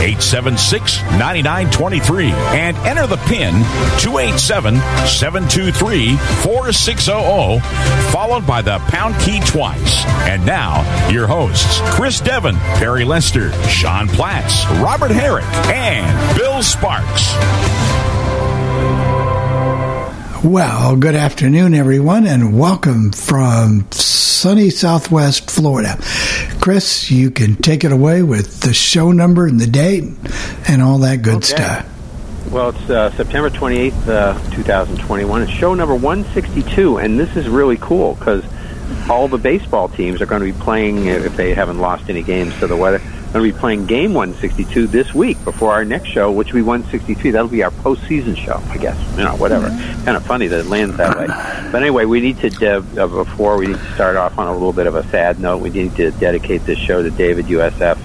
876 9923 and enter the PIN 287 723 4600, followed by the pound key twice. And now, your hosts Chris Devon, Perry Lester, Sean Platts, Robert Herrick, and Bill Sparks. Well, good afternoon, everyone, and welcome from sunny Southwest Florida. Chris, you can take it away with the show number and the date and all that good Okay. stuff. Well, it's uh, September 28th, uh, 2021. It's show number 162, and this is really cool because all the baseball teams are going to be playing, if they haven't lost any games to the weather, going to be playing game 162 this week before our next show, which will be 163. That'll be our postseason show, I guess. You know, whatever. Kind of funny that it lands that way. But anyway, we need to, uh, uh, before we need to start off on a little bit of a sad note, we need to dedicate this show to David USF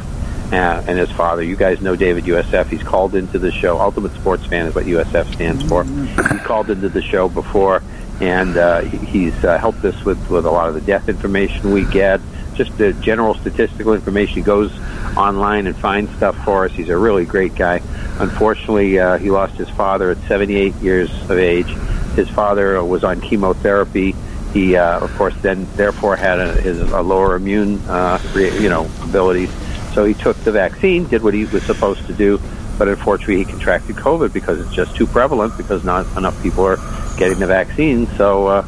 uh, and his father. You guys know David USF. He's called into the show. Ultimate Sports Fan is what USF stands for. He's called into the show before, and uh, he's uh, helped us with, with a lot of the death information we get, just the general statistical information. He goes online and finds stuff for us. He's a really great guy. Unfortunately, uh, he lost his father at 78 years of age. His father was on chemotherapy. He, uh, of course, then therefore had a, his, a lower immune, uh, you know, abilities. So he took the vaccine, did what he was supposed to do, but unfortunately he contracted COVID because it's just too prevalent because not enough people are getting the vaccine. So uh,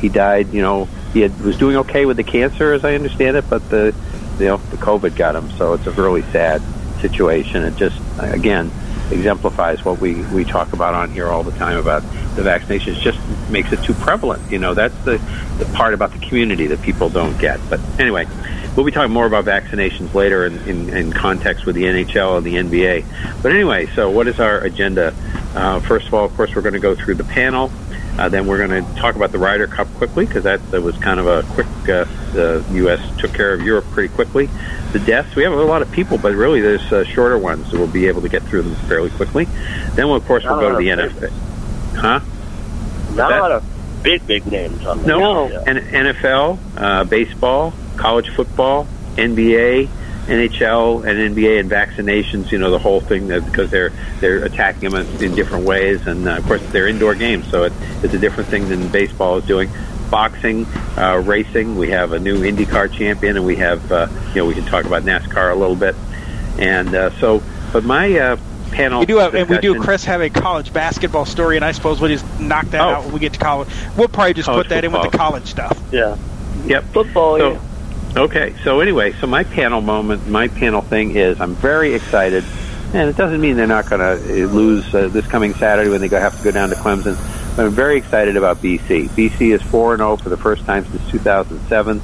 he died. You know, he had, was doing okay with the cancer, as I understand it, but the you know the COVID got him. So it's a really sad situation. It just again exemplifies what we we talk about on here all the time about the vaccinations. Just makes it too prevalent. You know, that's the the part about the community that people don't get. But anyway. We'll be talking more about vaccinations later in, in, in context with the NHL and the NBA. But anyway, so what is our agenda? Uh, first of all, of course, we're going to go through the panel. Uh, then we're going to talk about the Ryder Cup quickly because that, that was kind of a quick. Uh, the U.S. took care of Europe pretty quickly. The deaths, we have a lot of people, but really there's uh, shorter ones, so we'll be able to get through them fairly quickly. Then, we'll, of course, we'll go to the NFL. Huh? Not that? a lot of big, big names on there. No, Yeah. N- NFL, uh, baseball, college football, NBA, NHL, and NBA and vaccinations. You know the whole thing that because they're they're attacking them in, in different ways, and uh, of course they're indoor games, so it, it's a different thing than baseball is doing. Boxing, uh, racing. We have a new IndyCar champion, and we have uh, you know we can talk about NASCAR a little bit, and uh, so. But my uh, panel We do have, and we do. Chris have a college basketball story, and I suppose we'll just knock that Oh. out when we get to college. We'll probably just College put that in with the college stuff. Yeah. Yep. Football, So, yeah. Okay. So anyway, so my panel moment, my panel thing is I'm very excited, and it doesn't mean they're not going to lose uh, this coming Saturday when they have to go down to Clemson. But I'm very excited about BC. BC is four and zero for the first time since 2007.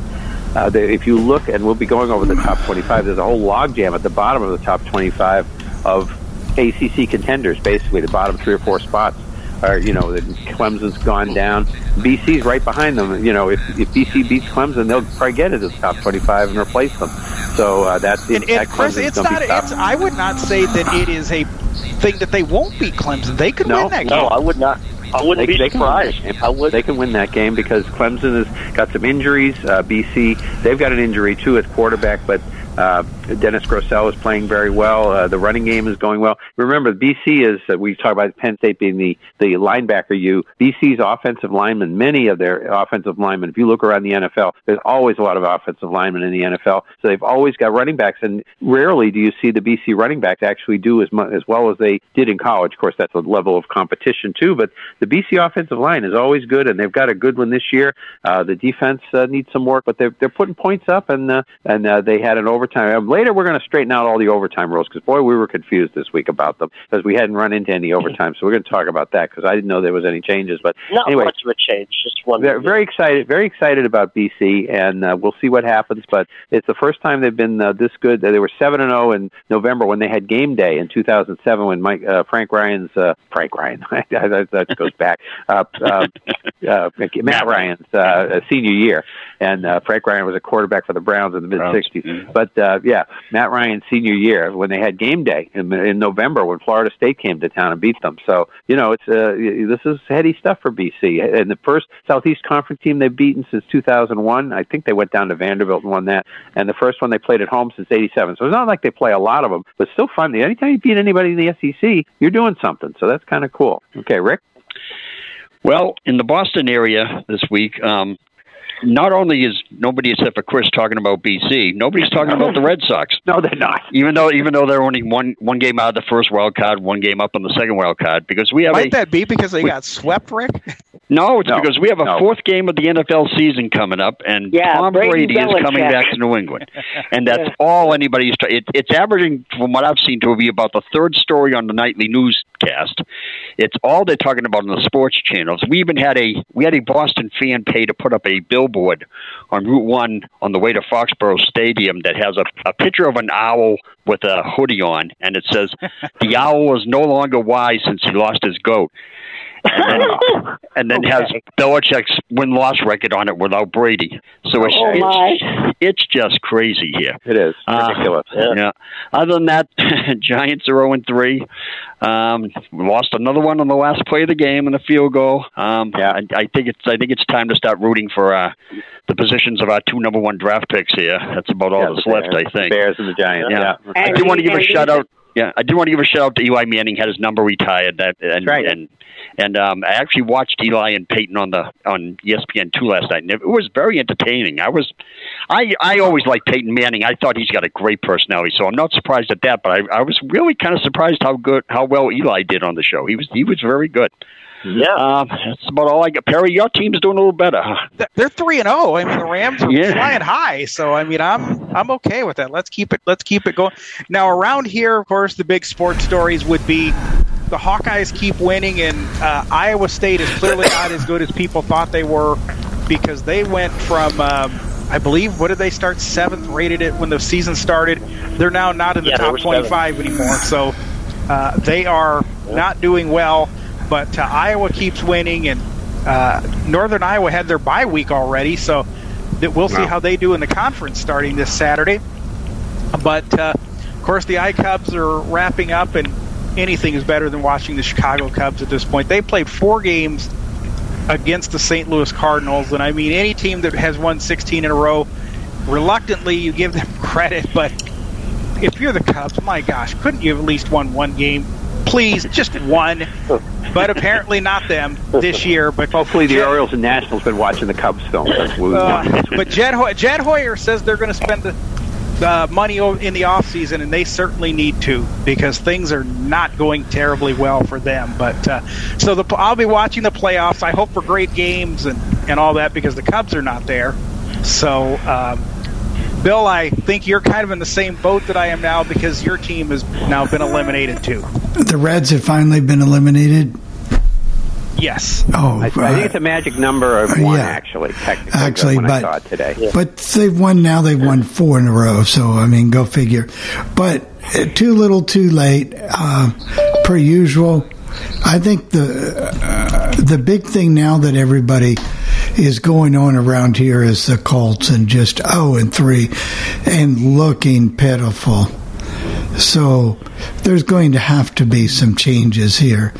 Uh, they, if you look, and we'll be going over the top 25. There's a whole logjam at the bottom of the top 25 of ACC contenders. Basically, the bottom three or four spots are, you know, the Clemson's gone down. BC's right behind them. You know, if, if BC beats Clemson, they'll probably get into the top 25 and replace them. So uh, that's And, and that Chris, Clemson's it's not. be. It's, I would not say that it is a thing that they won't beat Clemson. They could No, win that No, game. I would not. I wouldn't They, be they can win surprised. that game. I would. They can win that game because Clemson has got some injuries. Uh, BC, they've got an injury too at quarterback, but uh, Dennis Grosel is playing very well. Uh, the running game is going well. Remember, BC is uh, we talk about Penn State being the the linebacker. You BC's offensive linemen, many of their offensive linemen. If you look around the NFL, there's always a lot of offensive linemen in the NFL. So they've always got running backs, and rarely do you see the BC running backs actually do as much as well as they did in college. Of course, that's a level of competition too. But the BC offensive line is always good, and they've got a good one this year. Uh, the defense uh, needs some work, but they're they're putting points up, and uh, and uh, they had an overtime. Later we're going to straighten out all the overtime rules because boy, we were confused this week about them because we hadn't run into any overtime. So we're going to talk about that because I didn't know there was any changes. But Not anyway, much of a change, just one. They're very excited, very excited about BC, and uh, we'll see what happens. But it's the first time they've been uh, this good. They were seven and zero in November when they had game day in 2007 when Mike uh, Frank Ryan's uh, Frank Ryan that, that goes back uh, uh, uh, Matt Ryan's uh, senior year, and uh, Frank Ryan was a quarterback for the Browns in the mid '60s. But uh, yeah, Matt Ryan's senior year when they had game day in, in November when Florida State came to town and beat them. So you know it's uh, this is heady stuff for BC. And the first Southeast Conference team they've beaten since 2001. I think they went down to Vanderbilt and won that. And the first one they played at home since '87. So it's not like they play a lot of them, but still fun. Anytime you beat anybody in the SEC, you're doing something. So that's kind of cool. Okay, Rick. Well, in the Boston area this week, um, not only is nobody except for Chris talking about BC, nobody's talking about the Red Sox. No, they're not. Even though even though they're only one one game out of the first wild card, one game up on the second wild card, because we have Might a that be because they we- got swept, Rick? no, it's No, because we have a no. fourth game of the NFL season coming up, and Yeah, Tom Brady Brady is coming back to New England, and that's all anybody's. T- it, it's averaging, from what I've seen, to be about the third story on the nightly newscast. It's all they're talking about on the sports channels. We even had a we had a Boston fan pay to put up a billboard on Route One on the way to Foxborough Stadium that has a, a picture of an owl with a hoodie on, and it says, "The owl is no longer wise since he lost his goat." And then, and then has Belichick's win loss record on it without Brady. So it's Oh, it's, it's just crazy here. It is Uh, ridiculous. Yeah. Other than that, Giants are 0 and 3. Um, lost another one on the last play of the game in a field goal. Um, Yeah. I, I think it's I think it's time to start rooting for uh, the positions of our two number one draft picks here. That's about all Yeah, that's the left, Bears, I think. Bears and the Giants. Yeah. Yeah. I do want to give a shout out. Yeah, I did want to give a shout out to Eli Manning. Had his number retired. That and right. and and um, I actually watched Eli and Peyton on the on ESPN two last night, and it was very entertaining. I was, I I always liked Peyton Manning. I thought he's got a great personality, so I'm not surprised at that. But I I was really kind of surprised how good how well Eli did on the show. He was he was very good. Yeah. Um, that's about all I got. Perry, your team's doing a little better. huh? They're three and zero. I mean, the Rams are Yeah. flying high, so I mean, I'm I'm okay with that. Let's keep it. Let's keep it going. Now, around here, of course, the big sports stories would be the Hawkeyes keep winning, and uh, Iowa State is clearly not as good as people thought they were because they went from. Um, I believe what did they start seventh rated it when the season started. They're now not in the Yeah, top were seventh. 25 anymore. So uh, they are not doing well. But uh, Iowa keeps winning, and uh, Northern Iowa had their bye week already, so that we'll see how they do in the conference starting this Saturday. But uh, of course, the I Cubs are wrapping up, and anything is better than watching the Chicago Cubs at this point. They played four games against the St. Louis Cardinals, and I mean, any team that has won 16 in a row, reluctantly you give them credit, but if you're the Cubs, my gosh, couldn't you have at least won one game? Please, just one. But apparently not them this year. But Hopefully, the Jed- Orioles and Nationals been watching the Cubs film. That's what we want. uh, but Jed, Hoy- Jed Hoyer says they're going to spend the uh, money in the offseason, and they certainly need to because things are not going terribly well for them. But uh, so the, I'll be watching the playoffs. I hope for great games and, and all that because the Cubs are not there. So, um, Bill, I think you're kind of in the same boat that I am now because your team has now been eliminated too. The Reds have finally been eliminated. Yes. Oh, I, I think it's a magic number of one, yeah. actually. Technically, Actually, when I but- saw it today. But they've won now. They've won four in a row. So I mean, go figure. But uh, too little, too late. Uh, per usual. I think the uh, the big thing now that everybody is going on around here is the Colts and just zero and three, and looking pitiful. So there's going to have to be some changes here.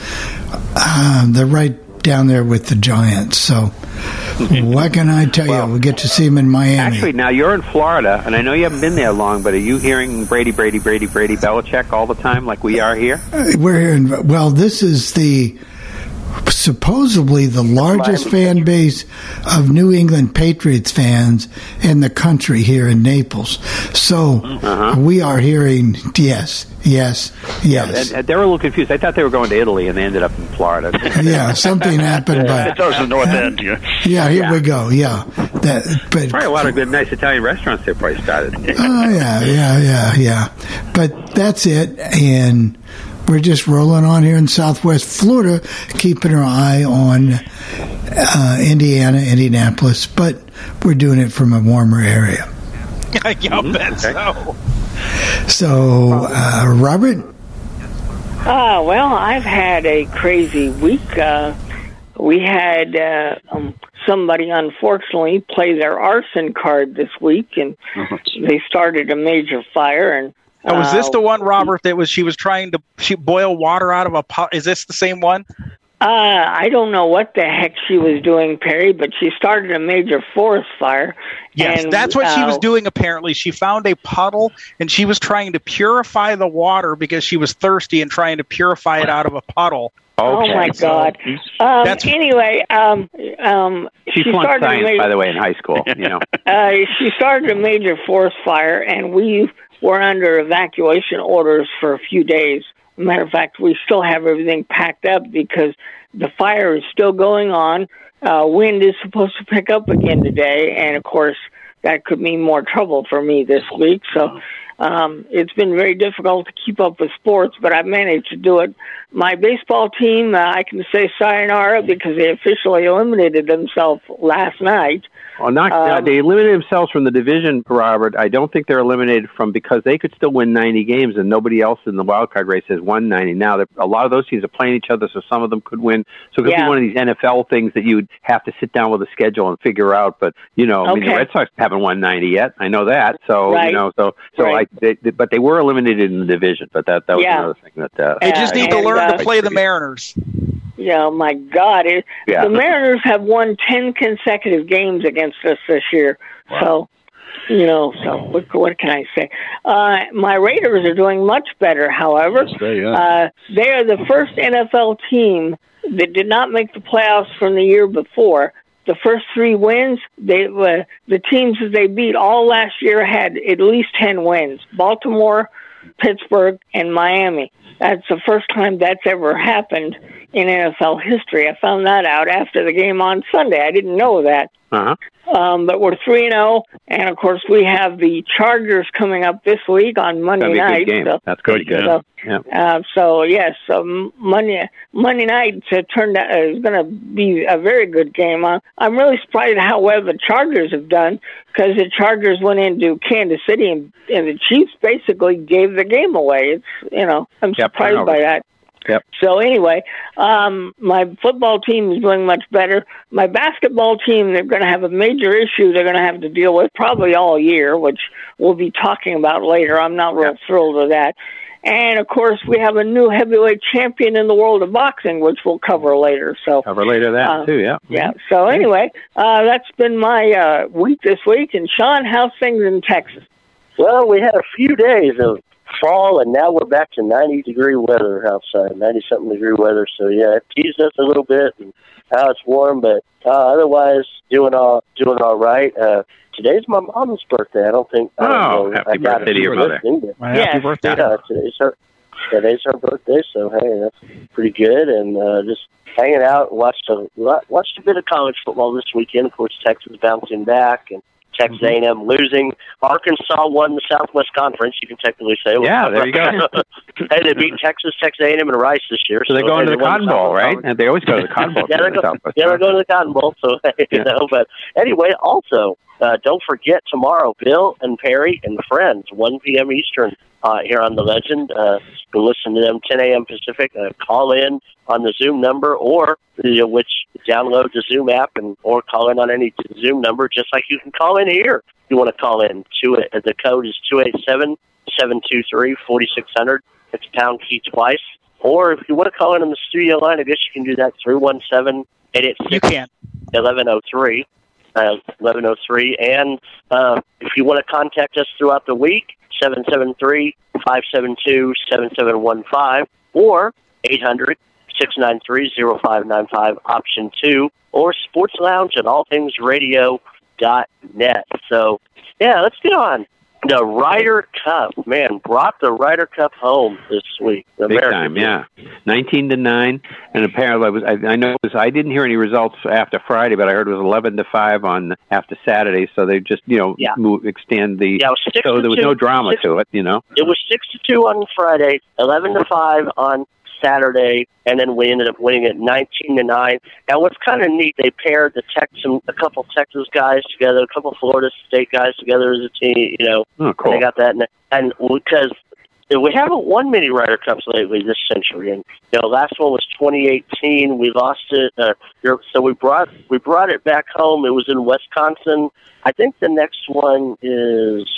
Um, they're right down there with the Giants. So what can I tell you? We get to see them in Miami. Actually, now you're in Florida, and I know you haven't been there long, but are you hearing Brady, Brady, Brady, Brady, Belichick all the time like we are here? We're here. Well, this is the supposedly the largest fan base of New England Patriots fans in the country here in Naples. So uh-huh. we are hearing yes, yes, yes. They were a little confused. I thought they were going to Italy, and they ended up in Florida. yeah, something happened. But it was the north end. Yeah, yeah here yeah. we go. Yeah, that. But probably a lot of good, nice Italian restaurants they probably started. Oh yeah, yeah, yeah, yeah. But that's it, and we're just rolling on here in Southwest Florida, keeping our eye on uh, Indiana, Indianapolis, but we're doing it from a warmer area. I mm-hmm. bet so. So, uh, Robert? Uh, well, I've had a crazy week. Uh, we had uh, um, somebody, unfortunately, play their arson card this week, and they started a major fire, and now, was this the one, Robert, that was she was trying to she boil water out of a pot? Is this the same one? Uh, I don't know what the heck she was doing, Perry, but she started a major forest fire. Yes, and, that's what uh, she was uh, doing. Apparently, she found a puddle and she was trying to purify the water because she was thirsty and trying to purify it out of a puddle. Okay. Oh my God! Um, That's, anyway, um, um, she, she started science, major, by the way, in high school. You know, uh, she started a major forest fire, and we we're under evacuation orders for a few days. Matter of fact, we still have everything packed up because the fire is still going on. Uh, wind is supposed to pick up again today, and of course, that could mean more trouble for me this week. So um, it's been very difficult to keep up with sports, but I've managed to do it. My baseball team, uh, I can say sayonara because they officially eliminated themselves last night. Well, not um, they eliminated themselves from the division, Robert. I don't think they're eliminated from because they could still win 90 games, and nobody else in the wild card race has won 90. Now, a lot of those teams are playing each other, so some of them could win. So it could yeah. be one of these NFL things that you would have to sit down with a schedule and figure out. But you know, okay. I mean, the Red Sox haven't won 90 yet. I know that. So right. you know, so so right. I, they, but they were eliminated in the division. But that that was yeah. another thing that uh, they just need to learn uh, to play the Mariners. Yeah, my God! It, yeah. The Mariners have won ten consecutive games against us this year. Wow. So, you know, so what, what can I say? Uh, my Raiders are doing much better. However, yes, they, yeah. uh, they are the first NFL team that did not make the playoffs from the year before. The first three wins, they uh, the teams that they beat all last year had at least ten wins. Baltimore, Pittsburgh, and Miami. That's the first time that's ever happened in NFL history. I found that out after the game on Sunday. I didn't know that. Uh-huh. Um, but we're three and zero, oh, and of course we have the Chargers coming up this week on Monday night. So, That's good. Good. So, yeah. Uh, so yes, um, Monday Monday night uh, turned out uh, is going to be a very good game. Uh, I'm really surprised how well the Chargers have done because the Chargers went into Kansas City and, and the Chiefs basically gave the game away. It's you know I'm yep, surprised by that. Yep. So anyway, um, my football team is doing much better. My basketball team, they're going to have a major issue they're going to have to deal with probably all year, which we'll be talking about later. I'm not real yep. thrilled with that. And of course, we have a new heavyweight champion in the world of boxing, which we'll cover later. So cover later that uh, too, yeah. Yeah. So anyway, uh, that's been my uh, week this week. And Sean, how's things in Texas? Well, we had a few days of fall, and now we're back to 90 degree weather outside, 90 something degree weather. So yeah, it teased us a little bit, and now it's warm, but uh, otherwise doing all doing all right. Uh, today's my mom's birthday. I don't think. Oh, I don't know, happy I got birthday to your mother! Well, yeah, happy birthday! Yeah, today's her today's her birthday, so hey, that's pretty good. And uh, just hanging out, watched a watched a bit of college football this weekend. Of course, Texas bouncing back and Texas mm-hmm. A&M losing. Arkansas won the Southwest Conference. You can technically say. Yeah, there you go. hey, they beat Texas, Texas A&M, and Rice this year. So, so they're going to the Cotton Bowl, right? And they always go to the Cotton Bowl. yeah, they're, go, yeah, they're going to the Cotton Bowl. So you yeah. know, but anyway, also uh, don't forget tomorrow, Bill and Perry and friends, 1 p.m. Eastern uh, here on the Legend. Uh, you can listen to them 10 a.m. Pacific. Uh, call in on the Zoom number, or you know, which download the Zoom app and or call in on any Zoom number, just like you can call in here. If you want to call in, to it. The code is two eight seven seven two three forty six hundred. It's pound key twice. Or if you want to call in on the studio line, I guess you can do that three one seven eight eight six eleven zero three. Uh, 1103. And uh, if you want to contact us throughout the week, 773 572 7715 or 800 693-0595, option 2, or Sports Lounge at allthingsradio.net. So, yeah, let's get on. The Ryder Cup, man, brought the Ryder Cup home this week. The Big American time, yeah. Nineteen to nine, and apparently I was. I, I know it was, I didn't hear any results after Friday, but I heard it was eleven to five on after Saturday. So they just you know Yeah. move, extend the. Yeah, six so there was two. no drama Six- to it, you know. It was six to two on Friday, eleven to five on Saturday, and then we ended up winning it nineteen to nine. And what's kind of neat, they paired the Texas, a couple Texas guys together, a couple Florida State guys together as a team. You know, Oh, cool. they got that, and, and because we haven't won many Ryder Cups lately this century, and you know, last one was 2018. We lost it, uh, so we brought we brought it back home. It was in Wisconsin. I think the next one is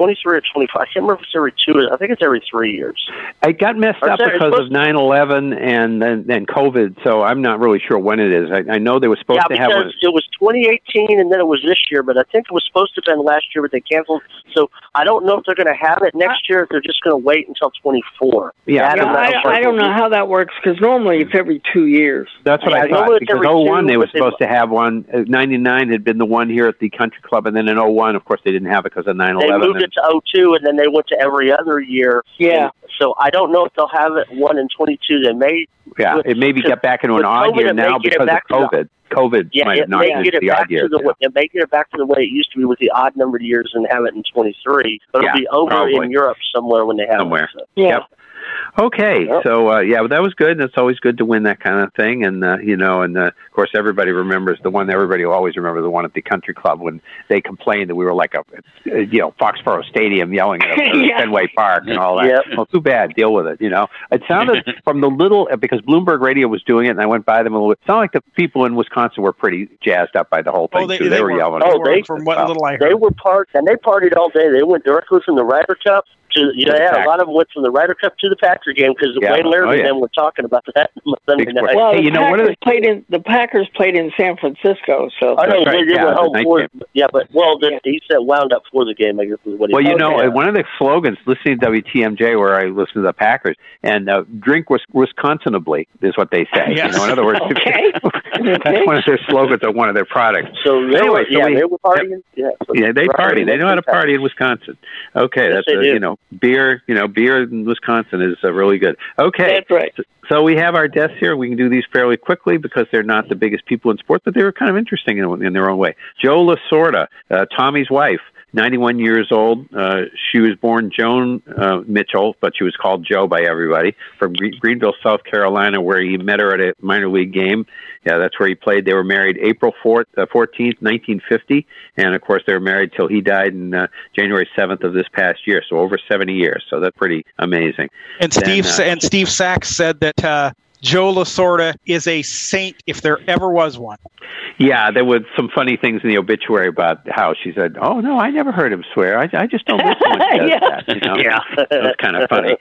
23 or 25. I can't remember if it's every two. I think it's every three years. It got messed Or up because it's of nine eleven and then and COVID. So I'm not really sure when it is. I, I know they were supposed yeah, to have because one. it was 2018 and then it was this year, but I think it was supposed to have been last year, but they canceled. So I don't know if they're going to have it next year. If they're just going to wait until 24. Yeah. Yeah, that was I, I don't know how that works because normally it's every two years. That's what Yeah, I I thought. it's Because every oh one two, they were but they- supposed to have one. Uh, 99 had been the one here at the country club, and then in oh one, of course, they didn't have it because of nine They moved it to 02, and then they went to every other year. Yeah. And so I don't know if they'll have it one in 22. They may. Yeah, with- it maybe get back into an odd COVID, year now because of back to COVID. COVID Yeah, might it have knocked may it get it the odd back year. to the way- it may get it back to the way it used to be with the odd numbered years and have it in 23. But Yeah, it'll be over probably. in Europe somewhere when they have Somewhere. it. So. Yeah. Yep. Okay, Yep. so uh, yeah, well, that was good. and It's always good to win that kind of thing, and uh, you know, and uh, of course, everybody remembers the one. Everybody will always remember the one at the country club when they complained that we were like a, uh, you know, Foxborough Stadium yelling at Yeah. Fenway Park and all that. Yep. Well, too bad. Deal with it. You know, it sounded from the little because Bloomberg Radio was doing it, and I went by them a little bit. It sounded like the people in Wisconsin were pretty jazzed up by the whole oh, thing Oh, they- too. they were, were. yelling. Oh, they- from what Wow. little I They were part, and they partied all day. They went directly from the Ryder Cup to, you know, To the yeah, a lot of them went from the Ryder Cup to the Packer game because Yeah. Wayne Laird Oh, and them were talking about that Sunday Big night. Well, Hey, you know, one of Packers played in the Packers played in San Francisco, so I know right, they yeah, went home for game. yeah, but well, the, he said wound up for the game. I guess is what he. Well, you know, Okay. one of the slogans, listening to WTMJ, where I listen to the Packers, and uh, drink Wis- Wisconsinbly is what they say. Yes. You know, in other words, Okay. that's one of their slogans of one of their products. So they Anyway, were, so yeah, we- they were partying. Yeah, so Yeah, they Ryder party. They know how to party in Wisconsin. Okay, that's they you know beer. You know, beer in Wisconsin is uh, really good. Okay, that's right. so we have our deaths here. We can do these fairly quickly because they're not the biggest people in sports, but they were kind of interesting in, in their own way. Jo Lasorda, uh, Tommy's wife, 91 years old. Uh, she was born Joan uh, Mitchell, but she was called Jo by everybody, from Gre- Greenville, South Carolina, where he met her at a minor league game. Yeah, that's where he played. They were married April 4th, uh, 14th, 1950, and of course they were married till he died in uh, January 7th of this past year, so over 70 years. So that's pretty amazing. And Then, Steve uh, and Steve Sax said that uh, Jo Lasorda is a saint if there ever was one. Yeah, there were some funny things in the obituary about how she said, "Oh no, I never heard him swear. I, I just don't listen when he does Yeah. that." You know? Yeah. that was kind of funny.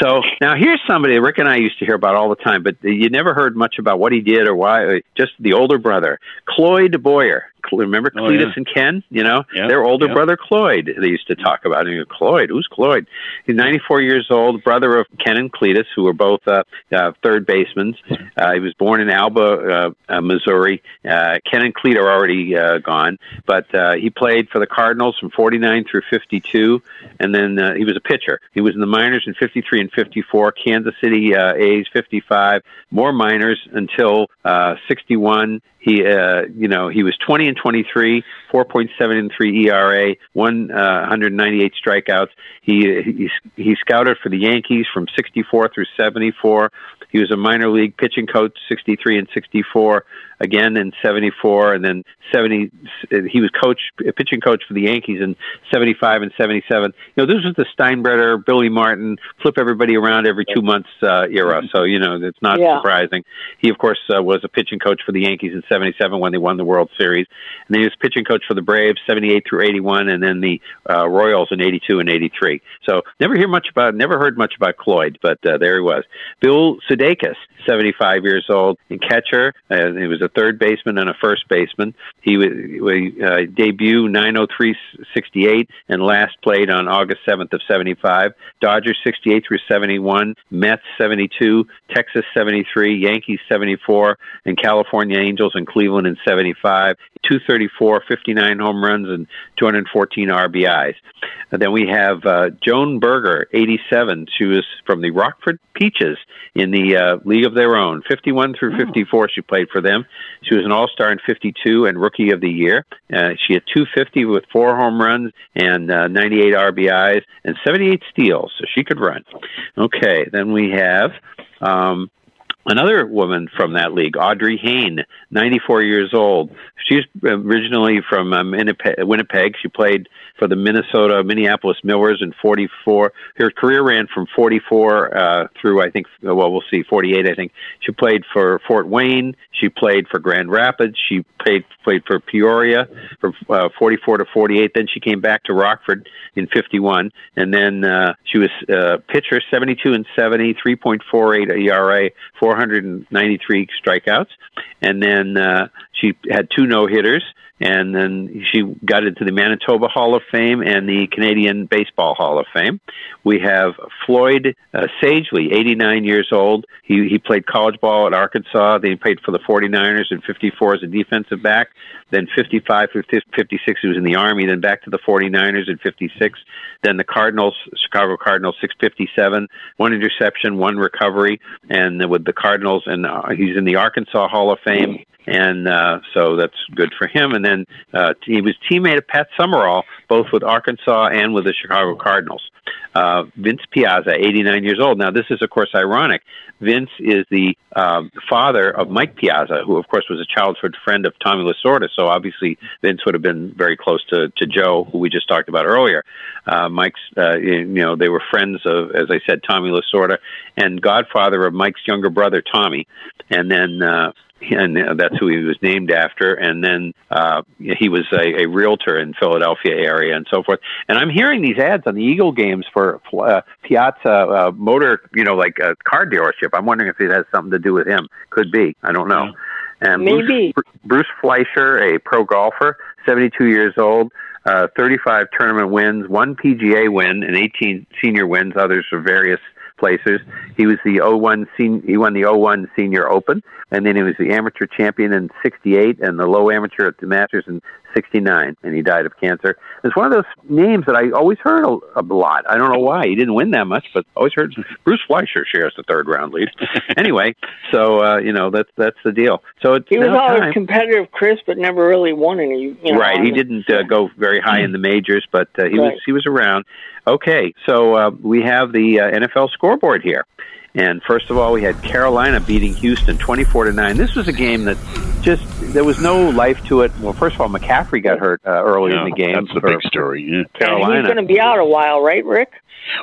So now here's somebody Rick and I used to hear about all the time, but you never heard much about what he did or why. Uh, just the older brother, Cloyd Boyer. Remember Oh, Cletus yeah. and Ken? You know, Yeah, their older yeah. brother Cloyd. They used to talk about. Go, Cloyd, who's Cloyd? He's 94 years old, brother of Ken and Cletus, who were both uh, uh, third basemen. Uh, he was born in Alba, uh, uh, Missouri. Uh, Ken and Clete are already uh, gone, but uh, he played for the Cardinals from 49 through 52, and then uh, he was a pitcher. He was in the minors in 53 and 54, Kansas City uh, A's 55, more minors until uh, 61. He, uh, you know, he was 20 and 23, 4.7 and 3 ERA, one uh, 198 strikeouts. He, he he scouted for the Yankees from 64 through 74. He was a minor league pitching coach, 63 and 64, again in 74, and then 70. He was coach, pitching coach for the Yankees in 75 and 77. You know, this was the Steinbrenner, Billy Martin, flip everybody around every two months uh, era. So you know, it's not Yeah. surprising. He, of course, uh, was a pitching coach for the Yankees in 77 when they won the World Series. And then he was pitching coach for the Braves 78 through 81 and then the uh, Royals in 82 and 83. So never hear much about, never heard much about Cloyd, but uh, there he was. Bill Sudakis, 75 years old, and catcher. Uh, he was a third baseman and a first baseman. He was uh, debut 903.68 and last played on August 7th of 75. Dodgers 68 through 71, Mets 72, Texas 73, Yankees 74, and California Angels and Cleveland in 75. 234, 59 home runs, and 214 RBIs. And then we have uh, Joan Berger, 87. She was from the Rockford Peaches in the uh, League of Their Own. 51 through 54, she played for them. She was an All Star in 52 and Rookie of the Year. Uh, she had 250 with four home runs and uh, 98 RBIs and 78 steals, so she could run. Okay, then we have. Um, another woman from that league, Audrey Haine, 94 years old. She's originally from um, Winnipeg. She played for the Minnesota Minneapolis Millers in 44. Her career ran from 44 uh, through, I think, well, we'll see, 48, I think. She played for Fort Wayne. She played for Grand Rapids. She played, played for Peoria from uh, 44 to 48. Then she came back to Rockford in 51. And then uh, she was uh, pitcher, 72 and 70, 3.48 ERA, 493 strikeouts. And then uh, she had two no hitters and then she got into the Manitoba Hall of Fame and the Canadian Baseball Hall of Fame. We have Floyd uh, Sagely, 89 years old. He he played college ball at Arkansas. Then he played for the 49ers in 54 as a defensive back. Then 55 through 56, he was in the Army. Then back to the 49ers in 56. Then the Cardinals, Chicago Cardinals, 657, one interception, one recovery, and with the Cardinals, and uh, he's in the Arkansas Hall of Fame and uh, so that's good for him. And then uh, he was teammate of Pat Summerall, both with Arkansas and with the Chicago Cardinals. Uh, Vince Piazza, 89 years old. Now, this is, of course, ironic. Vince is the um, father of Mike Piazza, who, of course, was a childhood friend of Tommy Lasorda. So obviously, Vince would have been very close to, to Jo, who we just talked about earlier. Uh, Mike's, uh, you know, they were friends of, as I said, Tommy Lasorda, and godfather of Mike's younger brother, Tommy. And then uh, and that's who he was named after. And then uh, he was a, a realtor in Philadelphia area and so forth. And I'm hearing these ads on the Eagle games for uh, Piazza uh, Motor, you know, like a car dealership. I'm wondering if it has something to do with him. Could be. I don't know. And Maybe. Bruce, Bruce Fleisher, a pro golfer, 72 years old. Uh, 35 tournament wins, one PGA win, and 18 senior wins. Others for various places. He was the 01 sen- he won the 01 Senior Open, and then he was the amateur champion in '68 and the low amateur at the Masters in '69, and he died of cancer. It's one of those names that I always heard a, a lot. I don't know why he didn't win that much, but always heard Bruce Fleisher shares the third round lead. anyway, so uh, you know that's that's the deal. So it's He was now always time. competitive, Chris, but never really won any. You know, right. He didn't uh, go very high in the majors, but uh, he Right. was he was around. Okay, so uh, we have the uh, NFL scoreboard here. And first of all, we had Carolina beating Houston 24 to 9. This was a game that just there was no life to it. Well, first of all, McCaffrey got hurt uh, early in the game. That's the big story. Yeah. And he's going to be out a while, right, Rick?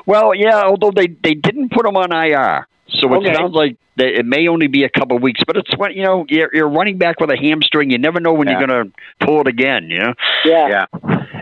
Well, yeah, although they they didn't put him on IR, so it Okay. sounds like that it may only be a couple of weeks. But it's what you know, you're, you're running back with a hamstring. You never know when Yeah. you're going to pull it again. You know? Yeah. Yeah.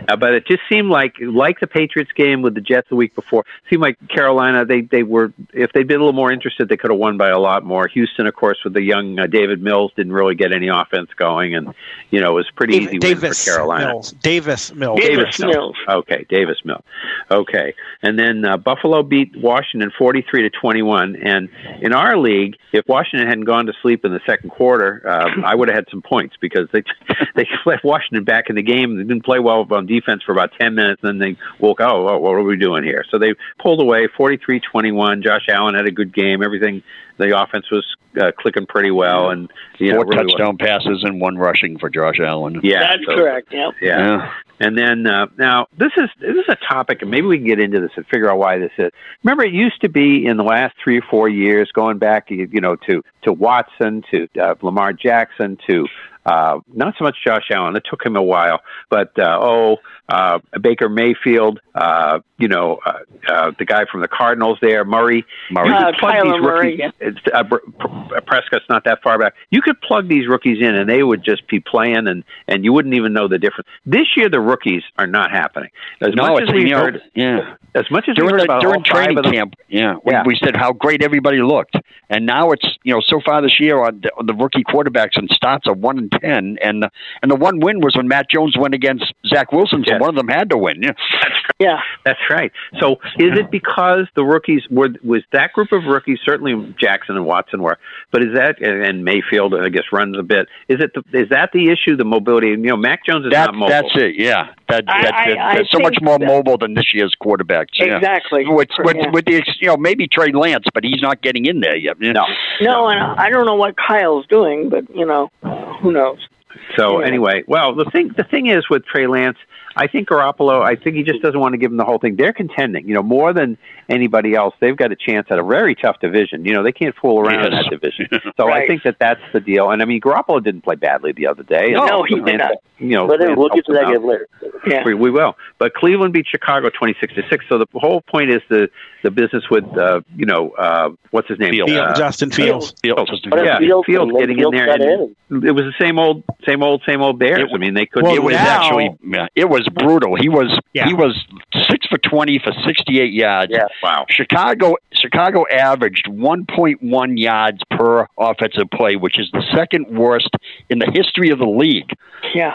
Uh, but it just seemed like, like the Patriots game with the Jets the week before, seemed like Carolina, they, they were, if they'd been a little more interested, they could have won by a lot more. Houston, of course, with the young uh, David Mills, didn't really get any offense going. And, you know, it was a pretty easy win Davis for Carolina. Mills. Davis Mills. Davis Mills. Okay, Davis Mill. Okay, and then uh, Buffalo beat Washington forty-three to twenty-one. And in our league, if Washington hadn't gone to sleep in the second quarter, uh, I would have had some points because they they left Washington back in the game. They didn't play well on defense for about ten minutes, and then they woke. Oh, oh what are we doing here? So they pulled away forty-three twenty-one. Josh Allen had a good game. Everything. The offense was uh, clicking pretty well, and you know, Four really touchdown passes and one rushing for Josh Allen. Yeah, That's so- correct. Yep. yeah. Yeah. And then uh, now this is this is a topic, and maybe we can get into this and figure out why this is. Remember, it used to be in the last three or four years, going back, you, know, to to Watson, to uh, Lamar Jackson, to Uh, not so much Josh Allen. It took him a while, but uh, oh, uh, Baker Mayfield, uh, you know, uh, uh, the guy from the Cardinals there, Murray. Murray. You Uh, could plug Kyler these Murray, rookies. It's, uh, Pr- Prescott's not that far back. You could plug these rookies in, and they would just be playing, and and you wouldn't even know the difference. This year, the rookies are not happening. As no, much it's as we you heard, yeah. as much as during we heard the, about during all five training of them, camp, yeah, we, Yeah. we said how great everybody looked, and now it's you know so far this year on the, on the rookie quarterbacks and starts are one and ten, and the, and the one win was when Mac Jones went against Zach Wilson, so Yes. one of them had to win. Yeah, Yeah. That's right. So is it because the rookies were was that group of rookies certainly Jackson and Watson were, but is that and Mayfield I guess runs a bit. Is it the, is that the issue? The mobility. You know, Mac Jones is that, not mobile. that's it. Yeah, that, I- that, I- that- I they're so much more that- mobile than this year's quarterbacks. yeah. Exactly. With, with, Yeah. with the you know maybe Trey Lance, but he's not getting in there yet. Yeah. No. No, and I don't know what Kyle's doing, but you know, who knows? So anyway, well, the thing the thing is with Trey Lance, I think Garoppolo, I think he just doesn't want to give him the whole thing. They're contending, you know, more than anybody else. They've got a chance at a very tough division. You know, they can't fool around in that division. So I think that that's the deal. And I mean, Garoppolo didn't play badly the other day. No, And he did not. You know, But we'll get to that him game later. Yeah. We, we will. But Cleveland beat Chicago twenty six to six. So the whole point is the the business with uh, you know uh, what's his name? Field, Uh, Justin Fields. Fields just- But yeah, Fields, Fields and getting in there. And in. it was the same old, same old, same old Bears. I mean, they couldn't. Well, it was now- actually yeah, it was brutal. He was Yeah. he was six for twenty for sixty eight yards. Yeah. wow. Chicago Chicago averaged one point one yards per offensive play, which is the second worst in the history of the league. Yeah.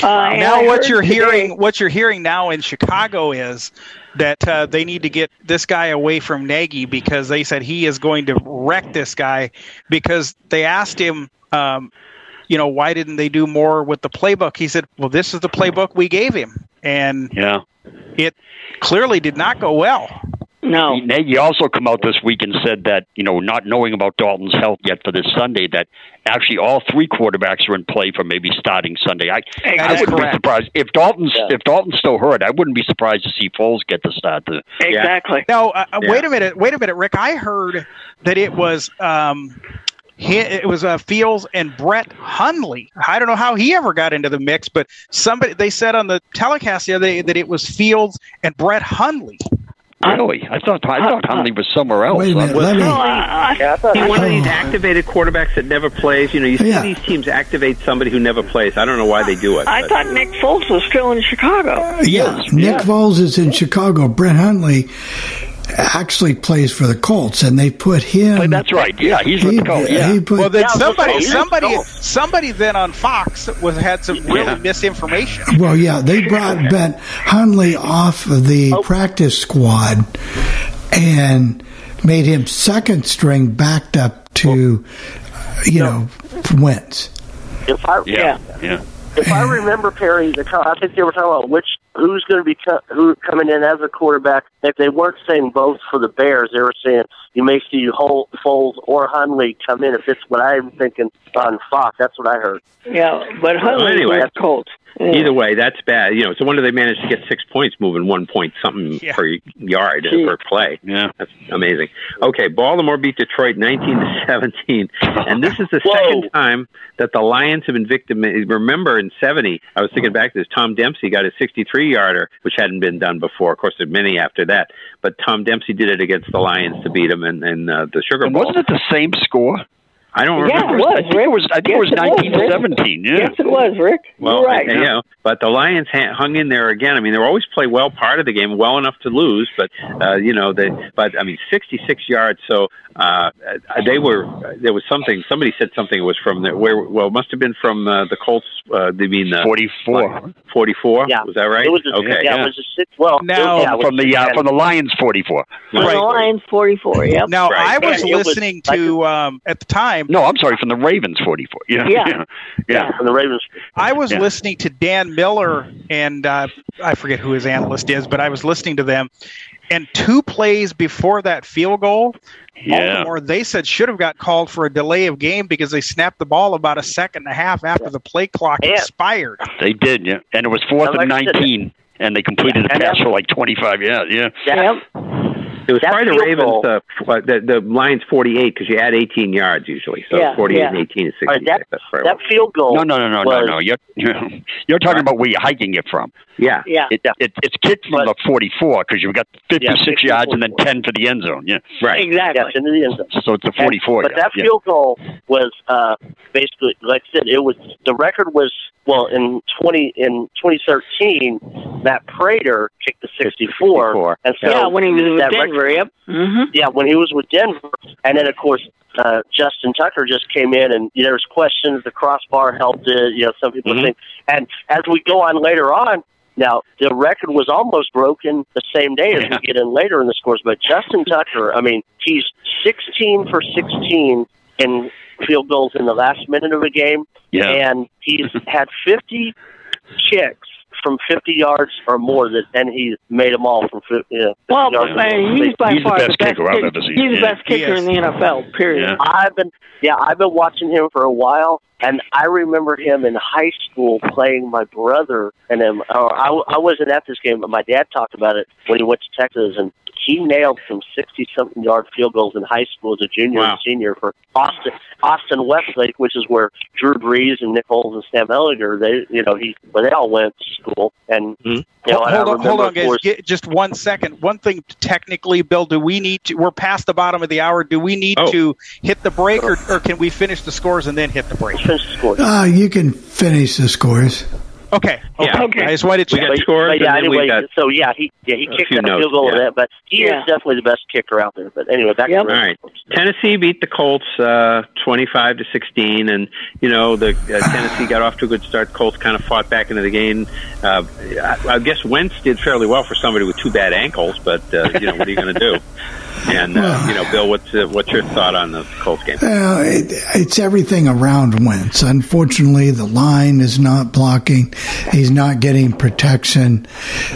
Uh, now what you're today- hearing what you're hearing now in Chicago is that uh, they need to get this guy away from Nagy because they said he is going to wreck this guy because they asked him um, you know why didn't they do more with the playbook he said well this is the playbook we gave him and Yeah. it clearly did not go well No. Nagy also come out this week and said that you know not knowing about Dalton's health yet for this Sunday that actually all three quarterbacks are in play for maybe starting Sunday. I, I wouldn't be surprised if Dalton's Yeah. if Dalton's still hurt. I wouldn't be surprised to see Foles get the start. To, Exactly. Now, uh, uh, Yeah. wait a minute, wait a minute, Rick. I heard that it was um, he, it was uh, Fields and Brett Hundley. I don't know how he ever got into the mix, but somebody they said on the telecast the other day that it was Fields and Brett Hundley. really, I thought I thought Hundley was somewhere else. Wait a minute. Let me. No, I, I, Yeah, I thought See, one of these activated quarterbacks that never plays. You know, you see Yeah. these teams activate somebody who never plays. I don't know why they do it. I but- thought Nick Foles was still in Chicago. Yeah, Nick Foles is in Chicago. Brett Hundley actually plays for the Colts, and they put him. But that's right. Yeah, he's with the Colts. Yeah. he put. Well, then Yeah, somebody, okay. somebody, somebody then on Fox was had some really Yeah. misinformation. Well, yeah, they brought Ben Hundley off of the Oh. practice squad and made him second string, backed up to, you know, Wentz. If I yeah, yeah. if I remember Perry, the I think they were talking about oh, which who's going to be co- who coming in as a quarterback. If they weren't saying both for the Bears, they were saying you may see Hol- Foles or Hundley come in. If it's what I'm thinking on Fox, that's what I heard. Yeah, but Hundley anyway. was Colts. Yeah. Either way, that's bad. You know, it's a wonder they managed to get six points moving one point something Yeah. per yard Gee. per play. Yeah. That's amazing. Okay, Baltimore beat Detroit 19 to 17, and this is the Whoa. second time that the Lions have been victim. Remember, in 70, I was thinking back to this. Tom Dempsey got a 63 yarder, which hadn't been done before. Of course, there are many after that, but Tom Dempsey did it against the Lions to beat them in uh, the Sugar And Bowl. wasn't it the same score? I don't Yeah, remember. it was. I think it was. I think Yes, it was it was, nineteen to Rick. seventeen. Yeah. Yes, it was, Rick. Well, You're right. I- you know, but the Lions ha- hung in there again. I mean, they always play well part of the game, well enough to lose, but uh, you know, they. But I mean, sixty-six yards. So uh, they were. There was something. Somebody said something was from the where. Well, it must have been from uh, the Colts. Uh, they mean uh, Forty-four. Forty-four. Yeah. was that right? It was a, okay. yeah, it was a six. Well, Now- it, yeah, was from the uh, from the Lions, forty-four. From the Lions, 44, yep. Now, Right. I was Yeah, it was listening to um, at the time. No, I'm sorry, from the Ravens, forty-four. Yeah, Yeah. yeah, yeah. from the Ravens. I was Yeah. listening to Dan Miller, and uh, I forget who his analyst is, but I was listening to them. And two plays before that field goal, Yeah. Baltimore, they said should have got called for a delay of game because they snapped the ball about a second and a half after the play clock Yeah. expired. They did, yeah, and it was fourth Like and nineteen, and they completed a And pass for like twenty-five. Yeah, yeah. Yeah. Yep. It was That probably the Ravens. goal- Uh, uh, the the Lions forty eight because you add eighteen yards usually. So Yeah, forty eight yeah. and eighteen is All right, sixty that, six. That's that field goal. No, no, no, no, no, was, no. You're you're talking about where you're hiking it from. Yeah. Yeah. It, it, it's kicked from the 44 because you've got 56 50, yards and then 10 for the end zone. Yeah, right. Exactly. Yes, into the end zone. So it's a 44. And, but that yeah. field goal was uh, basically, like I said, it was the record was well in twenty in twenty thirteen. Matt Prater kicked the sixty four, and so yeah, when he was with that Denver, yep. Mm-hmm. yeah, when he was with Denver, and then of course uh, Justin Tucker just came in, and you know, there's questions. The crossbar helped it. You know, some people Mhm. think, and as we go on later on. Now the record was almost broken the same day as we get in later in the scores, but Justin Tucker, I mean, he's 16 for 16 in field goals in the last minute of a game, Yeah. and he's had 50 kicks from 50 yards or more, that and he's made them all from 50. You know, 50 Well, yards or man, he's by He's the far best kicker I've ever seen. He's the best kicker He in the NFL. Period. Yeah. I've been yeah, I've been watching him for a while, and I remember him in high school playing my brother and him. Or I, I wasn't at this game, but my dad talked about it when he went to Texas, and he nailed some sixty-something yard field goals in high school as a junior Wow. and senior for Austin, Austin Westlake, which is where Drew Brees and Nick Foles and Sam Ehlinger, they, you know, he, well, they all went to school, and you know, and hold on, hold on, of guys. Get, just one second. One thing, technically, Bill, do we need to? We're past the bottom of the hour. Do we need Oh. to hit the break, or, or can we finish the scores and then hit the break? finish the scores. Uh, you can finish the scores. Okay. Okay. Yeah. Okay. I just wanted to We got But- scores, but and yeah, then we anyway, got so yeah, he yeah he a kicked few that notes, field goal yeah. in that, but he Yeah. is definitely the best kicker out there. But anyway, back Yep. to All right. Tennessee beat the Colts uh, 25 to 16, and you know the uh, Tennessee got off to a good start. Colts kind of fought back into the game. Uh, I, I guess Wentz did fairly well for somebody with two bad ankles, but uh, you know what are you going to do? And uh, you know, Bill, what's uh, what's your thought on the Colts game? Well, it, it's everything around Wentz. Unfortunately, the line is not blocking. He's not getting protection.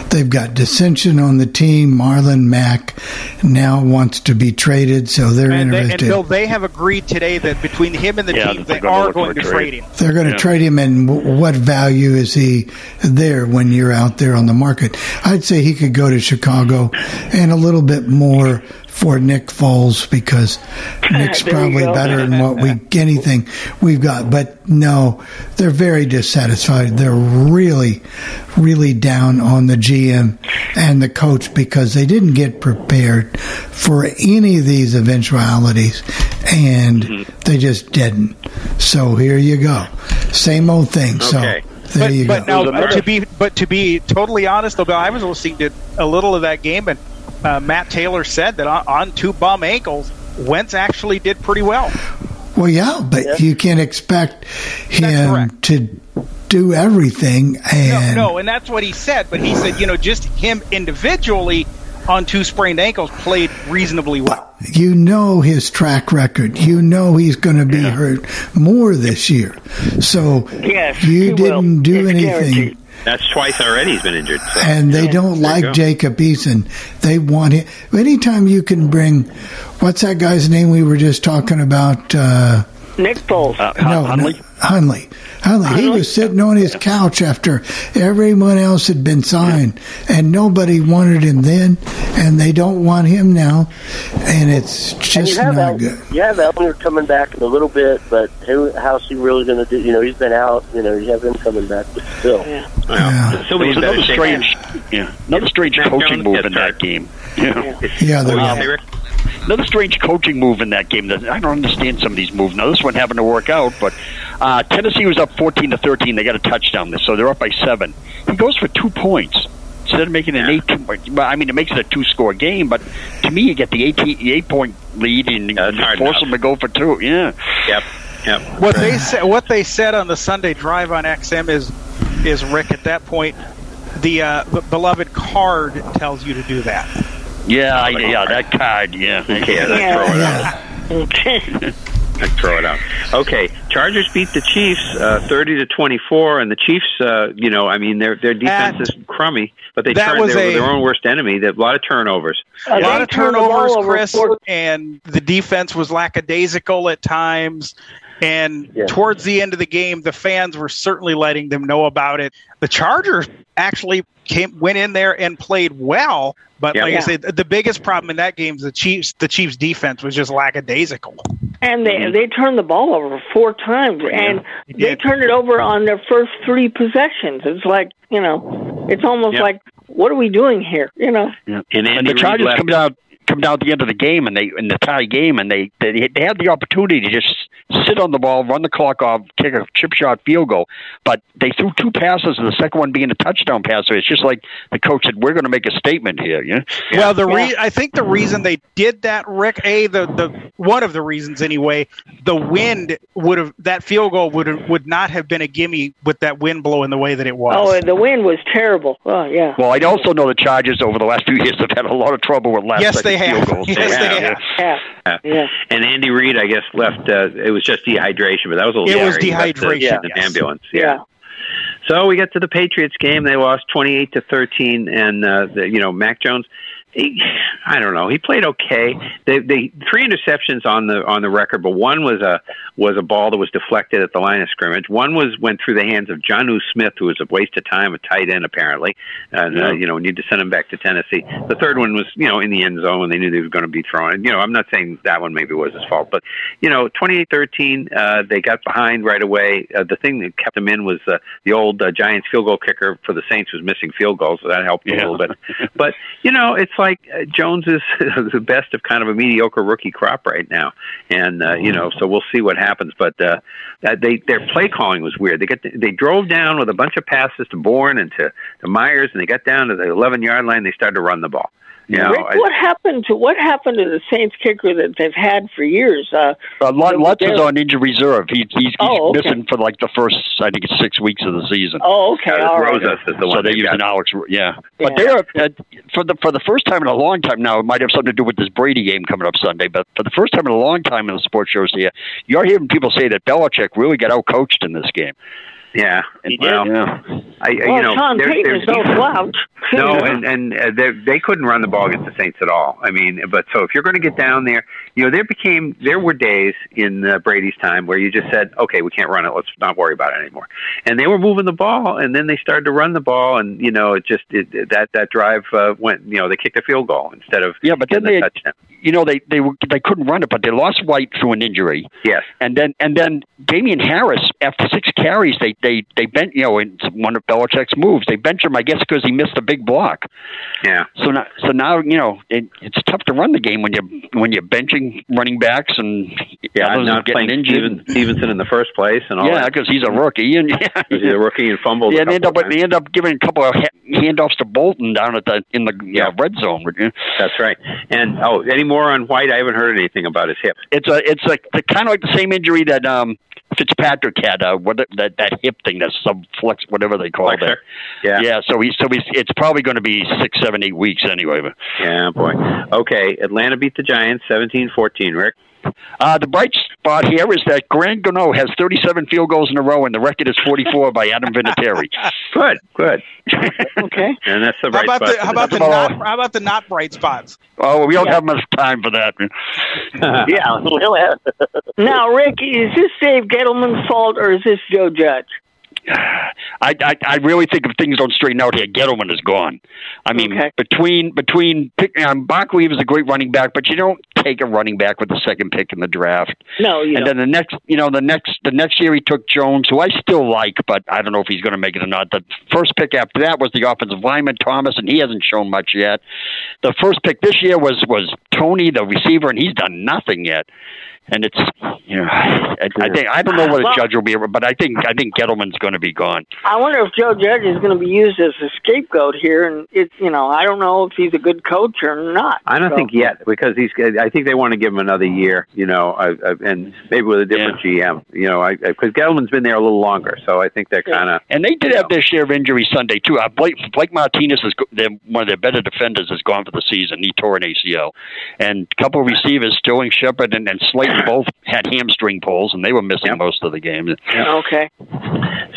They've got dissension on the team. Marlon Mack now wants to be traded, so they're And, they, and. Bill, they have agreed today that between him and the Yeah, team, they they're gonna are going to trade. trade him. They're going to Yeah. trade him, and w- what value is he there when you're out there on the market? I'd say he could go to Chicago and a little bit more for Nick Foles because Nick's probably better than what we anything we've got. But no, they're very dissatisfied. They're really, really down on the GM and the coach because they didn't get prepared for any of these eventualities, and they just didn't. So here you go, same old thing. Okay. So there But, you but go. now, uh, to be but to be totally honest, though, I was listening to a little of that game, and uh, Matt Taylor said that on, on two bum ankles, Wentz actually did pretty well. Well, yeah, but you can't expect him to do everything. No, And no, and that's what he said. But he said, you know, just him individually on two sprained ankles played reasonably well. you know his track record. You know he's going to be hurt more this year. So Yes, he you didn't do It's anything. guaranteed. That's twice already he's been injured. So. And they don't There like. Jacob Eason. They want him. Anytime you can bring, what's that guy's name we were just talking about? Uh, Nick Foles. Uh, no, Hundley? no, Hundley. Hundley. He was sitting on his couch after everyone else had been signed, and nobody wanted him then, and they don't want him now, and it's just you have not El- good. you have Elmer coming back in a little bit, but who, how's he really going to do? You know, he's been out. You know, you have him coming back, but still. Yeah. Well, Yeah. still There was another strange, yeah, another strange coaching move in that game. Yeah. Yeah, there What do you was. say, Rick? Another strange coaching move in that game. That I don't understand some of these moves. Now this one happened to work out, but uh, Tennessee was up fourteen to thirteen. They got a touchdown this, so they're up by seven. He goes for two points instead of making an eight. Well, I mean, it makes it a two-score game, but to me, you get the eight, eight point lead and Yeah, you force enough. them to go for two. Yeah, Yep. Yep. What they said, what they said on the Sunday drive on XM is, is Rick. At that point, the uh, b- beloved card tells you to do that. Yeah, I, yeah. That card, yeah. Yeah, let's Yeah. throw it out. Let's throw it out. Okay, Chargers beat the Chiefs uh, thirty to twenty four, and the Chiefs, uh, you know, I mean, their their defense That- is crummy, but they that turned was they a- their own worst enemy. They have a lot of turnovers. A lot of turned the ball turnovers, Chris, and the defense was lackadaisical at times. And Yeah. towards the end of the game, the fans were certainly letting them know about it. The Chargers actually came went in there and played well, but Yeah. like Yeah. I said, the biggest problem in that game is the Chiefs. The Chiefs' defense was just lackadaisical. And they mm-hmm. they turned the ball over four times, and They they turned it over on their first three possessions. It's like you know, it's almost Yeah. like what are we doing here? You know, And, and Andy the Reid Chargers left- come down come down at the end of the game and they in the tie game and they they, they had the opportunity to just sit on the ball, run the clock off, kick a chip shot field goal, but they threw two passes and the second one being a touchdown pass. So it's just like the coach said, "We're going to make a statement here." You know? Well, the re- I think the reason they did that, Rick, a the the one of the reasons anyway, the wind would have that field goal would have, would not have been a gimme with that wind blowing the way that it was. oh, and the wind was terrible. Oh yeah, Well, I also know the Chargers over the last few years have had a lot of trouble with last Yes, second they have. field goals. Yes, they Yeah. have. yeah, Yeah. yeah. And Andy Reid, I guess, left. Uh, it was just dehydration, but that was a little. It was scary. The- dehydration, the yes. ambulance. yeah. So we got to the Patriots game. They lost twenty-eight to thirteen, and uh, the, you know Mac Jones. He, I don't know. He played okay. They, they three interceptions on the on the record, but one was a was a ball that was deflected at the line of scrimmage. One was went through the hands of Jonnu Smith, who was a waste of time, a tight end apparently, and uh, you know need to send him back to Tennessee. The third one was you know in the end zone. When they knew they were going to be throwing. You know, I'm not saying that one maybe was his fault, but you know, 28-13, uh, they got behind right away. Uh, the thing that kept them in was uh, the old uh, Giants field goal kicker for the Saints was missing field goals, so that helped a little bit. But you know, it's like uh, Jones is the best of kind of a mediocre rookie crop right now, and uh, you know, so we'll see what happens. But uh, they their play calling was weird. They get they drove down with a bunch of passes to Bourne and to to Meyers, and they got down to the 11 yard line. They started to run the ball. You know, Rick, I- what happened to what happened to the Saints kicker that they've had for years? Uh, Uh, Lutz, Lutz is they're- on injury reserve. He, he's he's Oh, okay. missing for like the first, I think it's six weeks of the season. oh, okay, uh, all right. Rosas is the one so they're they've got. using Alex. Yeah, but they're uh, for the for the first time in a long time now. It might have something to do with this Brady game coming up Sunday. But for the first time in a long time in the sports shows here, you're hearing people say that Belichick really got out coached in this game. Yeah, And, well, yeah. I, I- Well, you know, Tom they're- Payton they're is no slouch. No, and and uh, they they couldn't run the ball against the Saints at all. I mean, but so if you're going to get down there, you know, there became there were days in uh, Brady's time where you just said, okay, we can't run it. Let's not worry about it anymore. And they were moving the ball, and then they started to run the ball, and you know, it just it, that that drive uh, went. You know, they kicked a field goal instead of Yeah, but then they, a touchdown. you know, they they were, they couldn't run it, but they lost White through an injury, Yes. and then and then Damien Harris after six carries, they they they bent you know in one of Belichick's moves, they bench him, I guess, because he missed a big block. Yeah. So now, so now you know it, it's tough to run the game when you're when you're benching running backs and Yeah, not getting playing injured. Steven, Stevenson in the first place, and all yeah, because he's a rookie, and yeah, He's a rookie and fumbled. Yeah, they end up times. they end up giving a couple of ha- handoffs to Bolden down at the in the Yeah. uh, red zone. That's right. And oh, any more on White? I haven't heard anything about his hip. It's a it's like the kind of like the same injury that um Fitzpatrick had. Uh, what that that hip thing, that subflex, whatever they call it. Yeah. Yeah, so he's so he's it's probably going to be six, seven, eight weeks anyway. But Yeah, boy. Okay, Atlanta beat the Giants 17-14, Rick. Uh, the bright spot here is that Graham Gano has 37 field goals in a row, and the record is 44 by Adam Vinatieri. Good, good. Okay. And that's the How about spot. the how about the That's not about- how about the not bright spots? Oh, we don't Yeah. have much time for that. yeah, we'll have. Now, Rick, is this Dave Gettleman's fault or is this Joe Judge? I, I I really think if things don't straighten out here, Gettleman is gone. I mean, Okay. between between pick, um, Barkley was a great running back, but you don't take a running back with the second pick in the draft. No, you and don't. then the next, you know, the next the next year he took Jones, who I still like, but I don't know if he's going to make it or not. The first pick after that was the offensive lineman Thomas, and he hasn't shown much yet. The first pick this year was was Toney, the receiver, and he's done nothing yet. And it's you know, I, I think I don't know what Well- a judge will be, but I think I think Gettleman's going to be gone. I wonder if Joe Judge is going to be used as a scapegoat here, and it's you know I don't know if he's a good coach or not. I don't So- think yet because he's. I think they want to give him another year, you know, uh, uh, and maybe with a different GM, you know, because Gettleman's been there a little longer, so I think they're kind of. And they did have their share of injuries Sunday too. Uh, Blake, Blake Martinez is one of their better defenders is gone for the season. He tore an ACL, and a couple of receivers, Sterling Shepard and, and Slayton, both had hamstring pulls, and they were missing Yep. most of the game. Okay.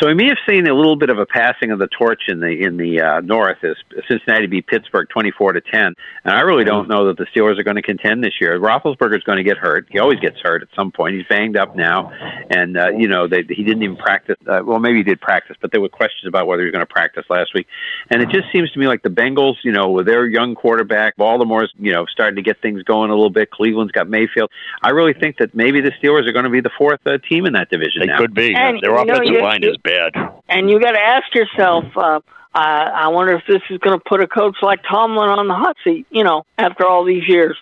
So we may have seen a little bit of a passing of the torch in the in the uh, North as Cincinnati beat Pittsburgh twenty four to ten. And I really don't know that the Steelers are going to contend this year. Roethlisberger is going to get hurt. He always gets hurt at some point. He's banged up now, and uh, you know they, he didn't even practice. Uh, well, maybe he did practice, but there were questions about whether he was going to practice last week. And it just seems to me like the Bengals, you know, with their young quarterback, Baltimore's you know starting to get things going a little bit. Cleveland's got Mayfield. I really think that maybe the Steelers are going to be the fourth uh, team in that division. They now. could be. And, Their you know, offensive line is bad. And you got to ask yourself, uh, I, I wonder if this is going to put a coach like Tomlin on the hot seat. You know, after all these years.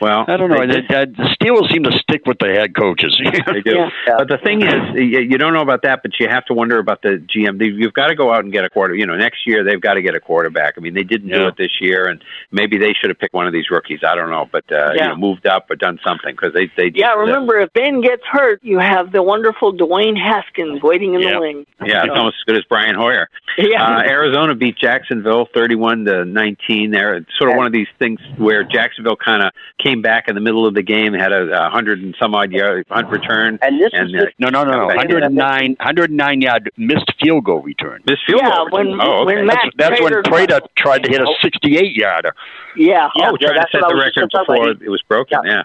Well, I don't know. they- The, the Steelers seem to stick with the head coaches. They do. But the thing is, you you don't know about that, but you have to wonder about the GM. They- You've got to go out and get a quarter. You know, next year they've got to get a quarterback. I mean, they didn't do it this year, and maybe they should have picked one of these rookies. I don't know, but uh, you know, moved up or done something because they they Yeah, remember if Ben gets hurt, you have the wonderful Dwayne Haskins waiting in Yeah. the wing. Yeah, it's almost as good as Brian Hoyer. Yeah. Uh, Arizona beat Jacksonville 31 to 19 there. It's sort of one of these things where Jacksonville kind of came back in the middle of the game, had a, a hundred and some odd yard punt return. And this and, is uh, No, no, no, no. Okay. 109, 109 yard missed field goal return. Missed field Yeah, goal. when- oh, okay. when That's, Matt that's when Prater- Prater tried to hit a 68 yarder. Yeah. Yeah, oh, yeah, trying to that's set the record before it was broken. Yeah. Yeah,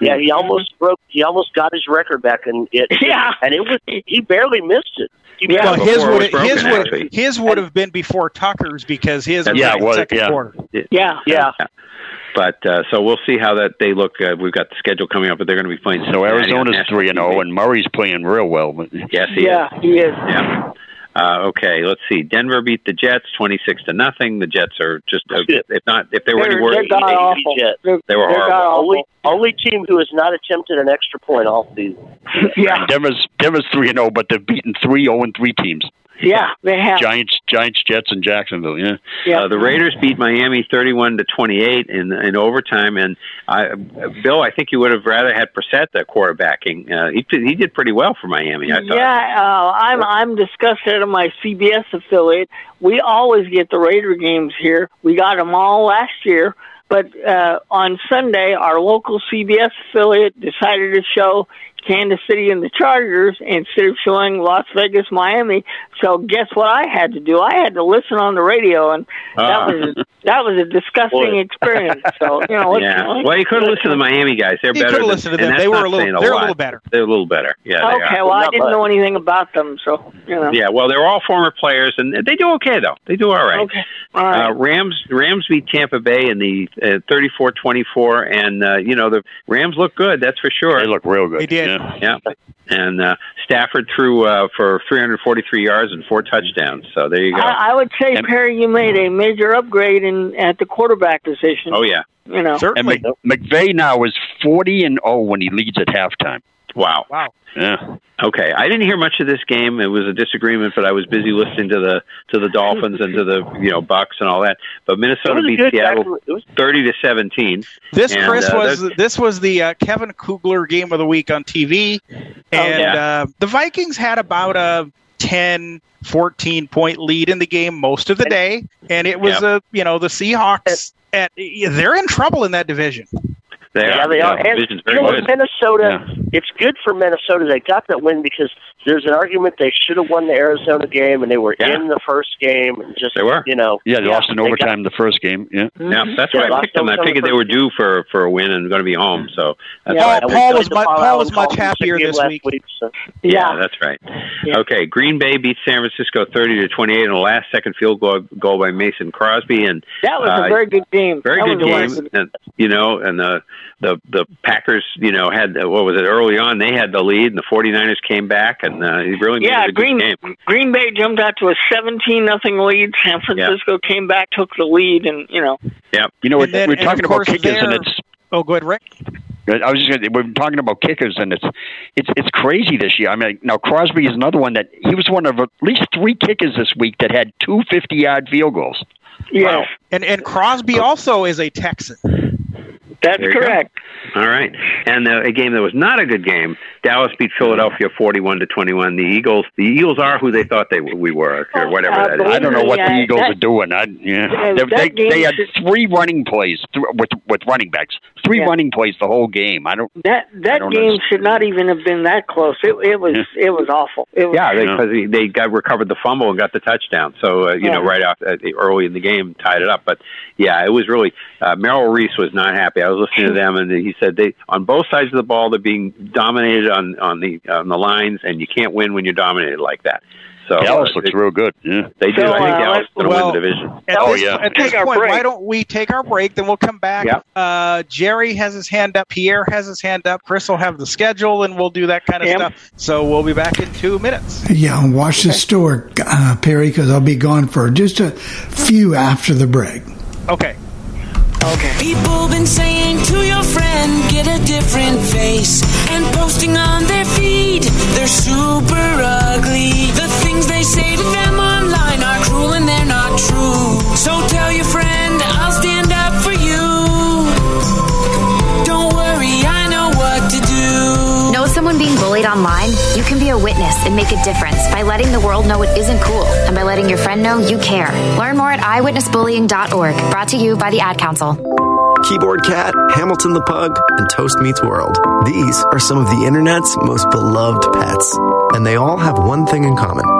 he almost broke. He almost got his record back, and it. Yeah. and it was he barely missed it. He Yeah. Well, his would broken, his would his would have been before Tucker's because his was Yeah, in well, the second yeah. quarter. Yeah. yeah. But uh, so we'll see how that they look. Uh, we've got the schedule coming up, but they're going to be playing. So Cincinnati Arizona's 3 and 0, and Murray's playing real well. But yes, he Yeah, is. he is. Yeah. Uh, okay, let's see. Denver beat the Jets twenty-six to nothing. The Jets are just, uh, if not, if they were They're, any worse, they're god They- awful. they- They're, They were they're horrible. Only only team who has not attempted an extra point all season. Yeah, Denver's Denver's 3 and 0, but they've beaten three zero and 3 teams. Yeah, they have. Giants, Giants, Jets, and Jacksonville. Yeah. Yeah. Uh, the Raiders beat Miami 31 to 28 in in overtime, and I, Bill, I think you would have rather had Brissett the quarterbacking. Uh, he did- he did pretty well for Miami. I thought. Yeah, uh, I'm I'm disgusted at my CBS affiliate. We always get the Raider games here. We got them all last year, but uh, on Sunday, our local CBS affiliate decided to show Kansas City and the Chargers instead of showing Las Vegas, Miami. So guess what I had to do? I had to listen on the radio, and that Ah. was a, that was a disgusting Boy. experience. So you know, what, Yeah. Well, you could have listened to the Miami guys. They're You better. could have than- listened to them. They were not a little. saying They're a little better. They're a little better. Yeah. they okay, are. well, I didn't much. know anything about them, so you know. Yeah. Well, they're all former players, and they do okay though. They do all right. Okay, all right. Uh, Rams Rams beat Tampa Bay in the uh, 34-24, and uh, you know the Rams look good. That's for sure. They look real good. They did. Yeah. Yeah. And uh, Stafford threw uh, for 343 yards and four touchdowns. So there you go. I, I would say, And- Perry, you made a major upgrade in at the quarterback position. oh yeah. You know, And Certainly. Mc, McVay now is 40 and 0 when he leads at halftime. Wow. Wow. Yeah. Okay. I didn't hear much of this game. It was a disagreement, but I was busy listening to the to the Dolphins and to the you know Bucks and all that. But Minnesota beat Seattle It was 30 to 17. This And, Chris uh, was that's- this was the uh, Kevin Kugler game of the week on TV, and yeah. uh, the Vikings had about a 10, 14 point lead in the game most of the day, and it was Yep. uh, you know the Seahawks. At, they're in trouble in that division. They yeah, are. they are. And you know, good. Minnesota, it's good for Minnesota. They got that win because there's an argument they should have won the Arizona game, and they were Yeah. in the first game, and just They were. you know, Yeah, they lost in they got- overtime the first game. Yeah. Yeah, that's Yeah, why I picked them. I figured they were due for for a win and going to be home. So that's Yeah, why. Paul- Paul was the Paul Paul was much happier this last week. so. Yeah, yeah. that's right. Yeah. Okay, Green Bay beat San Francisco 30 to 28 in a last second field goal, goal by Mason Crosby and that was uh, a very good game. very that good game. And, you know, and the the the Packers, you know, had what was it early on? They had the lead, and the 49ers came back, and uh, he really made Yeah, it a Green good game. Green Bay jumped out to a seventeen nothing lead. San Francisco came back, took the lead, and you know, Yeah, You know, And then- we're talking about course kickers, and it's. Oh, go ahead, Rick. I was just gonna, we're talking about kickers, and it's it's it's crazy this year. I mean, now Crosby is another one that he was one of at least three kickers this week that had two fifty 50 yard field goals. yes, And and Crosby also is a Texan. That's There you go. correct. All right, and uh, a game that was not a good game. Dallas beat Philadelphia forty-one to twenty-one. The Eagles, the Eagles are who they thought they we were, or whatever Uh, that believe is. I don't know what the Eagles that- are doing. I, yeah. Yeah, they, they, they had three running plays th- with with running backs. Three Yeah. running plays the whole game. I don't. That that don't game understand. should not even have been that close. It it was it was awful. It was, Yeah, Yeah. because they, they got recovered the fumble and got the touchdown. So uh, you know, right off uh, early in the game, tied it up. But yeah, it was really uh, Merrill Reese was not happy. I was listening to them, and he said they on both sides of the ball they're being dominated on on the on the lines, and you can't win when you're dominated like that. So Dallas looks they, real good. Yeah. they do. So, I think uh, Dallas is going to well, win the division. At Oh, this, yeah. At this Take our point, break. why don't we take our break? Then we'll come back. Yep. Uh, Jerry has his hand up. Pierre has his hand up. Chris will have the schedule, and we'll do that kind of Yep. stuff. So we'll be back in two minutes. Yeah, and watch the store, uh, Perry, because I'll be gone for just a few after the break. Okay. People been saying to your friend, get a different face. And posting on their feed, they're super ugly. The things they say to them online are cruel and they're not true. So tell your friend, online? You can be a witness and make a difference by letting the world know it isn't cool and by letting your friend know you care. Learn more at iwitnessbullying.org. Brought to you by the Ad Council. Keyboard Cat, Hamilton the Pug, and Toast Meets World. These are some of the internet's most beloved pets, and they all have one thing in common.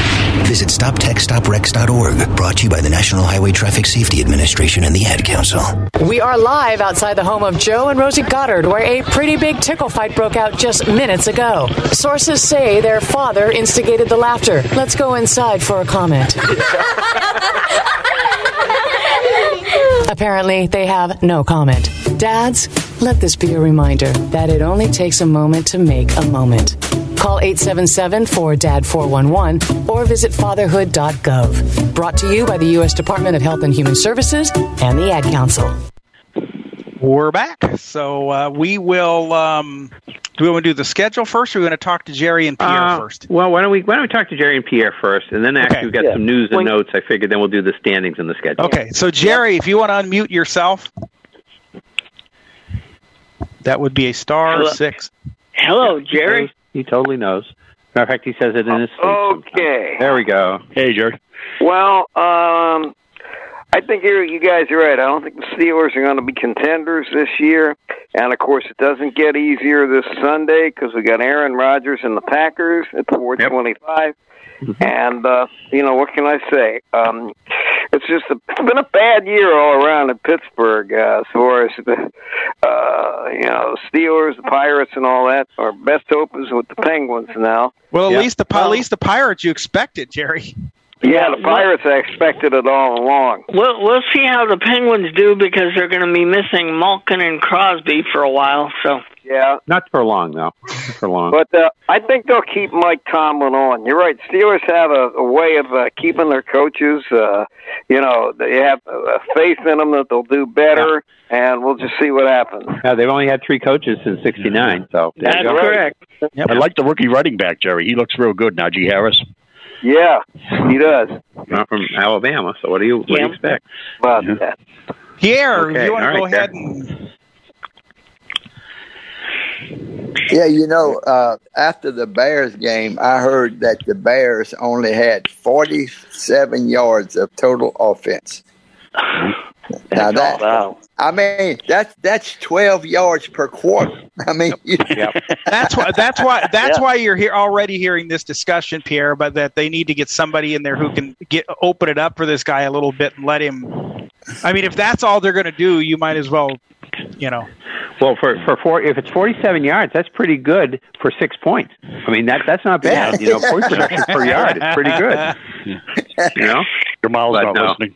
Visit StopTextsStopWrecks.org. Brought to you by the National Highway Traffic Safety Administration and the Ad Council. We are live outside the home of Joe and Rosie Goddard, where a pretty big tickle fight broke out just minutes ago. Sources say their father instigated the laughter. Let's go inside for a comment. Apparently, they have no comment. Dads, let this be a reminder that it only takes a moment to make a moment. Call 877 4DAD 411 or visit fatherhood.gov. Brought to you by the U.S. Department of Health and Human Services and the Ad Council. We're back. So uh, we will. Um, do we want to do the schedule first, or are we going to talk to Jerry and Pierre Uh, first? Well, why don't we why don't we talk to Jerry and Pierre first, and then after we've got some news and notes, I figured then we'll do the standings and the schedule. Okay, so Jerry, if you want to unmute yourself, that would be a star Hello. six. Hello, Jerry. He totally knows. Matter of fact, he says it in his sleep. Okay. There we go. Hey, Jerry. Well, um, I think you you guys are right. I don't think the Steelers are going to be contenders this year, and of course, it doesn't get easier this Sunday because we got Aaron Rodgers and the Packers at four twenty-five. And uh, you know what can I say? Um, it's just a, it's been a bad year all around in Pittsburgh uh, as far as the uh, you know Steelers, the Pirates, and all that. Our best hope is with the Penguins now. Well, at Yeah. least the at least the Pirates you expected, Jerry. Yeah, the Pirates. I expected it all along. We'll we'll see how the Penguins do because they're going to be missing Malkin and Crosby for a while. So Yeah, Not for long though. Not for long. but uh, I think they'll keep Mike Tomlin on. You're right. Steelers have a, a way of uh, keeping their coaches. Uh, you know, they have uh, faith in them that they'll do better, and we'll just see what happens. Yeah, they've only had three coaches since '69, so there you go. I like the rookie running back, Jerry. He looks real good, Najee Harris. Yeah, he does. Not from Alabama. So what do you what do you Yeah. expect? About that. Pierre, Okay, you want to all go right, ahead Pierre. and Yeah, you know, uh, after the Bears game, I heard that the Bears only had 47 yards of total offense. now that, I mean, that's that's 12 yards per quarter. I mean, you, that's why that's why that's Yeah. why you're here already hearing this discussion, Pierre. But that they need to get somebody in there who can get open it up for this guy a little bit and let him. I mean, if that's all they're going to do, you might as well you know. Well, for for four, if it's forty-seven yards, that's pretty good for six points. I mean, that that's not bad. Yeah. You know, point production per yard is pretty good. You know, Jamal's But not no. listening.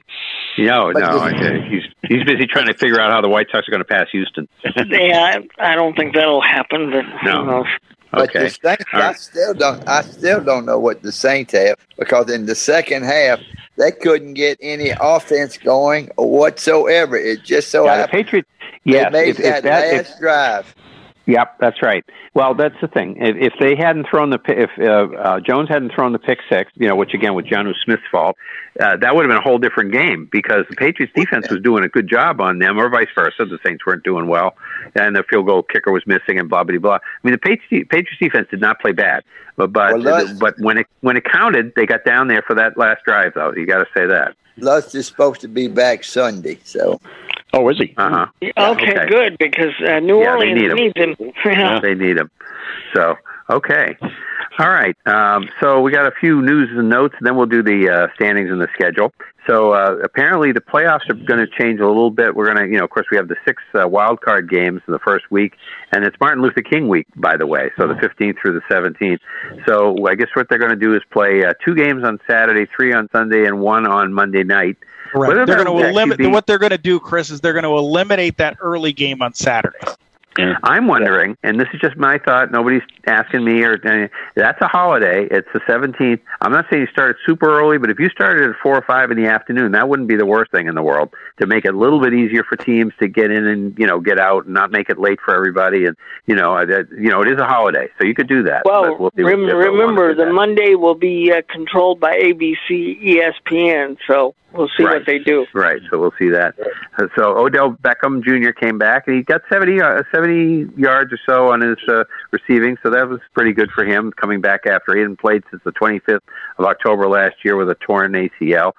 no, But no, this- he's he's busy trying to figure out how the White Sox are going to pass Houston. yeah, I, I don't think that'll happen. But No. who knows? But Okay. the Saints, All I still don't. I still don't know what the Saints have because in the second half they couldn't get any offense going whatsoever. It just so Yeah, the happened Patriots. they Yes, made if, if that, that if, last drive. Yep, that's right. Well, that's the thing. If, if they hadn't thrown the if uh, uh, Jones hadn't thrown the pick six, you know, which again was Jonnu Smith's fault, uh, that would have been a whole different game because the Patriots defense was doing a good job on them, or vice versa. The Saints weren't doing well, and the field goal kicker was missing, and blah blah blah. I mean, the Patriots, Patriots defense did not play bad, but but Well, let's- but when it when it counted, they got down there for that last drive, though. You got to say that. Lutz is supposed to be back Sunday, so Oh, is he? Uh huh. Okay, Okay. good because uh, New Yeah, they Orleans need needs him. Yeah. They need him. So, okay. All right. Um, so we got a few news and notes, and then we'll do the uh, standings and the schedule. So uh, apparently the playoffs are going to change a little bit. We're going to, you know, of course, we have the six uh, wild card games in the first week, and it's Martin Luther King week, by the way. So the 15th through the 17th. So I guess what they're going to do is play uh, two games on Saturday, three on Sunday, and one on Monday night. Right. Whether They're going to actually eliminate what they're going to do, Chris, is they're going to eliminate that early game on Saturday. I'm wondering, and this is just my thought. Nobody's asking me, or uh, that's a holiday. It's the 17th. I'm not saying you start it super early, but if you started at four or five in the afternoon, that wouldn't be the worst thing in the world to make it a little bit easier for teams to get in and you know get out and not make it late for everybody. And you know, uh, that, you know, it is a holiday, so you could do that. Well, we'll see rem- if they wanna remember do the Monday will be uh, controlled by ABC, ESPN, so we'll see Right. what they do. Right, so we'll see that. Uh, So Odell Beckham Jr. came back and he got 70, uh, 70 yards or so on his uh, receiving, so that was pretty good for him coming back after he hadn't played since the 25th of October last year with a torn ACL.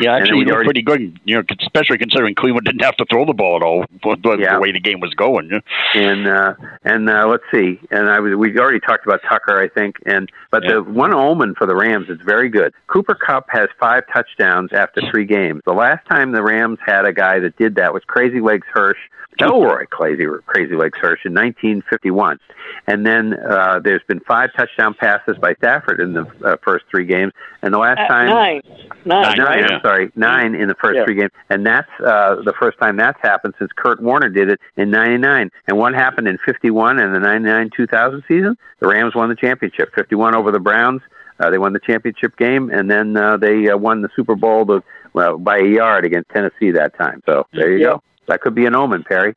Yeah, actually, he looked already- pretty good. You know, especially considering Cleveland didn't have to throw the ball at all. The, Yeah. the way the game was going. Yeah. and uh, and uh, let's see. And I was we already talked about Tucker, I think. And but the one omen for the Rams is very good. Cooper Kupp has five touchdowns after three games. The last time the Rams had a guy that did that was Crazy Legs Hirsch. Elroy Crazy Crazy Legs Hirsch in 1951, and then uh, there's been five touchdown passes by Stafford in the uh, first three games, and the last Uh, time nine, nine, nine. right? I'm sorry, nine in the first Yeah. three games, and that's uh, the first time that's happened since Kurt Warner did it in '99. And what happened in '51 and the '99-2000 season? The Rams won the championship, 51 over the Browns. Uh, they won the championship game, and then uh, they uh, won the Super Bowl the, well, by a yard against Tennessee that time. So there you Yeah. go. That could be an omen, Perry.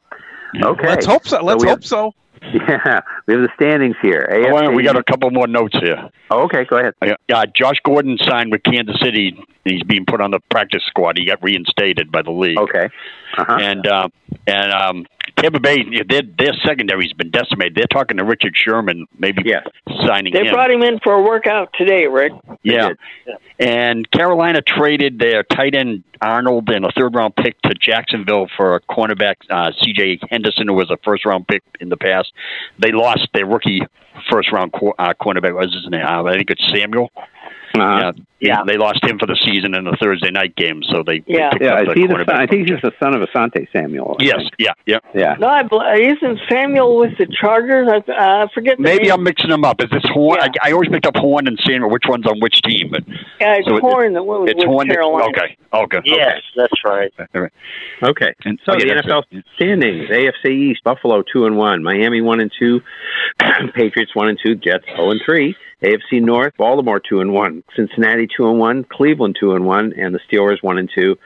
Okay, Let's hope so. Let's we hope have- so. Yeah, we have the standings here. Oh, we got a couple more notes here. Oh, okay, go ahead. Yeah, Josh Gordon signed with Kansas City. He's being put on the practice squad. He got reinstated by the league. Okay. Uh-huh. And uh, and um, Tampa Bay, their their secondary's been decimated. They're talking to Richard Sherman, maybe signing They him. brought him in for a workout today, Rick. Yeah. And Carolina traded their tight end Arnold and a third round pick to Jacksonville for a cornerback uh, C.J. Henderson, who was a first round pick in the past. They lost their rookie first round uh, cornerback. What was his name? Uh, I think it's Samuel. Uh-huh. Yeah, They lost him for the season in the Thursday night game, so they, they Yeah. picked Yeah, is the he the son, I think he's just the son of Asante Samuel. I Yes, think. yeah, yeah. Yeah. No, I bel- isn't Samuel with the Chargers? I uh, forget. The Maybe name. I'm mixing them up. Is this Horn? I, I always mixed up Horn and Samuel. Which one's on which team? But Yeah, it's so it- Horn that went it's with Horn. Carolina. Okay, okay. Yes, that's right. okay. All right. Okay. And So oh, the yeah, that's NFL standings: AFC East, Buffalo two and one, Miami one and two, Patriots one and two, Jets zero and three. AFC North, Baltimore two and one, Cincinnati two and one, Cleveland two and one, and the Steelers one and two.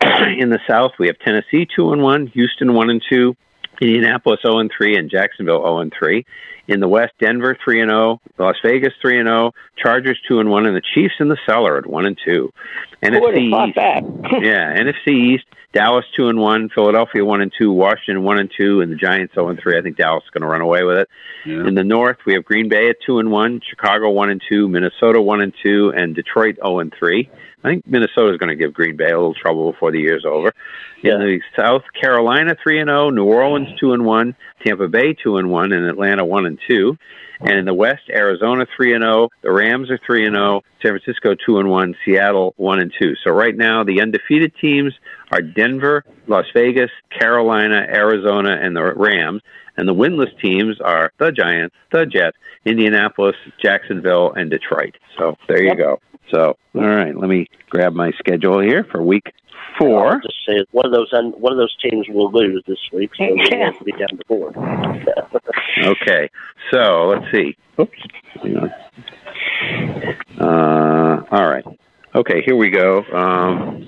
In the South, we have Tennessee two and one, Houston one and two, Indianapolis zero and three, and Jacksonville zero and three. In the West, Denver three and zero, Las Vegas three and zero, Chargers two and one, and the Chiefs in the cellar at one and two. Who NFC East, that? yeah, NFC East, Dallas two and one, Philadelphia one and two, Washington one and two, and the Giants zero and three. I think Dallas is going to run away with it. In the North, we have Green Bay at two and one, Chicago one and two, Minnesota one and two, and Detroit zero and three. I think Minnesota is going to give Green Bay a little trouble before the year's over. Yeah. In the South, Carolina three and zero, New Orleans two and one, Tampa Bay two and one, and Atlanta one and two. And in the West, Arizona three and zero. The Rams are three and zero. San Francisco two and one. Seattle one and two. So right now, the undefeated teams are Denver, Las Vegas, Carolina, Arizona, and the Rams. And the winless teams are the Giants, the Jets, Indianapolis, Jacksonville, and Detroit. So there you Yep. go. So all right, let me grab my schedule here for week four. I'll just say one of those one of those teams will lose this week, so they won't be down the board. Okay, so let's see. Oops. Uh, all right. Okay, here we go. Um,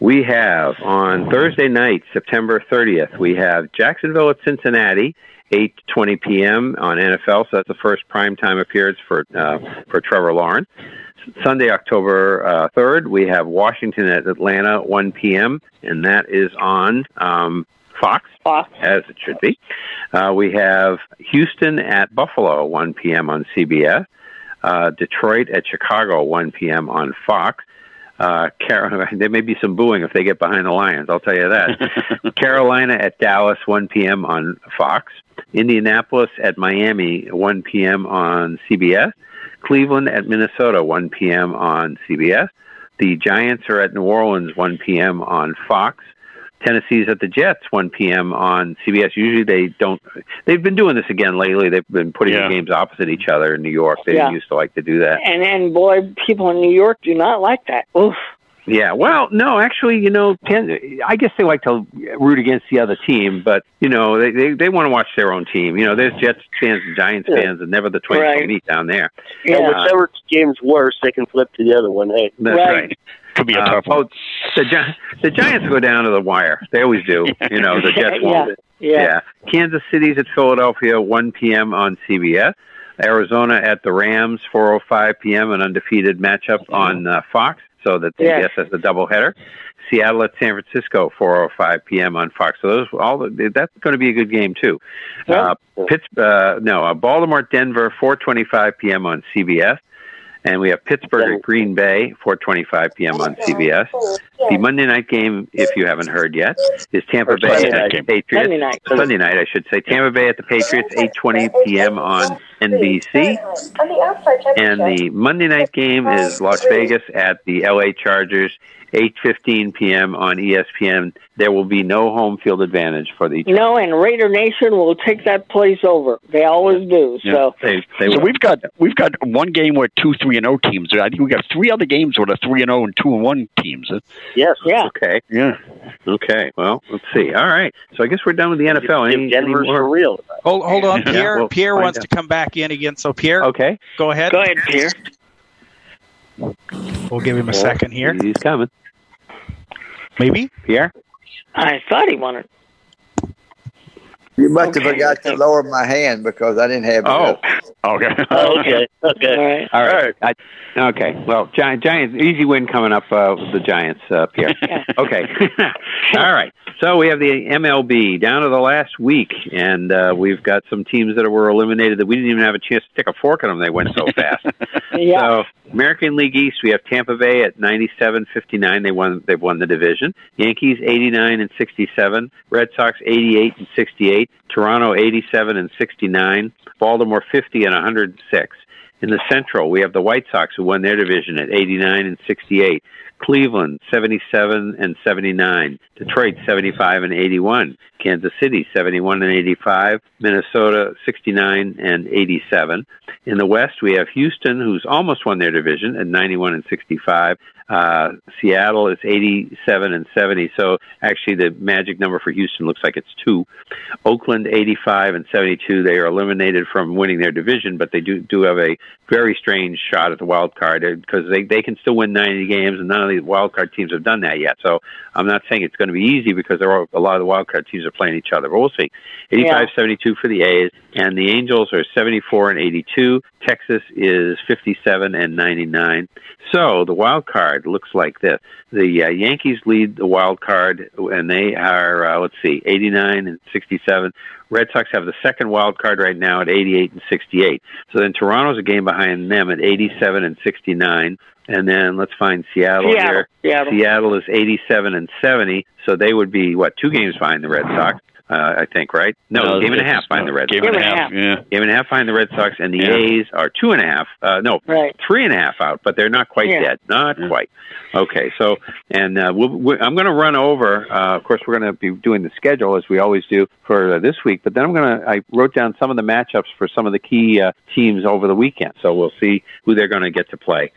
we have on Thursday night, September 30th, we have Jacksonville at Cincinnati, 8:20 p.m. on NFL. So that's the first primetime appearance for uh, for Trevor Lawrence. Sunday, October uh, 3rd, we have Washington at Atlanta, 1 p.m., and that is on um, Fox, Fox, as it should be. Uh, we have Houston at Buffalo, 1 p.m. on CBS. Uh, Detroit at Chicago, 1 p.m. on Fox. Uh, Car- there may be some booing if they get behind the Lions. I'll tell you that. Carolina at Dallas, 1 p.m. on Fox. Indianapolis at Miami, 1 p.m. on CBS. Cleveland at Minnesota, 1 p.m. on CBS. The Giants are at New Orleans, 1 p.m. on Fox. Tennessee's at the Jets, 1 p.m. on CBS. Usually they don't. They've been doing this again lately. They've been putting Yeah. the games opposite each other in New York. They Yeah. used to like to do that. And and boy, people in New York do not like that. Oof. Yeah, well, no, actually, you know, Ken, I guess they like to root against the other team, but you know, they they, they want to watch their own team. You know, there's Jets fans and Giants Yeah. fans, and never the twain Right. shall meet down there. Yeah, Uh, whichever game's worse, they can flip to the other one. Hey, That's right. Could be a Uh, tough one. Oh, the Gi- the Giants go down to the wire. They always do. You know, the Jets won't. Yeah, yeah. Kansas City's at Philadelphia, 1 p.m. on CBS. Arizona at the Rams, 4:05 p.m. An undefeated matchup on uh, Fox. So that Yes. CBS has the doubleheader. Seattle at San Francisco, 4:05 p.m. on Fox. So those all the, that's going to be a good game too. Uh, Pitts, uh, no, uh, Baltimore, Denver, 4:25 p.m. on CBS. And we have Pittsburgh at Green Bay, 4:25 p.m. on CBS. The Monday night game, if you haven't heard yet, is Tampa Or Bay Sunday at night the. Patriots. Sunday night. Sunday night, I should say. Tampa Bay at the Patriots, 8:20 p.m. on NBC. And the Monday night game is Las Vegas at the LA Chargers, 8:15 p.m. on ESPN. There will be no home field advantage for the No, and Raider Nation will take that place over. They always do. So they, they so we've got we've got one game with two three and zero teams. I think we got three other games with a three and zero and two and one teams. Yes. Yeah. Okay. Yeah. Okay. Well, let's see. All right. So I guess we're done with the NFL. Any, any Denver's more? for real. Hold, hold on, Yeah, Pierre. we'll Pierre wants out. to come back in again. So Pierre, Okay. go ahead. go ahead, Pierre. We'll give him a second here. He's coming. Maybe. Pierre? I thought he wanted. You must have Okay. forgot to lower my hand because I didn't have it. Oh. up. Okay. Oh, okay. Okay. right. All right. I, okay. Well, Gi- Giants easy win coming up uh, with the Giants, uh, Pierre. okay. All right. So we have the MLB down to the last week, and uh, we've got some teams that were eliminated that we didn't even have a chance to stick a fork in them. They went so fast. Yeah. So American League East, we have Tampa Bay at ninety-seven fifty-nine. They won. They've won the division. Yankees eighty-nine and sixty-seven. Red Sox eighty-eight and sixty-eight. Toronto eighty-seven and sixty-nine. Baltimore fifty and one hundred and six. In the Central, we have the White Sox who won their division at eighty-nine and sixty-eight. Cleveland 77 and 79, Detroit 75 and 81, Kansas City 71 and 85, Minnesota 69 and 87. In the West, we have Houston, who's almost won their division at 91 and 65. Uh, Seattle is 87 and 70. So actually, the magic number for Houston looks like it's two. Oakland 85 and 72. They are eliminated from winning their division, but they do do have a very strange shot at the wild card because they they can still win 90 games, and none of these wild card teams have done that yet. So I'm not saying it's going to be easy because there are a lot of the wild card teams are playing each other, but we'll see. 85 72 for the A's, and the Angels are 74 and 82. Texas is 57 and 99. So the wild card looks like this. The uh, Yankees lead the wild card, and they are, uh, let's see, 89 and 67. Red Sox have the second wild card right now at 88 and 68. So then Toronto's a game behind them at 87 and 69. And then let's find Seattle, Seattle, here. Seattle. Seattle is 87 and 70. So they would be, what, two games behind the Red Sox. Uh, I think, right? No, No, game and a half behind the Red game Sox. and a half, yeah. Game and a half behind the Red Sox, and the Yeah. A's are two and a half. Uh, no, Right. three and a half out, but they're not quite Yeah. dead. Not quite. Okay, so and uh, we'll, we I'm going to run over. Uh, of course, we're going to be doing the schedule as we always do for uh, this week. But then I'm going to. I wrote down some of the matchups for some of the key uh, teams over the weekend. So we'll see who they're going to get to play.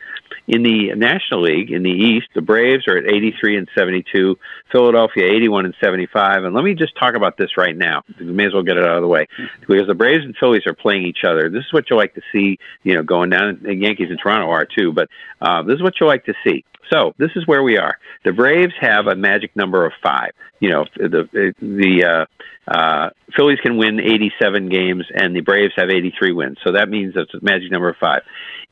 In the National League, in the East, the Braves are at 83 and 72, Philadelphia 81 and 75. And let me just talk about this right now. We may as well get it out of the way because the Braves and Phillies are playing each other. This is what you like to see, you know, going down. The Yankees and Toronto are too, but uh, this is what you like to see. So this is where we are. The Braves have a magic number of five. You know, the the uh, uh, Phillies can win 87 games, and the Braves have 83 wins. So that means that's a magic number of five.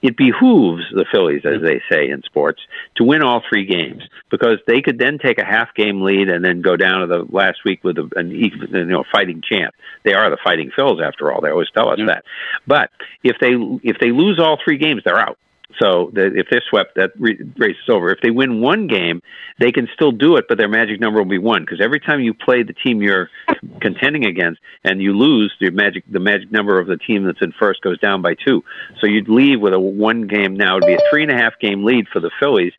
It behooves the Phillies, as they say in sports, to win all three games because they could then take a half game lead and then go down to the last week with a, an even, you know fighting chance. They are the fighting Phils after all. They always tell us that. But if they if they lose all three games, they're out. So if they're swept, that race is over. If they win one game, they can still do it, but their magic number will be one. Because every time you play the team you're contending against and you lose, the magic the magic number of the team that's in first goes down by two. So you'd leave with a one game now. It'd be a three and a half game lead for the Phillies.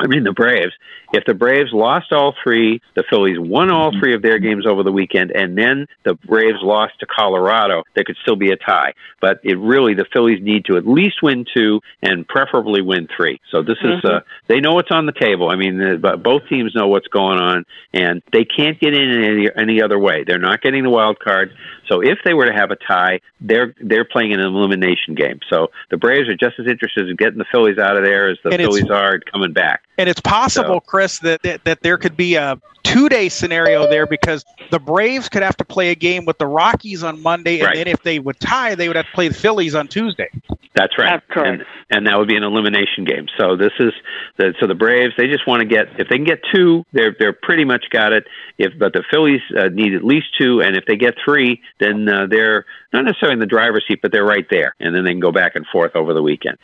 I mean the Braves. If the Braves lost all three, the Phillies won all three of their games over the weekend, and then the Braves lost to Colorado, there could still be a tie. But it really, the Phillies need to at least win two and preferably win three. So this is, uh, they know what's on the table. I mean, but both teams know what's going on, and they can't get in any, any other way. They're not getting the wild card. So if they were to have a tie, they're they're playing an elimination game. So the Braves are just as interested in getting the Phillies out of there as the And Phillies are coming back. And it's possible, Chris, that, that that there could be a two day scenario there because the Braves could have to play a game with the Rockies on Monday, and Right. then if they would tie, they would have to play the Phillies on Tuesday. That's right. And, and that would be an elimination game. So this is the so the Braves they just want to get if they can get two, they're they're pretty much got it. If but the Phillies uh, need at least two, and if they get three, then uh, they're not necessarily in the driver's seat, but they're right there, and then they can go back and forth over the weekend.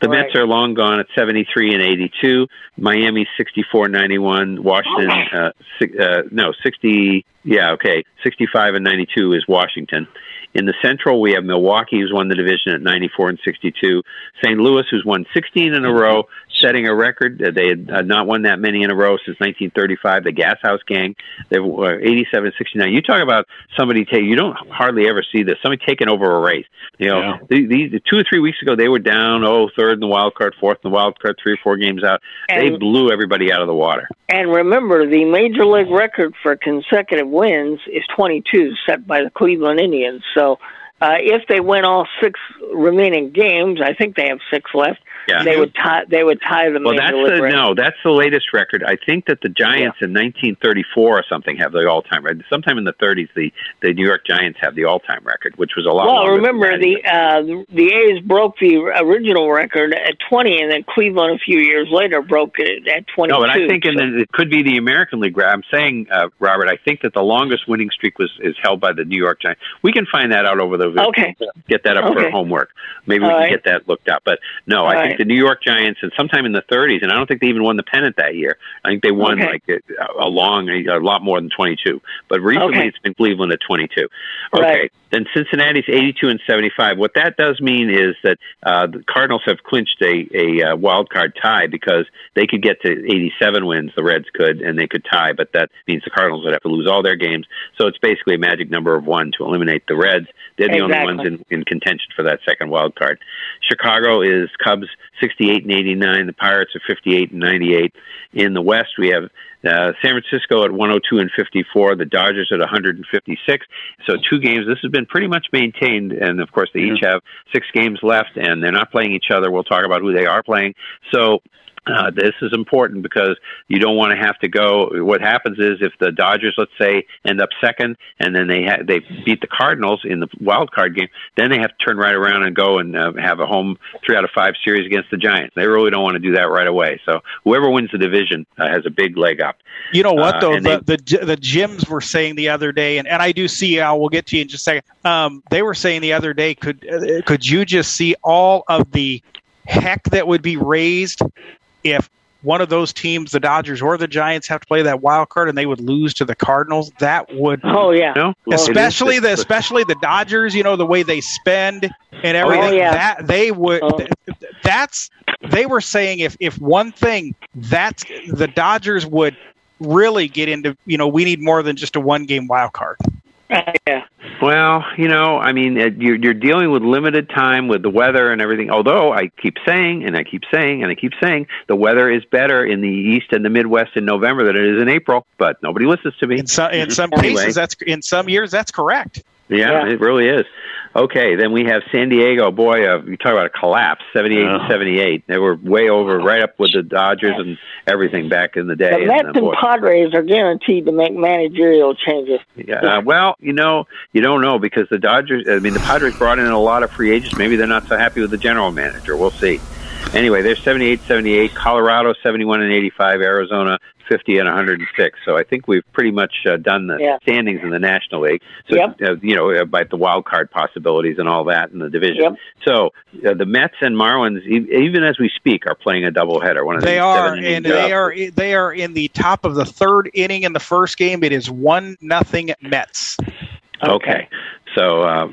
The Mets are long gone at 73 and 82. Miami 64 91. Washington uh, si- uh, no 60 yeah okay 65 and 92 is Washington. In the Central, we have Milwaukee, who's won the division at 94 and 62. St. Louis, who's won 16 in a row, setting a record. Uh, They had uh, not won that many in a row since 1935. The Gas House Gang, they were uh, 87 and 69. You talk about somebody take. You don't hardly ever see this. Somebody taking over a race. You know, these, these two or three weeks ago, they were down. Oh, third in the wild card, fourth in the wild card, three or four games out. they blew everybody out of the water. And remember, the major league record for consecutive wins is 22, set by the Cleveland Indians. So, uh, if they win all six remaining games, I think they have six left. Yeah. They would tie. They would tie the Well, that's the, record. no, that's the latest record. I think that the Giants in 1934 or something have the all-time record. Sometime in the 30s, the the New York Giants have the all-time record, which was a lot. Well, remember the uh, the A's broke the original record at 20, and then Cleveland a few years later broke it at 22. No, but I think in So- the, it could be the American League. I'm saying, uh, Robert, I think that the longest winning streak was is held by the New York Giants. We can find that out over the Okay. Get that up Okay. for homework. Maybe we can right. get that looked up. But no, All I right. think the New York Giants, and sometime in the 30s, and I don't think they even won the pennant that year. I think they won Okay. like a, a long, a, lot more than 22. But recently, it's been Cleveland at 22. Okay. Right. Then Cincinnati's 82 and 75. What that does mean is that uh, the Cardinals have clinched a, a uh, wild card tie because they could get to 87 wins, the Reds could, and they could tie, but that means the Cardinals would have to lose all their games. So it's basically a magic number of one to eliminate the Reds. They're the only Exactly. ones in, in contention for that second wild card. Chicago is Cubs 68 and 89. The Pirates are 58 and 98. In the West, we have uh, San Francisco at 102 and 54. The Dodgers at 156. So two games. This has been pretty much maintained, and of course they each have six games left, and they're not playing each other. We'll talk about who they are playing. So. Uh, this is important because you don't want to have to go. What happens is if the Dodgers, let's say, end up second, and then they ha- they beat the Cardinals in the wild card game, then they have to turn right around and go and uh, have a home three out of five series against the Giants. They really don't want to do that right away. So whoever wins the division uh, has a big leg up. You know what Uh, though the, the the gyms were saying the other day, and, and I do see. Al, we'll get to you in just a second. Um, they were saying the other day, could uh, could you just see all of the heck that would be raised if one of those teams, the Dodgers or the Giants, have to play that wild card, and they would lose to the Cardinals. That would Oh yeah. No? especially the especially the Dodgers. You know the way they spend and everything. Oh, yeah. That they would. Oh. th- That's they were saying if if one thing that's the Dodgers would really get into. You know, we need more than just a one game wild card. Yeah. Well, you know, I mean, uh, you're, you're dealing with limited time with the weather and everything. Although I keep saying, and I keep saying, and I keep saying, the weather is better in the East and the Midwest in November than it is in April. But nobody listens to me. In some in some Anyway. cases, that's in some years that's correct. Yeah, Yeah. it really is. Okay, then we have San Diego. Boy, uh, you talk about a collapse, 78 to 78. They were way over, right up with the Dodgers and everything back in the day. The and, Mets uh, and Padres are guaranteed to make managerial changes. Yeah, uh, well, you know, you don't know because the Dodgers. I mean, the Padres brought in a lot of free agents. Maybe they're not so happy with the general manager. We'll see. Anyway, they're 78, 78. Colorado 71 and 85. Arizona 50 and 106. So I think we've pretty much uh, done the Yeah. standings in the National League. So Yep. uh, you know about the wild card possibilities and all that in the division. Yep. So uh, the Mets and Marlins, e- even as we speak, are playing a doubleheader. One of They are, and they uh, are they are in the top of the third inning in the first game. It is one nothing Mets. Okay. So uh,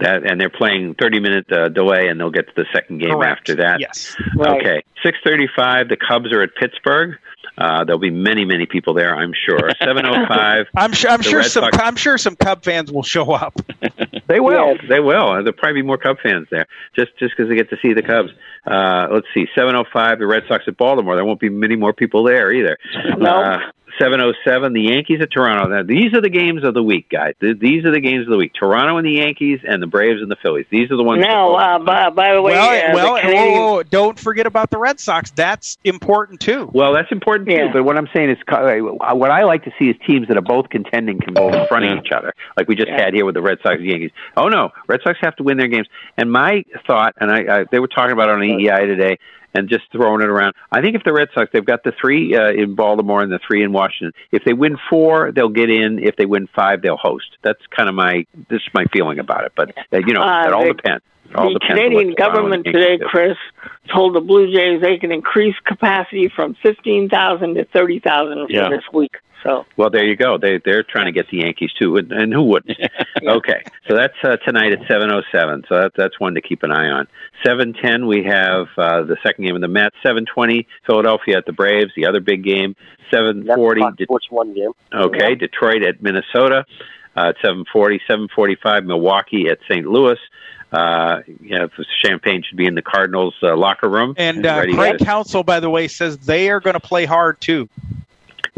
that and they're playing 30 minute uh, delay, and they'll get to the second game Correct. after that. Yes. Right. Okay. 6:35. The Cubs are at Pittsburgh. Uh, there'll be many, many people there, I'm sure. 7:05. I'm sure. I'm sure Red some. Sox- I'm sure some Cub fans will show up. They will. Yes. They will. There'll probably be more Cub fans there, just just because they get to see the Cubs. Uh, let's see. 7:05. The Red Sox at Baltimore. There won't be many more people there either. No. Uh, 707, the Yankees at Toronto. Now, these are the games of the week, guys. These are the games of the week. Toronto and the Yankees and the Braves and the Phillies. These are the ones. Now, uh, by, by the way, well, uh, well, the Canadian, whoa, whoa, don't forget about the Red Sox. That's important too. Well, that's important too. But what I'm saying is, uh, what I like to see is teams that are both contending can go in front of each other, like we just Yeah. had here with the Red Sox and Yankees. Oh no, Red Sox have to win their games. And my thought, and I, I they were talking about it on EEI today, and just throwing it around. I think if the Red Sox, they've got the three uh, in Baltimore and the three in Washington. If they win four, they'll get in. If they win five, they'll host. That's kind of my this is my feeling about it. But uh, you know, Uh, it all depends. It all the Canadian government today. Chris, told the Blue Jays they can increase capacity from 15,000 to 30,000 for Yeah. this week. So, Well, there you go. They they're trying to get the Yankees too, and, and who wouldn't? Okay, so that's uh, tonight at seven oh seven. So that, that's one to keep an eye on. Seven ten, we have uh, the second game of the Mets. Seven twenty, Philadelphia at the Braves. The other big game. Seven forty. That's forty. Fox Sports One game. Okay, Detroit at Minnesota. Uh, at seven forty. Seven forty five, Milwaukee at St. Louis. Uh, you know, Champagne should be in the Cardinals' uh, locker room. And uh, Craig to- Counsell, by the way, says they are going to play hard too.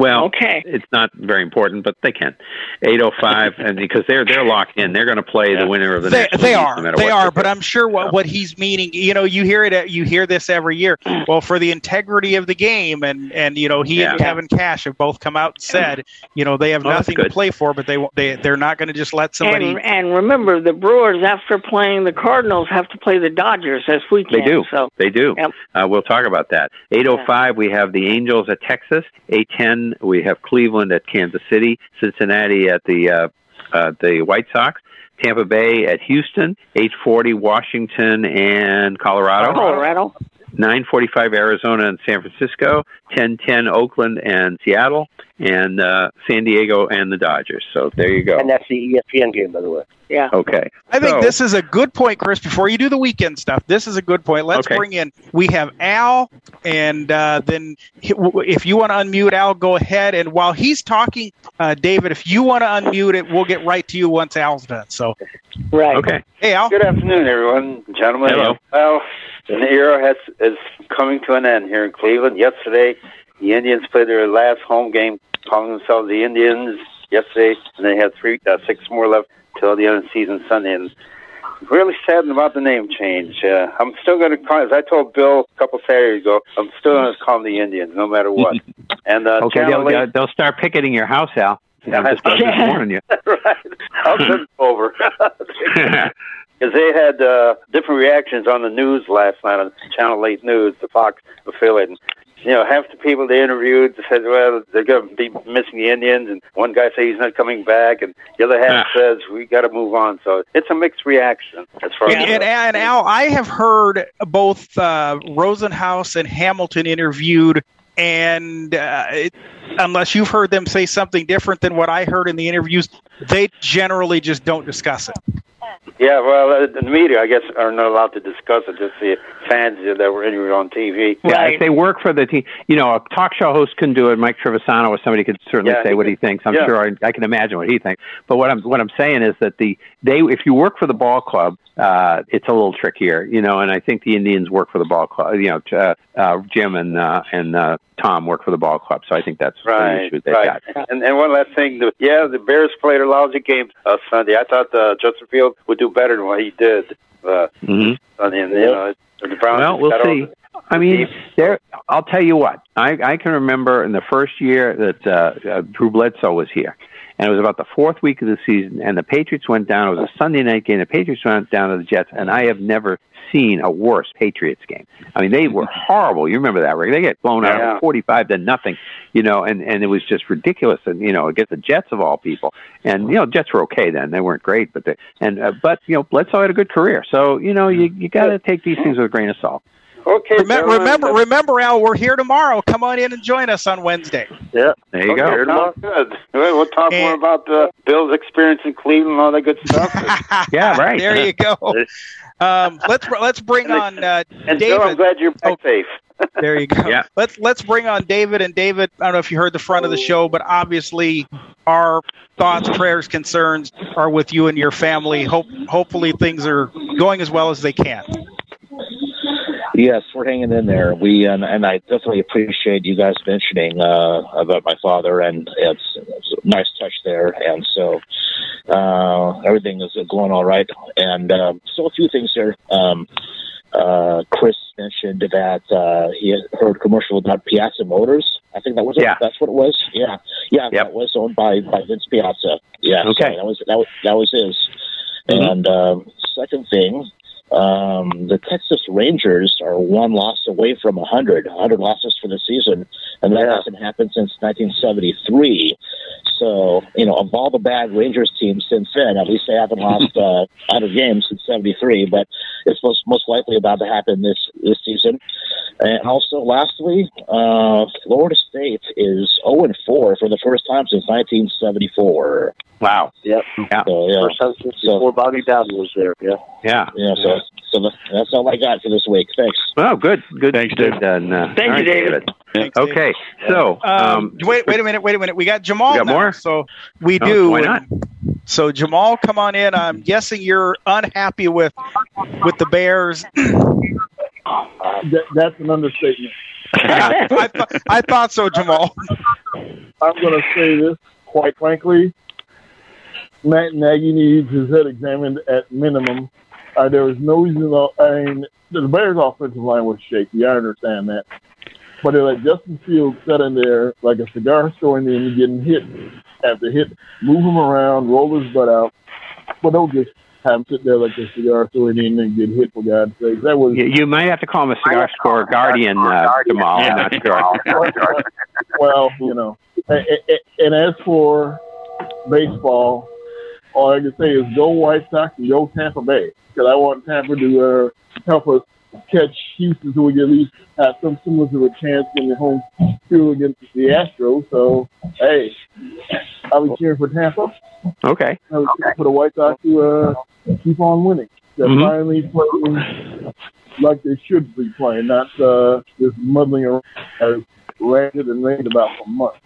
Well, Okay. it's not very important, but they can. Eight oh five, and because they're they're locked in, they're going to play the winner of the They, National they League, are, no they are, but. I'm sure what, what he's meaning. You know, you hear it, you hear this every year. Well, for the integrity of the game, and and you know, he and Kevin Cash have both come out and said, you know, they have Oh, nothing to play for, but they they they're not going to just let somebody. and, and remember, the Brewers, after playing the Cardinals, have to play the Dodgers this weekend. They do. So, They do. Yep. Uh, we'll talk about that. 8:05, we have the Angels at Texas. 8:10, we have Cleveland at Kansas City. Cincinnati at the uh, uh, the White Sox. Tampa Bay at Houston. 8:40, Washington and Colorado. Colorado. 9:45, Arizona and San Francisco. 10:10, Oakland and Seattle. And uh, San Diego and the Dodgers. So there you go. And that's the E ESPN game, by the way. Yeah. Okay. I think So- this is a good point, Chris. Before you do the weekend stuff, this is a good point. Let's Okay. bring in. We have Al, and uh, then if you want to unmute Al, go ahead. And while he's talking, uh, David, if you want to unmute it, we'll get right to you once Al's done. So, right. Okay. Hey, Al. Good afternoon, everyone, gentlemen. Hello. Well, an era has is coming to an end here in Cleveland. Yesterday, the Indians played their last home game, calling themselves the Indians. Yesterday, and they had three, uh, six more left till the end of the season Sunday. And really saddened about the name change. Uh, I'm still going to call, as I told Bill a couple of Saturdays ago, I'm still going to call them the Indians, no matter what. and uh, Okay, they'll, eight- they'll start picketing your house, Al. I'm just, I'm just warning you. right. I'll send over. Because they had uh, different reactions on the news last night on Channel 8 News, the Fox affiliate. And, you know, half the people they interviewed said, well, they're going to be missing the Indians. And one guy said he's not coming back. And the other half says, we got to move on. So it's a mixed reaction as far And, as. and, and Al, I have heard both uh, Rosenhaus and Hamilton interviewed and uh, it, unless you've heard them say something different than what I heard in the interviews, they generally just don't discuss it. Yeah, well, uh, the media, I guess, are not allowed to discuss it. Just the fans that were interviewed on TV. Yeah, if they work for the team, you know, a talk show host can do it. Mike Trivisonno or somebody could certainly Yeah, say he what could- he thinks. I'm yeah. sure I, I can imagine what he thinks. But what I'm what I'm saying is that the they if you work for the ball club, uh, it's a little trickier, you know. And I think the Indians work for the ball club. You know, uh, uh, Jim and uh, and uh, Tom work for the ball club, so I think that's the issue they've right. got. And, and one last thing, the, yeah, the Bears played a lousy game uh, Sunday. I thought uh, Justin Field would do better than what he did. Uh, hmm and, you know, the Browns Well, we'll see. over- I mean, there. I'll tell you what. I, I can remember in the first year that uh, uh, Drew Bledsoe was here, and it was about the fourth week of the season, and the Patriots went down. It was a Sunday night game. The Patriots went down to the Jets, and I have never seen a worse Patriots game. I mean, they were horrible. You remember that, Rick? They get blown out Yeah. forty-five to nothing, you know, and and it was just ridiculous. And you know, against the Jets of all people, and you know, Jets were okay then. They weren't great, but they, and uh, but you know, Bledsoe had a good career. So you know, you you got to take these things with a grain of salt. Okay. Remember, remember, remember, Al, we're here tomorrow. Come on in and join us on Wednesday. Yeah. There you okay, go. Sounds good. We'll we'll talk more about uh, Bill's experience in Cleveland and all that good stuff. yeah, right. There you go. Um, let's let's bring on uh, And David. Bill, I'm glad you're back safe. There you go. Yeah. Let's let's bring on David and David. I don't know if you heard the front of the show, but obviously our thoughts, prayers, concerns are with you and your family. Hope hopefully things are going as well as they can. Yes, we're hanging in there. We and, and I definitely appreciate you guys mentioning uh, about my father, and it's, it's a nice touch there. And so uh, everything is going all right. And um, so a few things here. Um, uh, Chris mentioned that uh, he had heard a commercial about Piazza Motors. I think that was it. Yeah. That's what it was. Yeah, yeah. That was owned by by Vince Piazza. Yeah. so Okay. that was that was that was his. Mhm. And um, second thing, um, the Texas Rangers are one loss away from 100, 100 losses for the season, and that hasn't happened since 1973. So, you know, of all the bad Rangers teams since then, at least they haven't lost uh, 100 games since 73, but it's most, most likely about to happen this, this season. And also, lastly, uh, Florida State is 0 4 for the first time since 1974. Wow. Yep. Yeah. So, yeah. First time since before Bobby Bowden was there. Yeah. Yeah. Yeah. So, so the, that's all I got for this week. Thanks. Well, good, good. Thanks, David. And, uh, Thank you, right, David. Okay, so Um, wait, wait a minute, wait a minute. We got Jamal. We got now, more? So we Oh, do. why and- So Jamal, come on in. I'm guessing you're unhappy with with the Bears. That, that's an understatement. I, th- I thought so, Jamal. I'm going to say this quite frankly. Matt Nagy needs his head examined at minimum. Uh, there was no reason. I mean, the Bears' offensive line was shaky. I understand that, but they let Justin Fields sit in there like a cigar store in the end, getting hit after hit, move him around, roll his butt out, but don't just have him sit there like a cigar store in the end and get hit for God's sake. That was You, you might have to call him a cigar store guardian, uh, Jamal. I'm not sure. well, you know. And, and- and as for baseball, all I can say is go White Sox and go Tampa Bay because I want Tampa to uh, help us catch Houston so we can at least have some semblance of a chance in the home field against the Astros. So, hey, I'll be cheering for Tampa. Okay. I was cheering for the White Sox to uh, keep on winning. They're Mhm. finally playing like they should be playing, not uh, just muddling around ranted and raved about for months.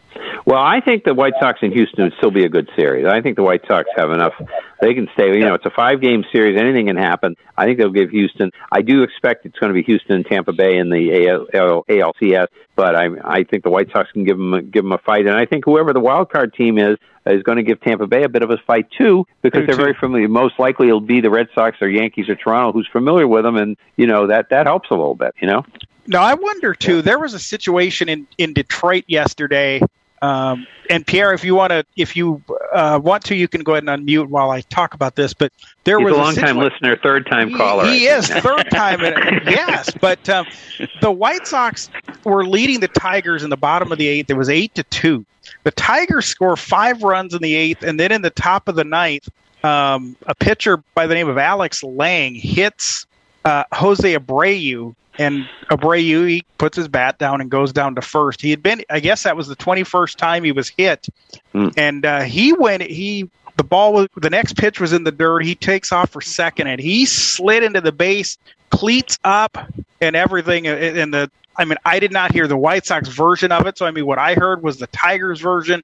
Well, I think the White Sox in Houston would still be a good series. I think the White Sox have enough. They can stay. You know, it's a five-game series. Anything can happen. I think they'll give Houston. I do expect it's going to be Houston and Tampa Bay in the AL, ALCS, but I I think the White Sox can give them a, give them a fight, and I think whoever the wild card team is is going to give Tampa Bay a bit of a fight too, because they're very familiar. Most likely, it'll be the Red Sox or Yankees or Toronto who's familiar with them, and you know that that helps a little bit. You know. Now I wonder too. There was a situation in in Detroit yesterday. Um, and Pierre, if you want to, if you uh, want to, you can go ahead and unmute while I talk about this. But there He's was a long time situa- listener, third time caller. He I is third time. Yes, but um, the White Sox were leading the Tigers in the bottom of the eighth. It was eight to two. The Tigers score five runs in the eighth, and then in the top of the ninth, um, a pitcher by the name of Alex Lange hits uh, Jose Abreu, and Abreu he puts his bat down and goes down to first. He had been, I guess that was the twenty first time he was hit, and uh, he went he. The ball was the next pitch was in the dirt. He takes off for second, and he slid into the base, cleats up, and everything. And the I mean, I did not hear the White Sox version of it. So I mean, what I heard was the Tigers version.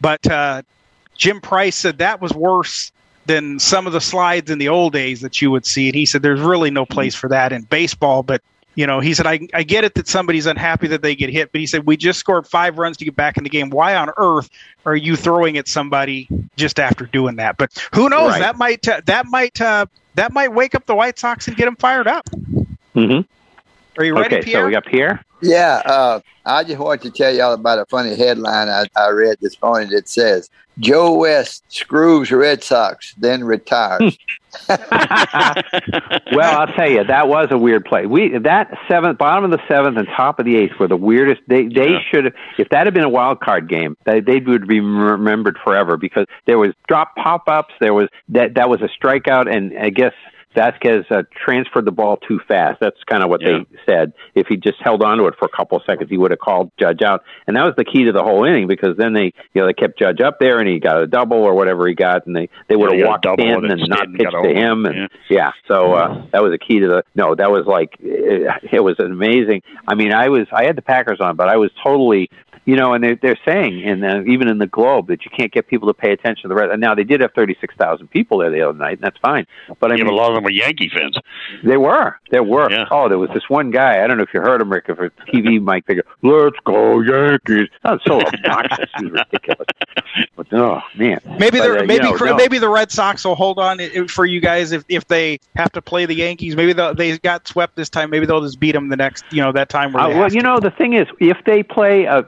But uh, Jim Price said that was worse than some of the slides in the old days that you would see. And he said there's really no place for that in baseball. But you know, he said I, I get it that somebody's unhappy that they get hit, but he said we just scored five runs to get back in the game. Why on earth are you throwing at somebody just after doing that? But who knows? Right. That might uh, that might uh, that might wake up the White Sox and get them fired up. Mm-hmm. Are you ready, okay, Pierre? so we got Pierre. Yeah, uh, I just want to tell y'all about a funny headline I, I read this morning that says Joe West screws Red Sox, then retires. well, I'll tell you, that was a weird play. We that seventh, bottom of the seventh, and top of the eighth were the weirdest. They they should have. If that had been a wild card game, they they would be remembered forever because there was drop pop ups. There was that that was a strikeout, and I guess. Vázquez uh, transferred the ball too fast. That's kind of what they said. If he just held on to it for a couple of seconds, he would have called Judge out, and that was the key to the whole inning because then they, you know, they kept Judge up there, and he got a double or whatever he got, and they they would have walked in and and not pitched to him, and yeah, so uh, that was a key to the. No, that was like it, it was amazing. I mean, I was I had the Packers on, but I was totally you know, and they're, they're saying, and uh, even in the Globe, that you can't get people to pay attention to the rest. And now they did have thirty six thousand people there the other night, and that's fine. But I Yeah, mean, a lot of them were Yankee fans. they were, there were. Oh, there was this one guy. I don't know if you heard him, Rick, for TV mic. They go, "Let's go Yankees." That's so obnoxious. It was ridiculous. But oh man, Maybe But, they're uh, you maybe know, no. maybe the Red Sox will hold on for you guys if, if they have to play the Yankees. Maybe they'll- they got swept this time. Maybe they'll just beat them the next you know that time. Where Uh, well, have you know, the thing is, if they play, uh,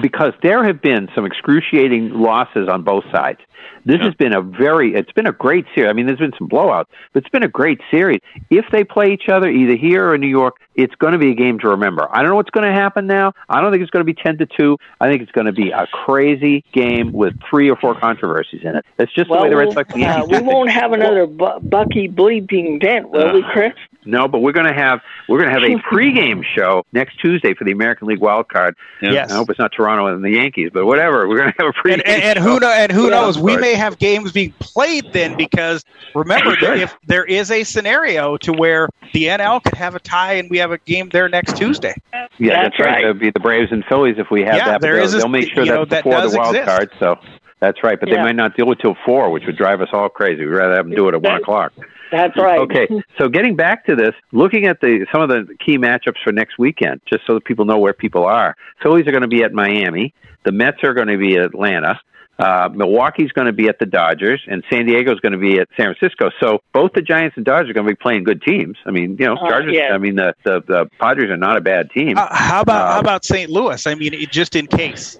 because there have been some excruciating losses on both sides. This has been a very, it's been a great series. I mean, there's been some blowouts, but it's been a great series. If they play each other either here or in New York, it's going to be a game to remember. I don't know what's going to happen now. I don't think it's going to be 10 to 2. I think it's going to be a crazy game with three or four controversies in it. That's just the way the Red Sox and uh, Yankees we won't have another bu- Bucky bleeping Dent, will we, Uh, Chris? No, but we're going to have we're going to have a pregame show next Tuesday for the American League wild card. Yes. I hope it's not Toronto and the Yankees, but whatever. We're going to have a pregame. and, and, and show. who know, and who Yeah. knows? We may have games being played then because remember that if there is a scenario to where the NL could have a tie and we have a game there next Tuesday. Yeah, That's that's, right. right. It'll be the Braves and Phillies if we have Yeah, that. but there they'll, a- they'll make sure you know, that's that before does the wild exist. card. So that's right, but Yeah. they might not deal with till four, which would drive us all crazy. We'd rather have them do it at one o'clock. That's right. Okay, so getting back to this, looking at the some of the key matchups for next weekend, just so that people know where people are. Phillies are going to be at Miami. The Mets are going to be at Atlanta. Uh, Milwaukee's going to be at the Dodgers, and San Diego's going to be at San Francisco. So both the Giants and Dodgers are going to be playing good teams. I mean, you know, Uh, Chargers. yeah. I mean, the, the the Padres are not a bad team. Uh, how about how Um, about St. Louis? I mean, it, just in case.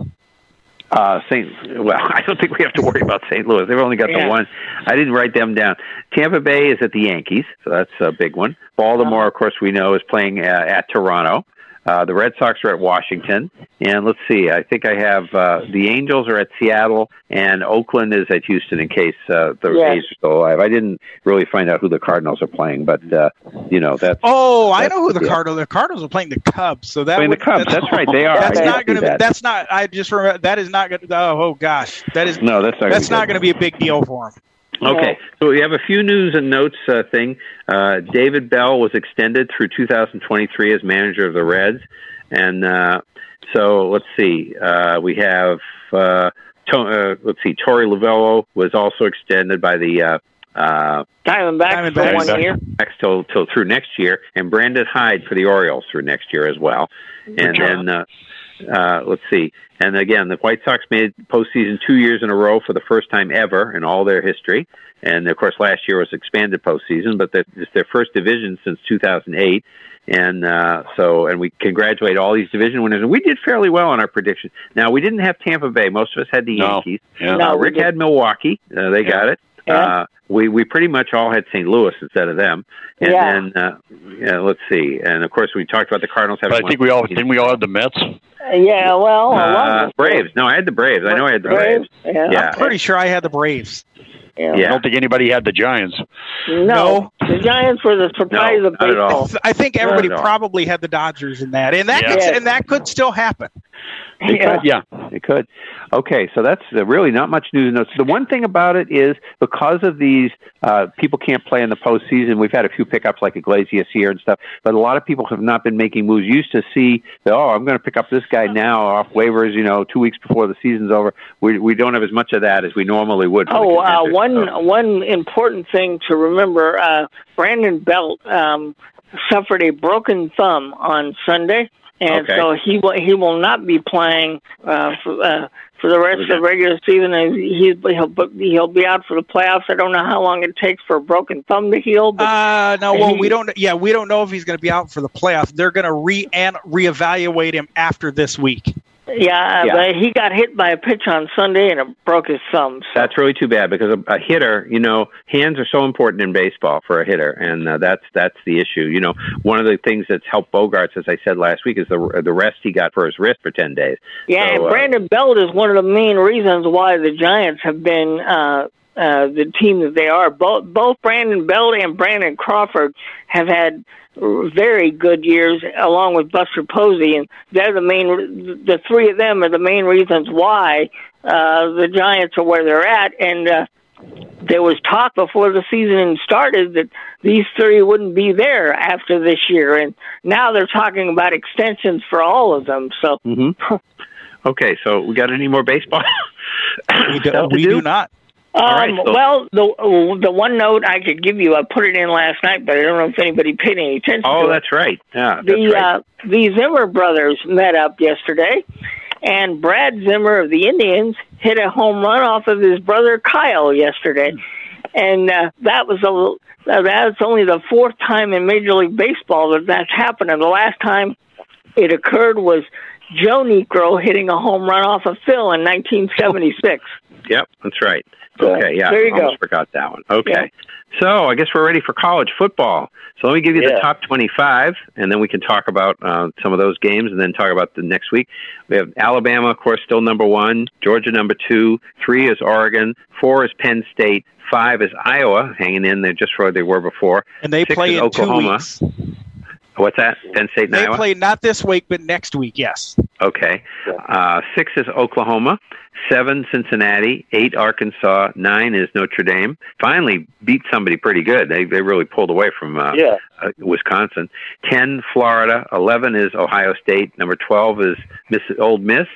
Uh, St. Well, I don't think we have to worry about St. Louis. They've only got Yeah. the one. I didn't write them down. Tampa Bay is at the Yankees, so that's a big one. Baltimore, of course, we know is playing uh, at Toronto. Uh, the Red Sox are at Washington, and let's see. I think I have uh, the Angels are at Seattle, and Oakland is at Houston. In case uh, the Yes. A's are still alive, I didn't really find out who the Cardinals are playing, but uh, you know that's Oh, I know who the yeah. Cardinals. The Cardinals are playing the Cubs, so that Playing the would, Cubs. That's right, they are. That's I not going to. that. That's not. I just remember that is not going. to Oh, oh gosh, that is. No, that's not gonna That's be not going to be a big deal for him. Okay, so we have a few news and notes uh, thing. Uh, David Bell was extended through 2023 as manager of the Reds, and uh, so let's see. Uh, we have uh, to, uh, let's see. Torey Lovullo was also extended by the uh, uh, Diamondbacks for one year. next till till through next year, and Brandon Hyde for the Orioles through next year as well. And then uh, uh, let's see. And again, the White Sox made postseason two years in a row for the first time ever in all their history. And of course, last year was expanded postseason, but that- it's their first division since 2008. And uh, so, and we congratulate all these division winners. And we did fairly well on our predictions. Now, we didn't have Tampa Bay. Most of us had the No. Yankees. Yeah. No, Uh, Rick had Milwaukee. Uh, they got it. Yeah. Uh, we we pretty much all had St. Louis instead of them. And Yeah. then uh, yeah, let's see. And of course, we talked about the Cardinals having. But I think we all didn't we all have the Mets. Yeah, well, Uh, Braves. No, I had the Braves. I know I had the Braves. Yeah. Yeah. I'm pretty sure I had the Braves. Yeah. I don't think anybody had the Giants. No, the Giants were the surprise of baseball. I think everybody Not at all. probably had the Dodgers in that, and that Yeah. could, and that could still happen. It could, yeah, it could. Okay, so that's uh, really not much news. Notes. The one thing about it is because of these, uh, people can't play in the postseason. We've had a few pickups like Iglesias here and stuff, but a lot of people have not been making moves. You used to see, that, oh, I'm going to pick up this guy now off waivers. You know, two weeks before the season's over. We we don't have as much of that as we normally would. Oh, uh, one one important thing to remember: uh, Brandon Belt um, suffered a broken thumb on Sunday, and Okay. so he will he will not be playing uh, for, uh, for the rest of the regular season. And he he'll he'll be out for the playoffs. I don't know how long it takes for a broken thumb to heal. But Uh, no, well, he- we don't. Yeah, we don't know if he's going to be out for the playoffs. They're going to re and reevaluate him after this week. Yeah, Yeah. but he got hit by a pitch on Sunday and it broke his thumb. So. That's really too bad because a, a hitter, you know, hands are so important in baseball for a hitter, and uh, that's that's the issue. You know, one of the things that's helped Bogaerts, as I said last week, is the the rest he got for his wrist for ten days. Yeah, So, and uh, Brandon Belt is one of the main reasons why the Giants have been uh, uh, the team that they are. Both both Brandon Belt and Brandon Crawford have had very good years, along with Buster Posey, and they're the main. The three of them are the main reasons why uh, the Giants are where they're at, and. Uh, there was talk before the season started that these three wouldn't be there after this year, and now they're talking about extensions for all of them. So, hmm Okay, so we got any more baseball? We do, Stuff to we do not. Um, right, so- well, the the one note I could give you, I put it in last night, but I don't know if anybody paid any attention Oh, that's right. Yeah, that's the right. uh, the Zimmer brothers met up yesterday, and Brad Zimmer of the Indians hit a home run off of his brother Kyle yesterday, and uh, that was a uh, that's only the fourth time in Major League Baseball that that's happened, and the last time it occurred was Joe Niekro hitting a home run off of Phil in 1976. Yep, that's right. So, Okay, yeah, there you I almost go. forgot that one. Okay, so I guess we're ready for college football. So let me give you the top twenty-five, and then we can talk about uh, some of those games, and then talk about the next week. We have Alabama, of course, still number one. Georgia number two. Three is Oregon. Four is Penn State. Five is Iowa, hanging in there just where they were before. And they Six play is in two Oklahoma. weeks. What's that? Penn State They Iowa. play not this week, but next week. Yes. Okay. Uh, six is Oklahoma. Seven, Cincinnati. Eight, Arkansas. Nine is Notre Dame. Finally beat somebody pretty good. They they really pulled away from uh, Yeah. uh, Wisconsin. Ten, Florida. Eleven is Ohio State. Number twelve is Miss Ole Miss.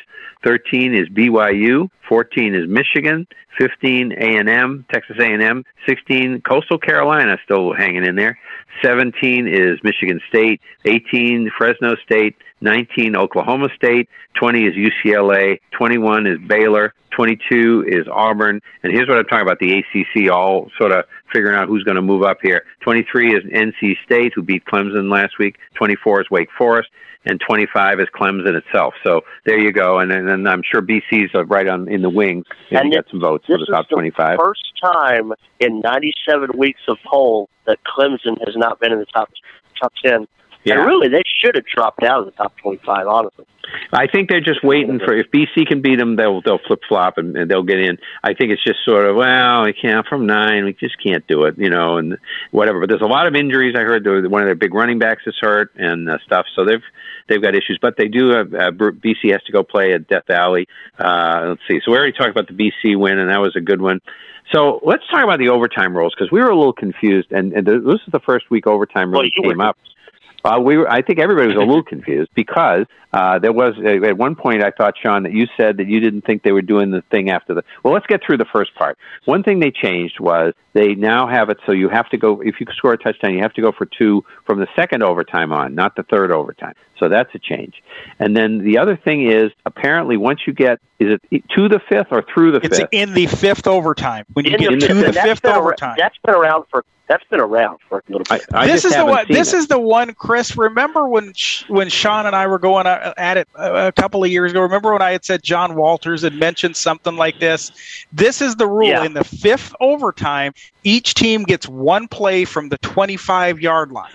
Thirteen is BYU. Fourteen is Michigan. Fifteen A and M, Texas A and M. Sixteen Coastal Carolina still hanging in there. Seventeen is Michigan State. Eighteen Fresno State. 19 Oklahoma State, 20 is UCLA, 21 is Baylor, 22 is Auburn, and here's what I'm talking about the ACC all sort of figuring out who's going to move up here. 23 is NC State who beat Clemson last week, 24 is Wake Forest, and 25 is Clemson itself. So there you go, and then I'm sure BC's uh, right on in the wings. Maybe And got some votes for the top is the 25. first time in 97 weeks of poll that Clemson has not been in the top top 10. Yeah. And really, they should have dropped out of the top 25, honestly. I think they're just waiting for if BC can beat them, they'll they'll flip flop and, and they'll get in. I think it's just sort of well, we can't from nine, we just can't do it, you know, and whatever. But there's a lot of injuries. I heard one of their big running backs is hurt and uh, stuff, so they've they've got issues. But they do have uh, BC has to go play at Death Valley. Uh, let's see. So we already talked about the BC win, and that was a good one. So let's talk about the overtime rules because we were a little confused, and, and this is the first week overtime really you were- came up. Uh, we were, I think everybody was a little confused because uh, there was uh, at one point I thought Sean that you said that you didn't think they were doing the thing after the. Well, let's get through the first part. One thing they changed was they now have it so you have to go if you score a touchdown you have to go for two from the second overtime on, not the third overtime. So that's a change. And then the other thing is apparently once you get is it to the fifth or through the It's fifth? in the fifth overtime. When you In get the- to the that's fifth been ar- overtime. That's been around for that's been around for a little bit. I this is the one. This it. is the one, Chris. Remember when when Sean and I were going at it a, a couple of years ago? Remember when I had said John Walters had mentioned something like this? This is the rule. Yeah. In the fifth overtime, each team gets one play from the twenty-five yard line.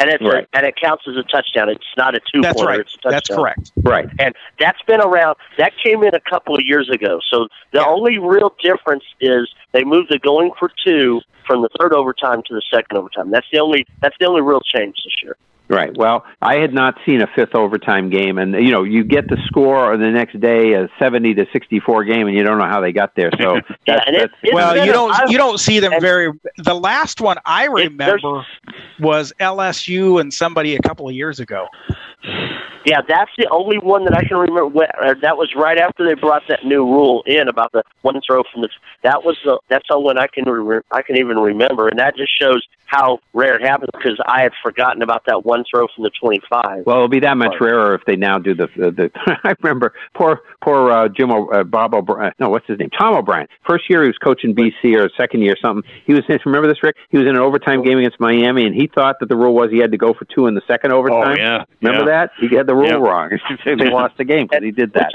and it's Right. a, and it counts as a touchdown. It's not a two That's pointer. right. It's a touchdown. That's correct. right. And that's been around. That came in a couple of years ago. So the only real difference is they moved the going for two from the third overtime to the second overtime. That's the only that's the only real change this year. Right. Well, I had not seen a fifth overtime game, and you know, you get the score on the next day, a seventy to sixty-four game, and you don't know how they got there. So, that's, that's, well, you don't you don't see them very. The last one I remember was LSU and somebody a couple of years ago. Yeah, that's the only one that I can remember. That was right after they brought that new rule in about the one throw from the. That was the. That's the one I can re- I can even remember, and that just shows how rare it happens because I had forgotten about that one throw from the twenty-five. Well, it'll be that much rarer if they now do the the. the I remember poor poor uh, Jim o, uh, Bob O'Brien. No, what's his name? Tom O'Brien. First year he was coaching BC, or second year something. He was in. Remember this, Rick? He was in an overtime game against Miami, and he thought that the rule was he had to go for two in the second overtime. Oh, yeah. Remember Yeah. that? He had the rule Yeah. wrong. they lost the game because he did that.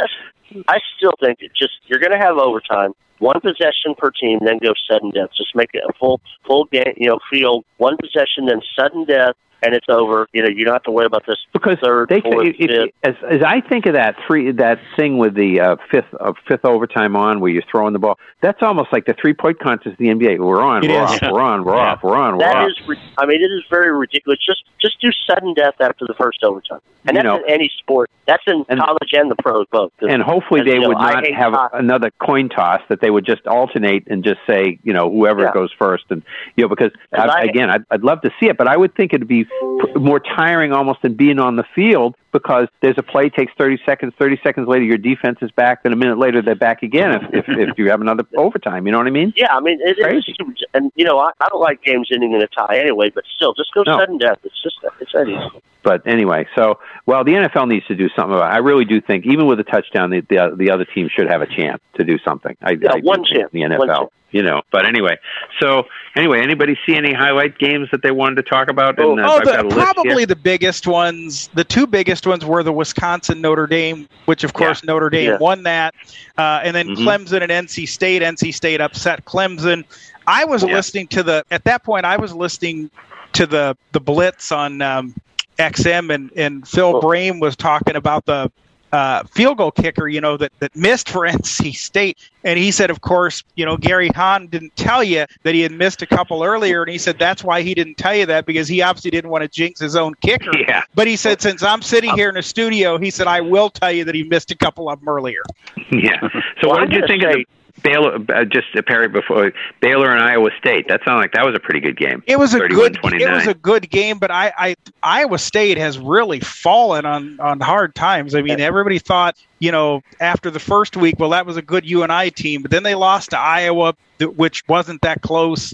I still think it just you're going to have overtime, one possession per team, then go sudden death. Just make it a full full game, you know, field, one possession, then sudden death, and it's over. You know, you don't have to worry about this because third, they fourth, if, fifth. as as I think of that three that thing with the uh, fifth uh, fifth overtime on where you're throwing the ball. That's almost like the three point contest of the NBA. We're on, It we're is. off, we're on, we're off, we're on, we're That off. is, I mean, it is very ridiculous. Just just do sudden death after the first overtime, and You that's know- in any sport. That's in college and the pros both. and hopefully they you know, would not have hockey. another coin toss that they would just alternate and just say you know whoever Yeah. goes first and you know because I, I- again I'd, I'd love to see it but I would think it'd be pr- more tiring almost than being on the field because there's a play takes 30 seconds 30 seconds later your defense is back then a minute later they're back again if if, if you have another overtime you know what I mean Yeah, I mean, it, it is, and you know, I, I don't like games ending in a tie anyway. But still, just go No. sudden death. It's just it's that easy. But anyway, so well, the NFL needs to do something about. it. I really do think, even with a touchdown, the the, the other team should have a chance to do something. I, Yeah, I one chance, The NFL. You know. But anyway, so anyway, anybody see any highlight games that they wanted to talk about? And, uh, Oh, I've got a the, probably the biggest ones. The two biggest ones were the Wisconsin Notre Dame, which of course Notre Dame Yeah. won that, uh, and then Mhm. Clemson and NC State. NC State upset Clemson. I was listening to the at that point. I was listening to the the Blitz on um, XM, and and Phil Brame was talking about the. Uh, field goal kicker, you know, that, that missed for NC State. And he said, of course, you know, Gary Hahn didn't tell you that he had missed a couple earlier. And he said, that's why he didn't tell you that because he obviously didn't want to jinx his own kicker. Yeah. But he said, since I'm sitting here in a studio, he said, I will tell you that he missed a couple of them earlier. yeah. So Well, what I'm did you gonna think of the Baylor? Uh, just a Perry before Baylor and Iowa State. That sounded like that was a pretty good game. It was a good. 31-29. It was a good game, but I, I Iowa State has really fallen on on hard times. I mean, everybody thought you know after the first week, well, that was a good UNI team, but then they lost to Iowa, which wasn't that close.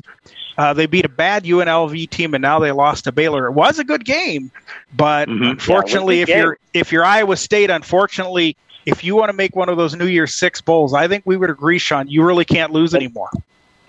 Uh, they beat a bad UNLV team, and now they lost to Baylor. It was a good game, but unfortunately, Yeah, if it was a good you're if you're Iowa State, unfortunately, if you want to make one of those New Year's Six bowls, I think we would agree, Sean, you really can't lose anymore.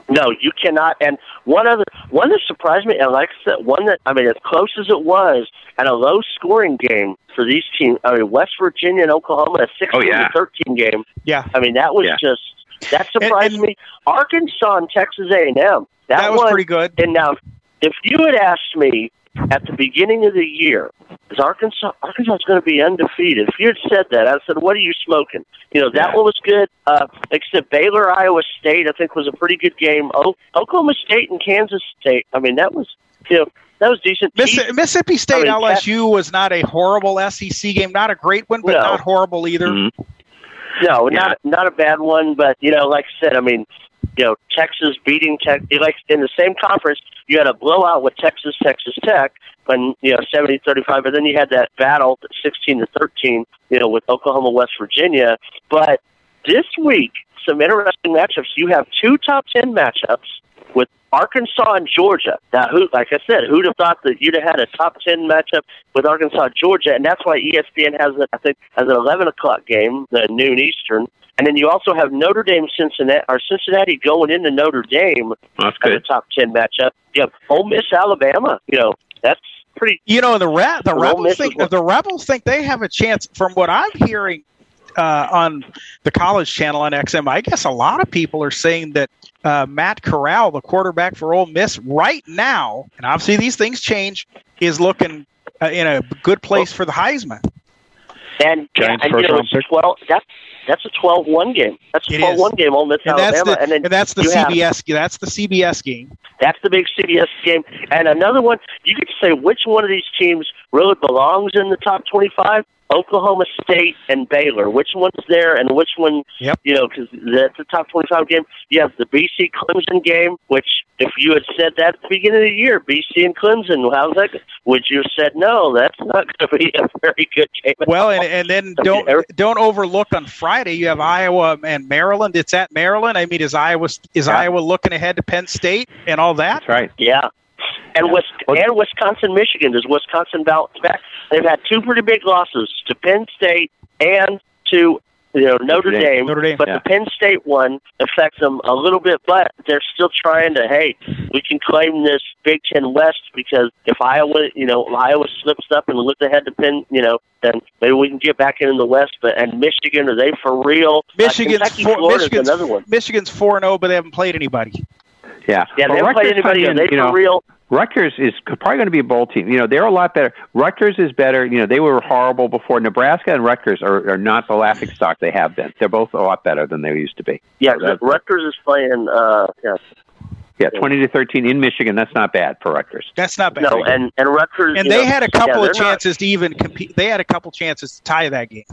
No, you cannot. And one other one that surprised me, and like I said, one that I mean, as close as it was, and a low scoring game for these teams. I mean, West Virginia and Oklahoma, a sixteen Oh, yeah. to thirteen game. Yeah, I mean that was Yeah. just that surprised me. Arkansas and Texas A and M. That was one- pretty good. And now, if you had asked me at the beginning of the year, is Arkansas Arkansas is going to be undefeated? If you had said that, I said, "What are you smoking?" You know that one was good. Uh, except Baylor, Iowa State, I think was a pretty good game. O- Oklahoma State and Kansas State. I mean, that was you know that was decent. Miss- Mississippi State I mean, LSU was not a horrible SEC game, not a great one, but No. not horrible either. Mm-hmm. No, not not a bad one, but you know, like I said, I mean, you know, Texas beating Tech. Like in the same conference, you had a blowout with Texas, Texas Tech, when you know 70-35, but then you had that battle, sixteen to thirteen, you know, with Oklahoma, West Virginia. But this week, some interesting matchups. You have two top ten matchups with Arkansas and Georgia. Now, who, like I said, who'd have thought that you'd have had a top ten matchup with Arkansas, Georgia, and that's why ESPN has it. I think as an eleven o'clock game, the noon Eastern, and then you also have Notre Dame, Cincinnati, or Cincinnati going into Notre Dame That's as a good. top ten matchup. You have Ole Miss, Alabama. You know, that's pretty. You know, the re- the Ole rebels Miss think the rebels think they have a chance. From what I'm hearing uh, on the college channel on XM, I guess a lot of people are saying that uh, Matt Corral, the quarterback for Ole Miss, right now, and obviously these things change, is looking uh, in a good place for the Heisman. And Giants and, you know, round it's twelve. That's that's a 12-1 game. That's a It 12-1 game. Ole Miss and Alabama, the and then and that's the you have- CBS that's the CBS game. that's the big CBS game. And another one, you could say which one of these teams really belongs in the top 25? Oklahoma State and Baylor. Which one's there and which one, yep. you know, because that's the top 25 game. You have the BC Clemson game, which if you had said that at the beginning of the year, BC and Clemson, how's that? go- Would you have said, no, that's not going to be a very good game? Well, and and then don't don't overlook on Friday. You have Iowa and Maryland. It's at Maryland. I mean, is Iowa is Iowa looking ahead to Penn State and all that? That's right. Yeah. And Wis- and Wisconsin, Michigan. Does Wisconsin bounce back? They've had two pretty big losses to Penn State and to you know Notre, Dame. Dame. Notre Dame, But yeah. the Penn State one affects them a little bit, but they're still trying to. Hey, we can claim this Big Ten West because if Iowa, you know, Iowa slips up and looks ahead to Penn, you know, then maybe we can get back in the West. But and Michigan, are they for real? Michigan's uh, Kentucky, four, Florida's Michigan's, another one. Michigan's four and zero, but they haven't played anybody. Yeah. Yeah, they haven't played anybody. comes Are in, they you for know, real? Rutgers is probably going to be a bowl team. You know, they're a lot better. Rutgers is better. You know, they were horrible before. Nebraska and Rutgers are, are not the laughing stock they have been. They're both a lot better than they used to be. Yeah, So Rutgers is playing. Uh, yeah, yeah, twenty to thirteen in Michigan. That's not bad for Rutgers. That's not bad. No, and and Rutgers. and they know, had a couple yeah, of they're not- chances to even compete. They had a couple chances to tie that game.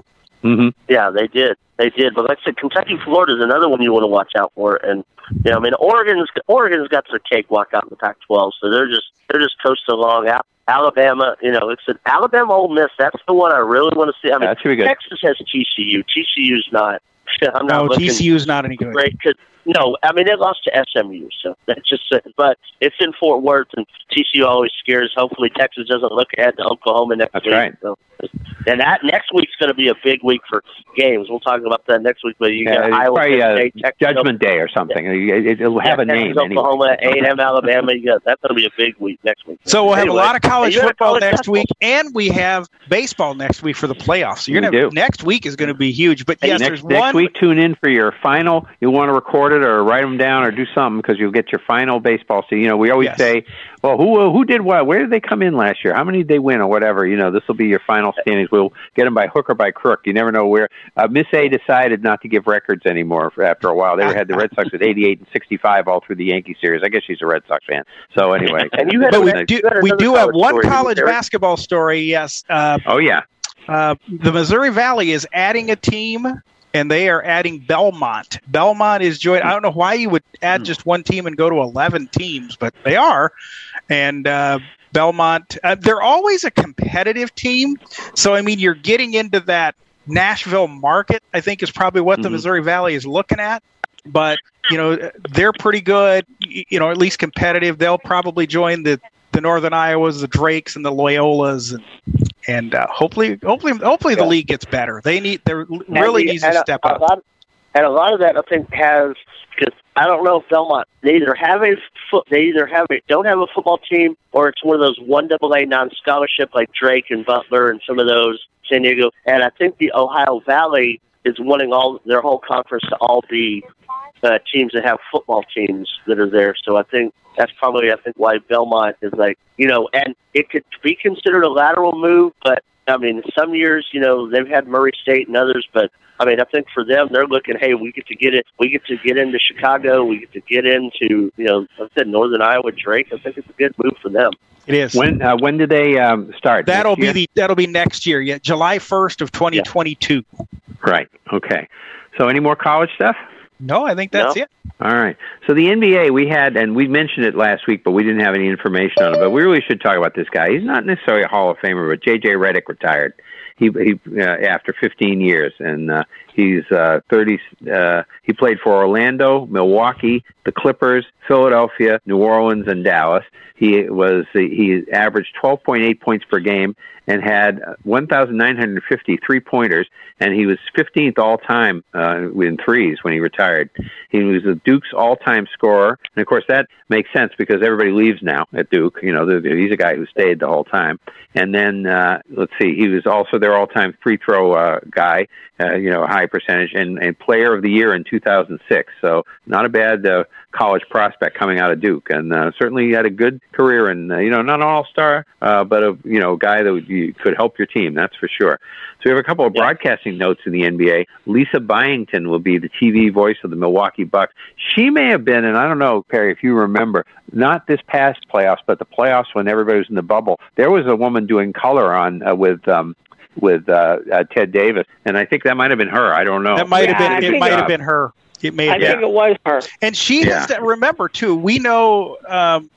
Mm-hmm. Yeah, they did. They did. But like I said, Kentucky, Florida is another one you want to watch out for. And you know, I mean, Oregon's Oregon's got their cakewalk out in the Pac-12, so they're just they're just coasting along. Alabama, you know, it's an Alabama Ole Miss. That's the one I really want to see. I mean, That should be good. Texas has TCU. TCU's not. I'm not No, looking TCU's not any good. great because no, I mean they lost to SMU, so that's just. But it's in Fort Worth, and TCU always scares. Hopefully, Texas doesn't look ahead to Oklahoma next That's week. right. So, and that next week's going to be a big week for games. We'll talk about that next week. But you Yeah, got it's Iowa probably Penn uh, State, Texas, Judgment Day or something. It, will have yeah, a name. Texas, anyway. Oklahoma, A and M, Alabama. You got that's going to be a big week next week. So we'll have a lot of college you football college next basketball. week, and we have baseball next week for the playoffs. So you're gonna do. next week is going to be huge. But yes, next, there's next one. week, tune in for your final. You want to record it or write them down or do something because you'll get your final baseball. So you know, we always Yes. say, well, who who did what? Where did they come in last year? How many did they win or whatever? You know, this will be your final standings. We'll get them by hook or by crook. You never know where. Uh, Miss A decided not to give records anymore after a while. They had the Red Sox at 88 and 65 all through the Yankee series. I guess she's a Red Sox fan. So anyway, And you had but we do you had we do have one college basketball story. Yes, uh, Oh yeah. uh, the Missouri Valley is adding a team, and they are adding Belmont. Belmont is joined. I don't know why you would add just one team and go to eleven teams, but they are. And uh, Belmont, uh, they're always a competitive team. So I mean, you're getting into that Nashville market. I think is probably what the Mhm. Missouri Valley is looking at. But you know, they're pretty good. You know, at least competitive. They'll probably join the the Northern Iowas, the Drakes, and the Loyolas, and and uh, hopefully, hopefully, hopefully the league gets better. They need, they really the- needs to a- step a up. lot- and a lot of that I think has because I don't know if Belmont they either have a foot they either have a don't have a football team or it's one of those one double A non scholarship like Drake and Butler and some of those San Diego and I think the Ohio Valley is wanting all their whole conference to all be uh, teams that have football teams that are there. So I think that's probably I think why Belmont is like you know, and it could be considered a lateral move, but I mean, some years you know they've had Murray State and others, but I mean, I think for them they're looking, hey, we get to get it, we get to get into Chicago, we get to get into you know, like I said Northern Iowa Drake. I think it's a good move for them. It is. When uh, when do they um, start? That'll be the that'll be next year. Yeah, July first of twenty twenty two. right. Okay. So any more college stuff? No, I think that's No. it. All right. So the NBA, we had, and we mentioned it last week, but we didn't have any information on it. But we really should talk about this guy. He's not necessarily a Hall of Famer, but J.J. Redick retired. He, he uh, after 15 years, and uh, he's uh, 30. Uh, he played for Orlando, Milwaukee, the Clippers, Philadelphia, New Orleans, and Dallas. He was he averaged 12.8 points per game and had 1,950 three pointers, and he was 15th all time uh, in threes when he retired. He was the Duke's all time scorer, and of course that makes sense because everybody leaves now at Duke. You know, he's a guy who stayed the whole time. And then uh, let's see, he was also their their all-time free throw uh, guy, uh, you know, high percentage, and, and player of the year in 2006. So not a bad uh, college prospect coming out of Duke, and uh, certainly had a good career. And uh, you know, not an all-star, uh, but a you know guy that would, you, could help your team. That's for sure. So we have a couple of broadcasting notes in the NBA. Lisa Byington will be the TV voice of the Milwaukee Bucks. She may have been, and I don't know, Perry, if you remember, not this past playoffs, but the playoffs when everybody was in the bubble. There was a woman doing color on uh, with um, with uh, uh, Ted Davis, and I think that might have been her. I don't know. That might Yeah, have I been. It might have been her. It may. I Have think it was her. And she has to remember too. We know um,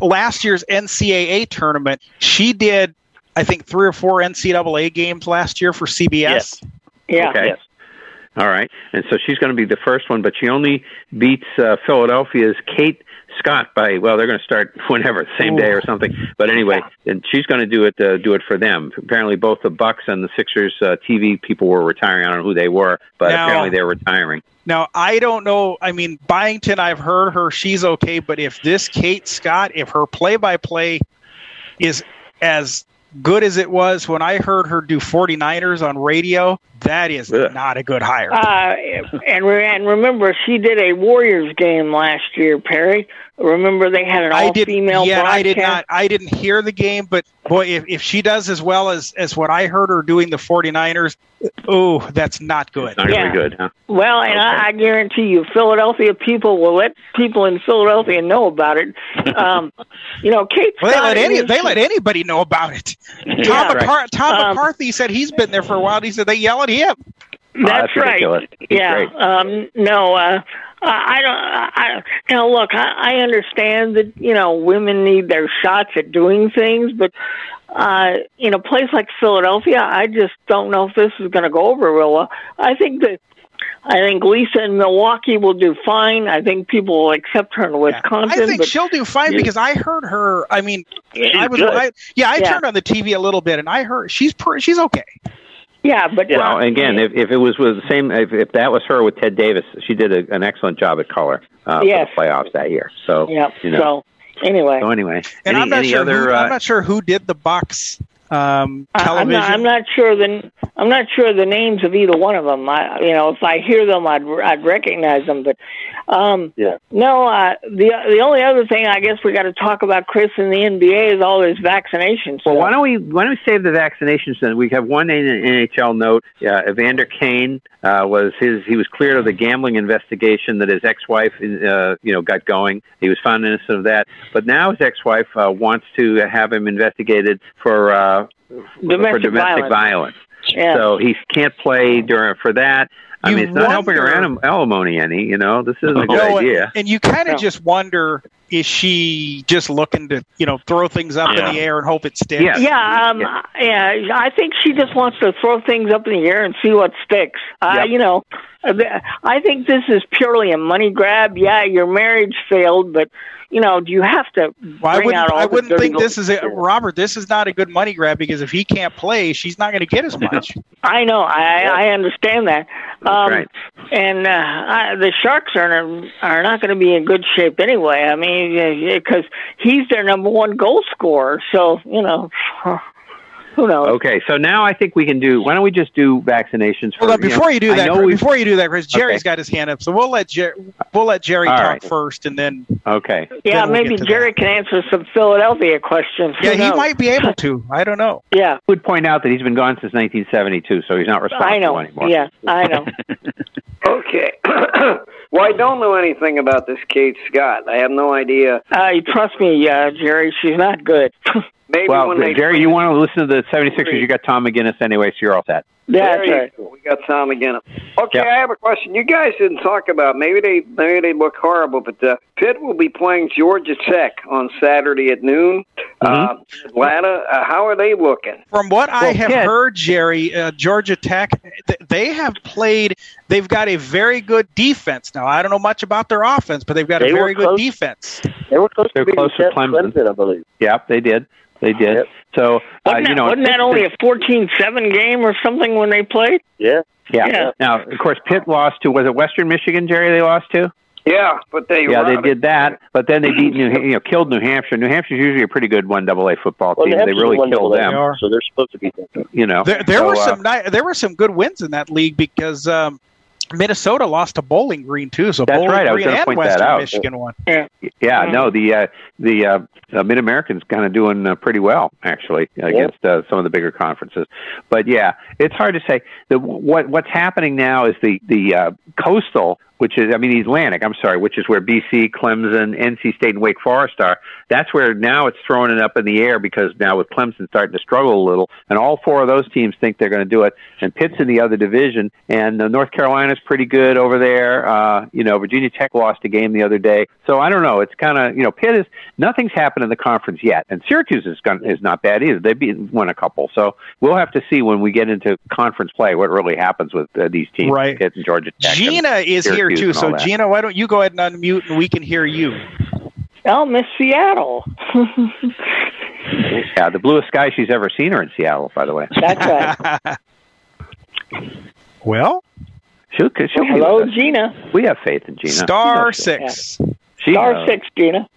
last year's NCAA tournament. She did, I think, three or four NCAA games last year for CBS. Yes. Yeah. Okay. All right. And so she's going to be the first one, but she only beats uh, Philadelphia's Kate Scott by well, they're going to start whenever, same day or something. But anyway, and she's going to do it uh, do it for them. Apparently, both the Bucks and the Sixers uh, TV people were retiring. I don't know who they were, but Now- apparently they're retiring. Now I don't know. I mean, Byington, I've heard her; she's okay. But if this Kate Scott, if her play-by-play is as good as it was when I heard her do 49ers on radio, that is not a good hire. Uh, and re- and remember, she did a Warriors game last year, Perry. Remember, they had an I all did, female yeah, broadcast. I did not. I didn't hear the game, but boy, if, if she does as well as as what I heard her doing the 49ers, oh, that's not good. Not Yeah. very good, huh? Well, and I, I guarantee you, Philadelphia people will let people in Philadelphia know about it. Um, you know, Kate Well, they let any they let anybody know about it. Tom, Yeah. McCar- Tom Um, McCarthy said he's been there for a while. And he said they yell at him. Oh, That's, right. Yeah. Um, no, uh, I I don't. I, now, look, I, I understand that you know women need their shots at doing things, but uh, in a place like Philadelphia, I just don't know if this is going to go over real well. I think that. I think Lisa in Milwaukee will do fine. I think people will accept her in Wisconsin. I think she'll do fine Yeah. because I heard her. I mean, I was. I, yeah, I Yeah. turned on the TV a little bit, and I heard she's pr- she's okay. Yeah, but Well, again, if, if it was with the same, if, if that was her with Ted Davis, she did a, an excellent job at color uh, Yes. for the playoffs that year. So, yeah. you know. So anyway, So anyway, And any, I'm not sure. other? who, uh, I'm not sure who did the box um, I- I'm television. not, I'm not sure the I'm not sure the names of either one of them. I, you know, if I hear them, I'd I'd recognize them. But um, Yeah. no, uh, the the only other thing I guess we got to talk about, Chris, in the NBA is all this vaccination Well, why don't we why don't we save the vaccinations then? We have one NHL note. Uh, Evander Kane uh, was his he was cleared of the gambling investigation that his ex-wife uh, you know got going. He was found innocent of that, but now his ex-wife uh, wants to have him investigated for uh, for Domestic domestic violence. violence. Yeah. So he can't play during for that. I You mean, it's not helping her wonder- alim- alimony any. You know, this isn't a good No, idea. And you kind of just wonder: is she just looking to you know throw things up Yeah. in the air and hope it sticks? Yeah, um, yeah. I think she just wants to throw things up in the air and see what sticks. Uh, You know, uh, I think this is purely a money grab. Yeah, your marriage failed, but you know, do you have to Well, I wouldn't. out all I wouldn't think this is a, Robert. This is not a good money grab because if he can't play, she's not going to get as much. I know. I I understand that. Um, right. And uh, I, the Sharks are are not going to be in good shape anyway. I mean, because he's their number one goal scorer. So you know, who knows? Okay, so now I think we can do. Why don't we just do vaccinations? For, Hold on, before you do that, know Chris- we've- before you do that, Chris, Jerry's Okay. got his hand up, so we'll let Jer- we'll let Jerry All talk right. first, and then Okay. Yeah, Then we'll maybe get to Jerry can answer some Philadelphia questions. Who yeah, he might be able to. I don't know. Yeah, would point out that he's been gone since 1972, so he's not responsible I know. anymore. Yeah, I know. Okay. well, I don't know anything about this Kate Scott. I have no idea. Uh, trust me, uh, Jerry, she's not good. Maybe well, when Jerry, you want to listen to the 76ers? You got Tom McGinnis anyway, so you're all set. That's There right. go. We got Tom McGinnis. Okay, I have a question. You guys didn't talk about maybe they maybe they look horrible, but uh, Pitt will be playing Georgia Tech on Saturday at noon. Uh, Atlanta, uh, how are they looking? From what I have Pitt- heard, Jerry, uh, Georgia Tech, th- they have played. They've got a very good defense. Now, I don't know much about their offense, but they've got They a very good defense. They were close They're to being close to Clemson. Clemson. I believe. Yep, they did. They did. So, uh, Wasn't, you that, know, wasn't that only a 14-7 game or something when they played? Yeah. Yeah. Yeah. Now, of course, Pitt lost to was it Western Michigan? Jerry, they lost to. Yeah, but they yeah they run- did that, but then they beat New you know killed New Hampshire. New Hampshire's usually a pretty good one double A football Well, team. New They really one killed double A, them. so they're supposed to be. You know, There, there So, were uh, some ni- there were some good wins in that league because um, Minnesota lost to Bowling Green too. So That's Bowling right, I was Green gonna and point that Western out. Michigan won. Yeah. Yeah, no, the uh, the uh, uh, Mid Americans kind of doing uh, pretty well actually against uh, some of the bigger conferences. But yeah, it's hard to say. The what what's happening now is the the uh, coastal, which is I mean the Atlantic. I'm sorry, which is where BC, Clemson, NC State, and Wake Forest are. That's where now it's throwing it up in the air because now with Clemson starting to struggle a little, and all four of those teams think they're going to do it. And Pitt's in the other division, and uh, North Carolina's pretty good over there. Uh, you know, Virginia Tech lost a game the other day, so I don't know. It's kind of you know Pitt is nothing's happened in the conference yet, and Syracuse is gon- is not bad either. They beat won a couple, so we'll have to see when we get into conference play what really happens with uh, these teams. Right. Pitt and Georgia Tech. and Gina is here Syracuse too. and So. Gina, why don't you go ahead and unmute and we can hear you? Oh, Miss Seattle. Yeah, the bluest sky she's ever seen her in Seattle, by the way. That's right. well, she'll, she'll be Hello. Gina. We have faith in Gina. Star She six. She Star knows. six, Gina.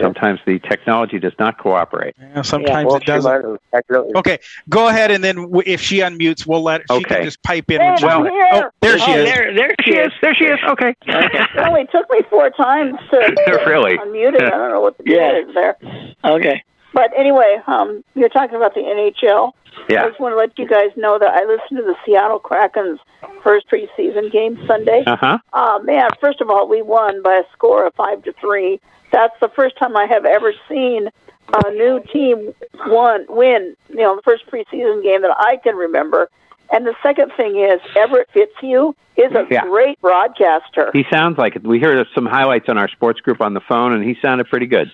Sometimes the technology does not cooperate. Yeah, sometimes it doesn't. doesn't. Okay, go ahead and then w- if she unmutes, we'll let she Okay. can just pipe in. There, when she here. Oh, there she Oh, is. There, there she is. There she is. Okay. It only took me four times to Really? unmute it. I don't know what the deal Yeah. is there. Okay. But anyway, um, you're talking about the NHL. Yeah. I just want to let you guys know that I listened to the Seattle Kraken's first preseason game Sunday. Uh huh. Uh, man, first of all, we won by a score of five to three. That's the first time I have ever seen a new team won win. You know, the first preseason game that I can remember. And the second thing is Everett Fitzhugh is a Yeah. great broadcaster. He sounds like it. We heard some highlights on our sports group on the phone, and he sounded pretty good.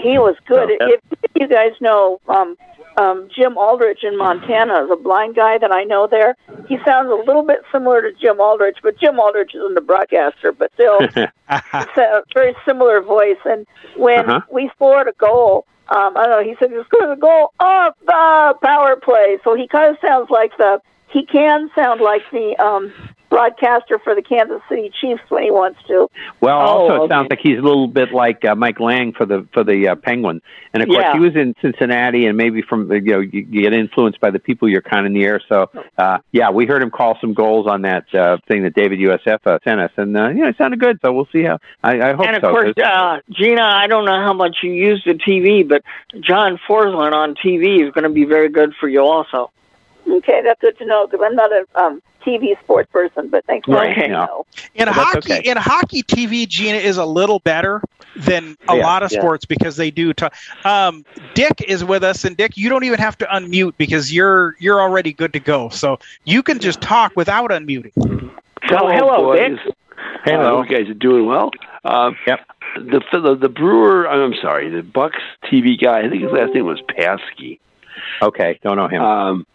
He was good. Oh, yeah. If you guys know um, um, Jim Aldrich in Montana, the blind guy that I know there, he sounds a little bit similar to Jim Aldrich, but Jim Aldrich isn't a broadcaster, but still, it's a very similar voice. And when Uh-huh. we scored a goal, um, I don't know, he said, "You scored a goal off the power play." So he kind of sounds like the he can sound like the um, broadcaster for the Kansas City Chiefs when he wants to. Well, also Oh, it sounds like he's a little bit like uh, Mike Lange for the for the uh, Penguins, and of course Yeah. he was in Cincinnati, and maybe from you know you, you get influenced by the people you're kind of near. So uh, yeah, we heard him call some goals on that uh, thing that David USF uh, sent us, and uh, yeah, it sounded good. So we'll see how. I, I hope And of so. course, uh, Gina, I don't know how much you use the TV, but John Forslund on TV is going to be very good for you also. Okay, that's good to know because I'm not a um, TV sports person, but thanks for letting me know. In Well, hockey, okay. in hockey, TV Gina is a little better than a Yeah, lot of yeah. sports because they do. T- um, Dick is with us, and Dick, you don't even have to unmute because you're you're already good to go. So you can just talk without unmuting. So, hello, boys. Dick. Hello. Uh, you guys are doing well. Uh, yep. The, the the Brewer, I'm sorry, the Bucks TV guy. I think his last name was Paschke. Okay, don't know him. Um,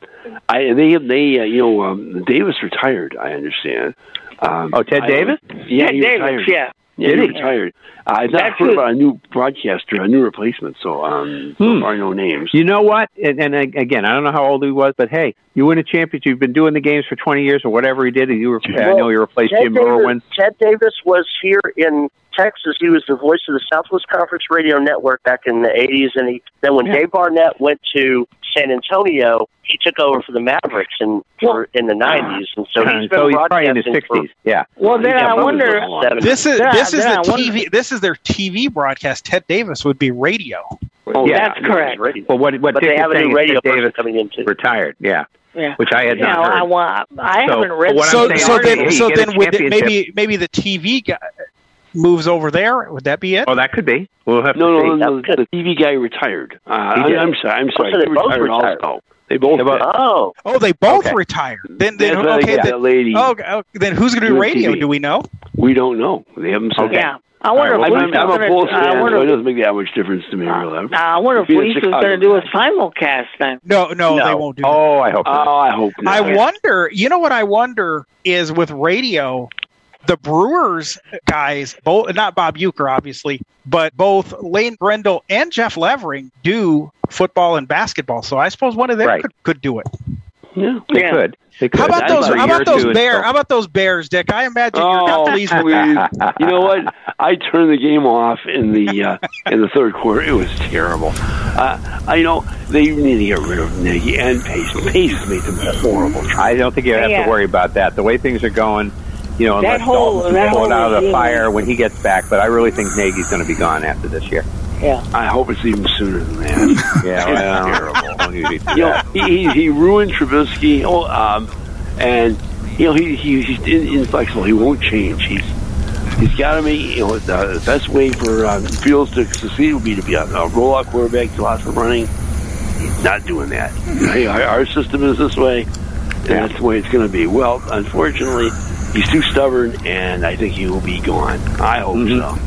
I they they uh, you know um, Davis retired. I understand. Um, Oh, Ted I- Davis? Yeah, Ted he Davis, retired. yeah. Yeah, he retired. I've not That's heard about a new broadcaster, a new replacement. So um, so Hmm. far no names. You know what? And, and again, I don't know how old he was, but hey, you win a championship. You've been doing the games for 20 years or whatever he did. And you were, I know you replaced Ted Jim Davis, Irwin. Ted Davis was here in Texas. He was the voice of the Southwest Conference Radio Network back in the 80s. And he, then when Dave Barnett went to San Antonio, he took over for the Mavericks in, for, in the 90s. And so he's uh, been so he's probably in his 60s. Yeah. Well, then Yeah, I wonder. This is Yeah, this is the I wonder- TV. This is their TV broadcast. Ted Davis would be radio. Oh, yeah, that's correct. Well, what what But Dick they have a new radio Ted Davis coming in too. retired. Yeah, Yeah. which I had Yeah, not heard. I want. I So- haven't read. but what I'm So saying so then so you get a then with it, maybe maybe the TV guy moves over there. Would that be it? Oh, that could be. We'll have No, to no, see. no, no. The TV guy retired. Uh, I, I'm sorry. I'm sorry. so they he both retired retired. also. They both. They both- Oh, Oh, they both Okay. retired. Then then That's okay. get, Then, that lady. oh, okay, then who's going to do radio? TV. Do we know? We don't know. They haven't said. Okay. Yeah. I wonder All if right, I'm, I'm a gonna. Bulls I fan, so it doesn't make that much difference to me. Really. I wonder if Being Lisa's going to do a simulcast then. No, no, no, they won't do. that. Oh, I hope. not. Oh, I hope not. I wonder. You know what I wonder is with radio, the Brewers guys, both not Bob Uecker obviously, but both Lane Grindle and Jeff Levering do football and basketball. So I suppose one of them Right. could, could do it. Yeah, they Yeah. could. They could. How about those? a How about those bears? How about those bears, Dick? I imagine you're Oh, not pleased with please. you know what? I turned the game off in the uh, in the third quarter. It was terrible. Uh, I you know they need to get rid of Nagy and Pace. Pace has made them horrible. I don't think you have Yeah. to worry about that. The way things are going, you know, That whole- Dalton that can whole out of the fire when he gets back. But I really think Nagy's going to be gone after this year. Yeah. I hope it's even sooner than that. Yeah, it's terrible. don't usually do you know, he, he, he ruined Trubisky. Oh, um, and you know he, he he's inflexible. He won't change. He's he's got to make you know the, the best way for um, Fields to succeed would be to be a, a rollout quarterback, do lots of running. He's not doing that. Hey, our, our system is this way, and that's the way it's going to be. Well, unfortunately, he's too stubborn, and I think he will be gone. I hope so.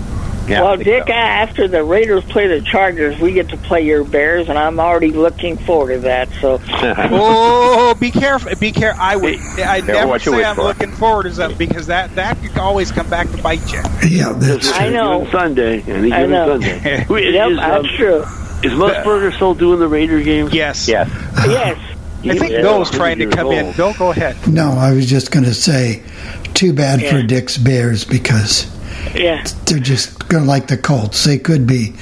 well, Dick, after the Raiders play the Chargers, we get to play your Bears, and I'm already looking forward to that. So, oh, be careful! Be careful! I would. I never say I'm for. looking forward to something because that that could always come back to bite you. Yeah, that's I know. Given Sunday, any I know. Sunday. Wait, yep, is, um, that's true. Is Musburger still doing the Raider game? Yes. Yes. Yes. I think Yeah. Bill's trying to come in. Old. Bill, go ahead. No, I was just going to say, too bad for Dick's Bears because Yeah. they're just going to like the Colts. They could be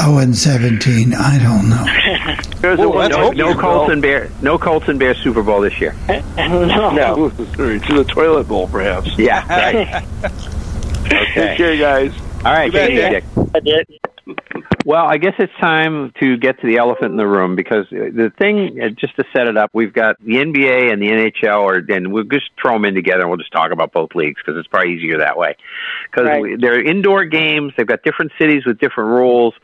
0 and 17. I don't know. There's No, a one no, no Colts and Bear, no Colts and Bears Super Bowl this year. no. No. to the toilet bowl, perhaps. Yeah, right. okay. Okay, guys. All right, You bet, thank you, Dick. Dick. Well, I guess it's time to get to the elephant in the room because the thing, uh, just to set it up, we've got the NBA and the NHL, or and we'll just throw them in together and we'll just talk about both leagues because it's probably easier that way. Because Right. they're indoor games, they've got different cities with different rules.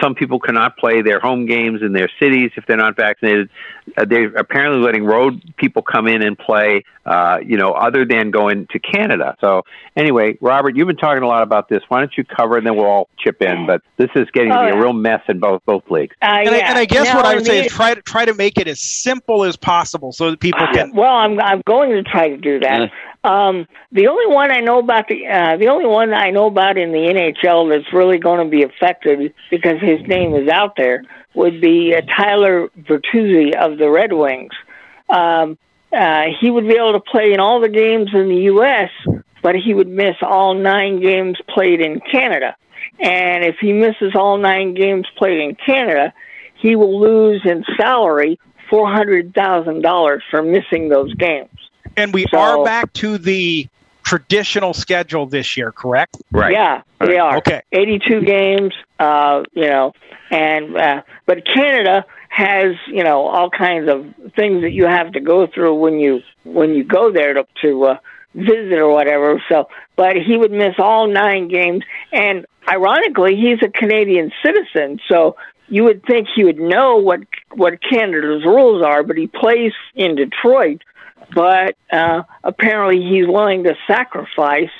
Some people cannot play their home games in their cities if they're not vaccinated. Uh, they're apparently letting road people come in and play, uh, you know, other than going to Canada. So, anyway, Robert, you've been talking a lot about this. Why don't you cover and then we'll all chip in? But this is getting to Oh, be a real mess in both both leagues. Uh, And, I, and I guess Now, what I would say is try to try to make it as simple as possible so that people can. Well, I'm I'm going to try to do that. Um, the only one I know about the uh, the only one I know about in the NHL that's really going to be affected because his name is out there would be uh, Tyler Bertuzzi of the Red Wings. Um, uh, he would be able to play in all the games in the U.S., but he would miss all nine games played in Canada. And if he misses all nine games played in Canada, he will lose in salary four hundred thousand dollars for missing those games. And we So- are back to the traditional schedule this year, correct? Right. Yeah, we are. Okay. Eighty-two games. Uh, you know, and uh, but Canada has you know all kinds of things that you have to go through when you when you go there to to uh, visit or whatever. So, but he would miss all nine games, and ironically, he's a Canadian citizen. So you would think he would know what what Canada's rules are, but he plays in Detroit. But uh, apparently, he's willing to sacrifice,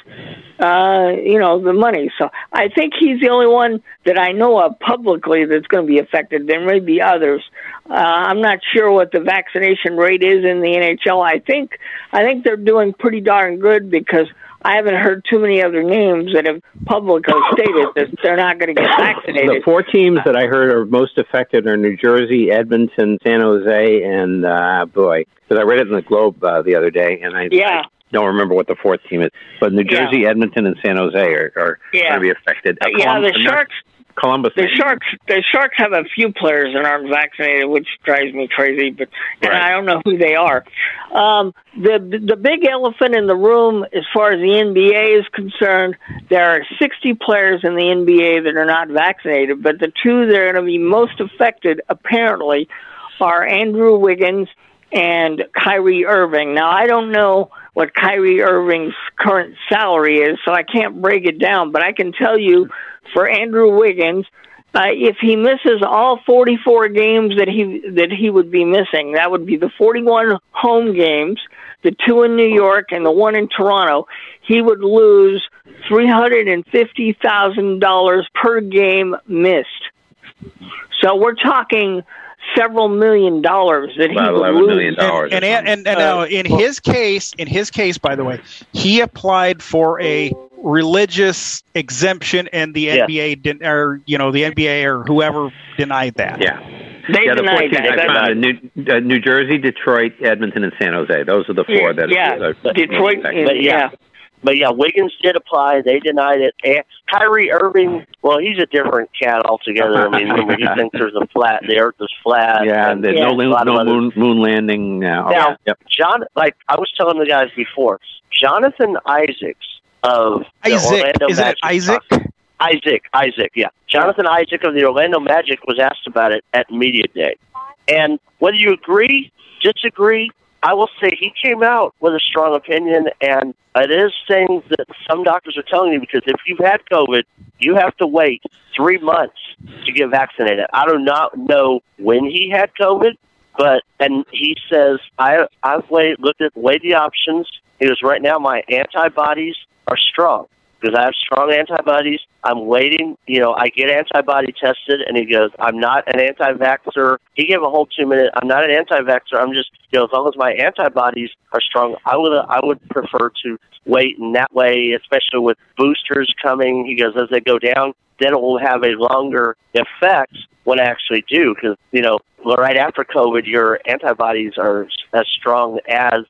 uh, you know, the money. So I think he's the only one that I know of publicly that's going to be affected. There may be others. Uh, I'm not sure what the vaccination rate is in the NHL. I think I think they're doing pretty darn good because I haven't heard too many other names that have publicly stated that they're not going to get vaccinated. The four teams that I heard are most affected are New Jersey, Edmonton, San Jose, and uh, boy, because I read it in the Globe uh, the other day, and I, Yeah. I don't remember what the fourth team is. But New Yeah. Jersey, Edmonton, and San Jose are, are Yeah. going to be affected. Uh, yeah, the Sharks. Columbus. The Sharks, the Sharks have a few players that aren't vaccinated, which drives me crazy. But and I don't know who they are. Um, the the big elephant in the room, as far as the NBA is concerned, there are 60 players in the NBA that are not vaccinated. But the two that are going to be most affected, apparently, are Andrew Wiggins and Kyrie Irving. Now I don't know what Kyrie Irving's current salary is, so I can't break it down. But I can tell you, for Andrew Wiggins, uh, if he misses all 44 games that he that he would be missing, that would be the 41 home games, the two in New York and the one in Toronto. He would lose three hundred and fifty thousand dollars per game missed. So we're talking several million dollars that he About would lose. million dollars. And and and, and now in his case, in his case, by the way, he applied for a religious exemption, and the Yeah. NBA didn't, or you know, the NBA or whoever denied that. Yeah. They yeah, the four denied teams that. I found New, uh, New Jersey, Detroit, Edmonton, and San Jose. Those are the four Yeah, that yeah. are, are Detroit, But yeah. But yeah, Wiggins did apply. They denied it. And Kyrie Irving, well, he's a different cat altogether. I mean, remember, he thinks there's a flat, the earth is flat. Yeah, and there's a no, lot no moon, moon landing now. Now, Yep. John, like I was telling the guys before, Jonathan Isaacs of the Isaac. Orlando Isn't Magic. it Isaac? Isaac, Isaac, yeah. Jonathan Isaac of the Orlando Magic was asked about it at Media Day. And whether you agree, disagree, I will say he came out with a strong opinion, and it is things that some doctors are telling you because if you've had COVID, you have to wait three months to get vaccinated. I do not know when he had COVID, but and he says I I've looked at weighed the options. He goes right now my antibodies are strong because I have strong antibodies. I'm waiting. You know, I get antibody tested, and he goes, I'm not an anti-vaxxer. He gave a whole two minute. I'm not an anti-vaxxer. I'm just, you know, as long as my antibodies are strong, I would, I would prefer to wait, and that way, especially with boosters coming, he goes, as they go down, then it will have a longer effect when I actually do, because you know, right after COVID, your antibodies are as strong as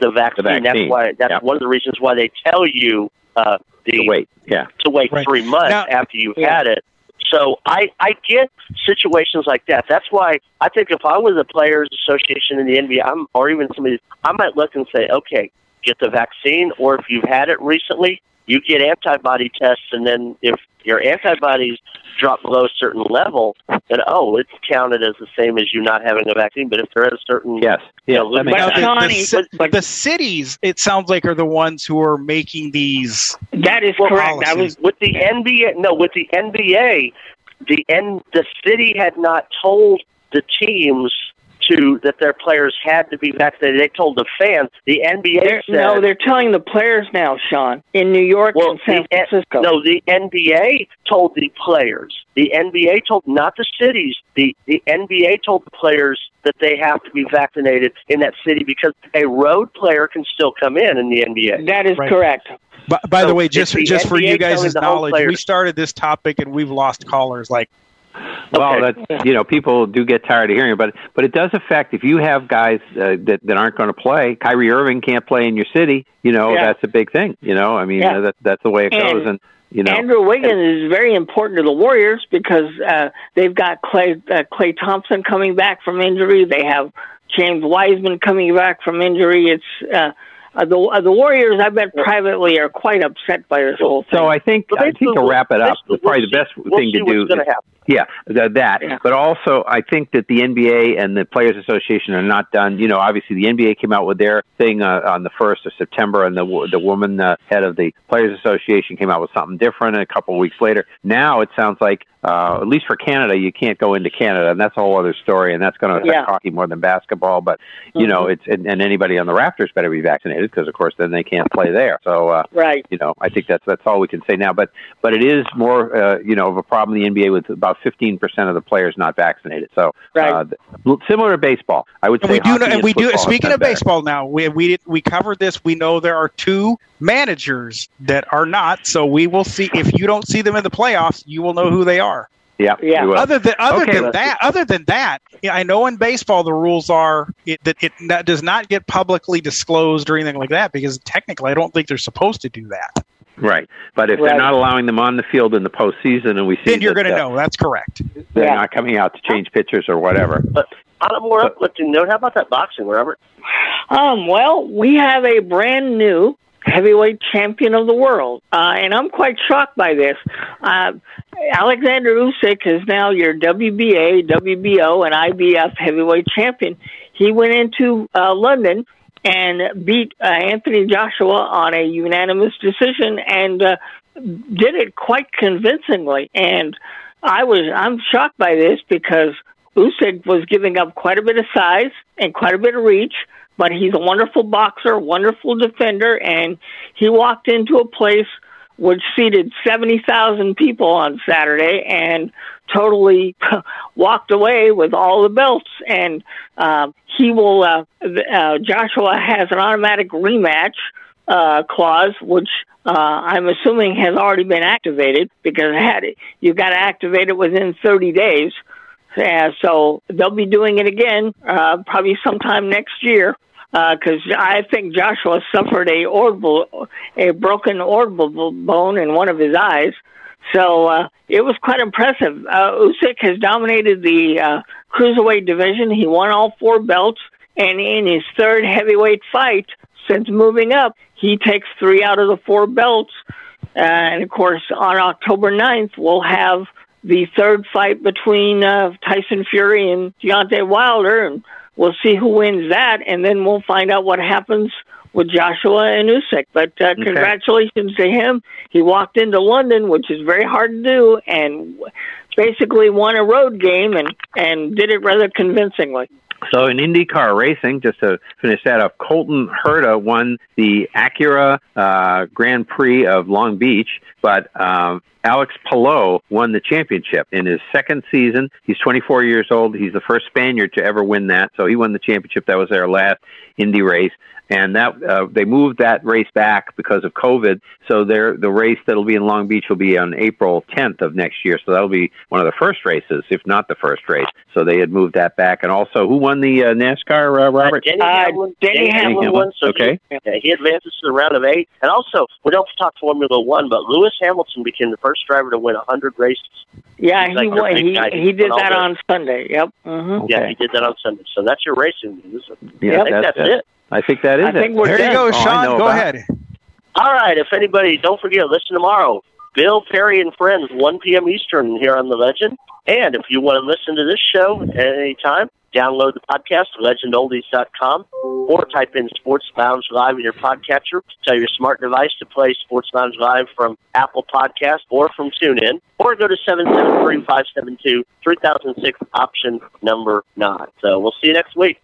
the vaccine. vaccine, That's why. That's yeah. one of the reasons why they tell you uh, the To wait, yeah. to wait Right. three months Now- after you've had it. So I I get situations like that. That's why I think if I was a players association in the NBA, I'm, or even somebody, I might look and say, okay, get the vaccine, or if you've had it recently, you get antibody tests, and then if your antibodies drop below a certain level, then oh, it's counted as the same as you not having a vaccine. But if they're at a certain yes, you know, Now, limit- the, the, ci- the cities, it sounds like, are the ones who are making these. That is correct. I was with the NBA. No, with the NBA, the N, the city had not told the teams to that their players had to be vaccinated. They told the fans. The NBA They're, said no, they're telling the players now, Sean, in New York well, and San the, Francisco. no, the NBA told the players. The NBA told not the cities. The the NBA told the players that they have to be vaccinated in that city because a road player can still come in in the NBA. That is Right. correct. By, by the way, just the just for you guys' telling the whole knowledge, we started this topic and we've lost callers. Like, Well, that you know, people do get tired of hearing it, but but it does affect if you have guys uh, that that aren't going to play. Kyrie Irving can't play in your city. You know, Yeah. that's a big thing. You know, I mean, Yeah. that that's the way it And goes, and you know, Andrew Wiggins is very important to the Warriors because uh, they've got Klay uh, Klay Thompson coming back from injury. They have James Wiseman coming back from injury. It's uh, uh, the uh, the Warriors. I bet privately are quite upset by this whole thing. So I think I think to wrap it up, probably the best we'll thing see to do. is-. Yeah, th- that. But also, I think that the NBA and the Players Association are not done. You know, obviously the NBA came out with their thing uh, on the first of September, and the the woman uh, head of the Players Association came out with something different. And a couple of weeks later, now it sounds like, uh, at least for Canada, you can't go into Canada, and that's a whole other story. And that's going to affect Yeah. hockey more than basketball. But you know, Mhm. it's and, and anybody on the Raptors better be vaccinated because, of course, then they can't play there. So uh, right. you know, I think that's that's all we can say now. But but it is more uh, you know of a problem the NBA with about fifteen percent of the players not vaccinated. So uh, similar to baseball, I would and say. we do know, and we do. Speaking of better. baseball, now we we we covered this. We know there are two managers that are not. So we will see if you don't see them in the playoffs, you will know who they are. Yeah, yeah. Other than other Okay, than let's- that, other than that, I know in baseball the rules are it, that it that does not get publicly disclosed or anything like that because technically I don't think they're supposed to do that. Right, but if Right. they're not allowing them on the field in the postseason, and we see Then you're that, going to uh, know. That's correct. they're Yeah. not coming out to change pitchers or whatever. But on a more uplifting note, how about that boxing, Robert? Um, well, we have a brand new heavyweight champion of the world, uh, and I'm quite shocked by this. Uh, Alexander Usyk is now your WBA, WBO, and IBF heavyweight champion. He went into uh, London and beat uh, Anthony Joshua on a unanimous decision and uh, did it quite convincingly. And I was I'm shocked by this because Usyk was giving up quite a bit of size and quite a bit of reach, but he's a wonderful boxer, wonderful defender, and he walked into a place which seated 70,000 people on Saturday and totally walked away with all the belts. And um, he will, uh, uh, Joshua has an automatic rematch uh, clause, which uh, I'm assuming has already been activated because it had you've got to activate it within 30 days. Yeah, so they'll be doing it again, uh, probably sometime next year. Because I think Joshua suffered a orbital, a broken orbital bone in one of his eyes, so uh, it was quite impressive. Uh, Usyk has dominated the uh, cruiserweight division. He won all four belts, and in his third heavyweight fight since moving up, he takes three out of the four belts. Uh, and of course, on October 9th, we'll have the third fight between uh, Tyson Fury and Deontay Wilder, and we'll see who wins that, and then we'll find out what happens with Joshua and Usyk. But uh, Okay. congratulations to him. He walked into London, which is very hard to do, and basically won a road game and and did it rather convincingly. So in IndyCar racing, just to finish that up, Colton Herta won the Acura uh, Grand Prix of Long Beach, but um, Alex Palou won the championship in his second season. He's 24 years old. He's the first Spaniard to ever win that. So he won the championship. That was their last Indy race. And that uh, they moved that race back because of COVID. So their the race that'll be in Long Beach will be on April 10th of next year. So that'll be one of the first races, if not the first race. So they had moved that back. And also, who won the uh, NASCAR, uh, Robert? Denny Hamlin. Denny Hamlin won. So Okay. he, he advances to the round of eight. And also, we don't talk Formula One, but Lewis Hamilton became the first driver to win a hundred races. Yeah, He's he like won. He guy. he did that on Sunday. Yep. hmm Yeah, he did that on Sunday. So that's your racing news. Yeah, I think that's, it. I think that is I it. think we're There you done. go, Oh, Sean. know Go about- ahead. All right. If anybody, don't forget, listen tomorrow. Bill Perry and Friends, 1 p.m. Eastern here on The Legend. And if you want to listen to this show at any time, download the podcast, legendoldies.com, or type in Sports Lounge Live in your podcatcher. Tell your smart device to play Sports Lounge Live from Apple Podcast or from TuneIn, or go to 773-572-3006, option number 9. So we'll see you next week.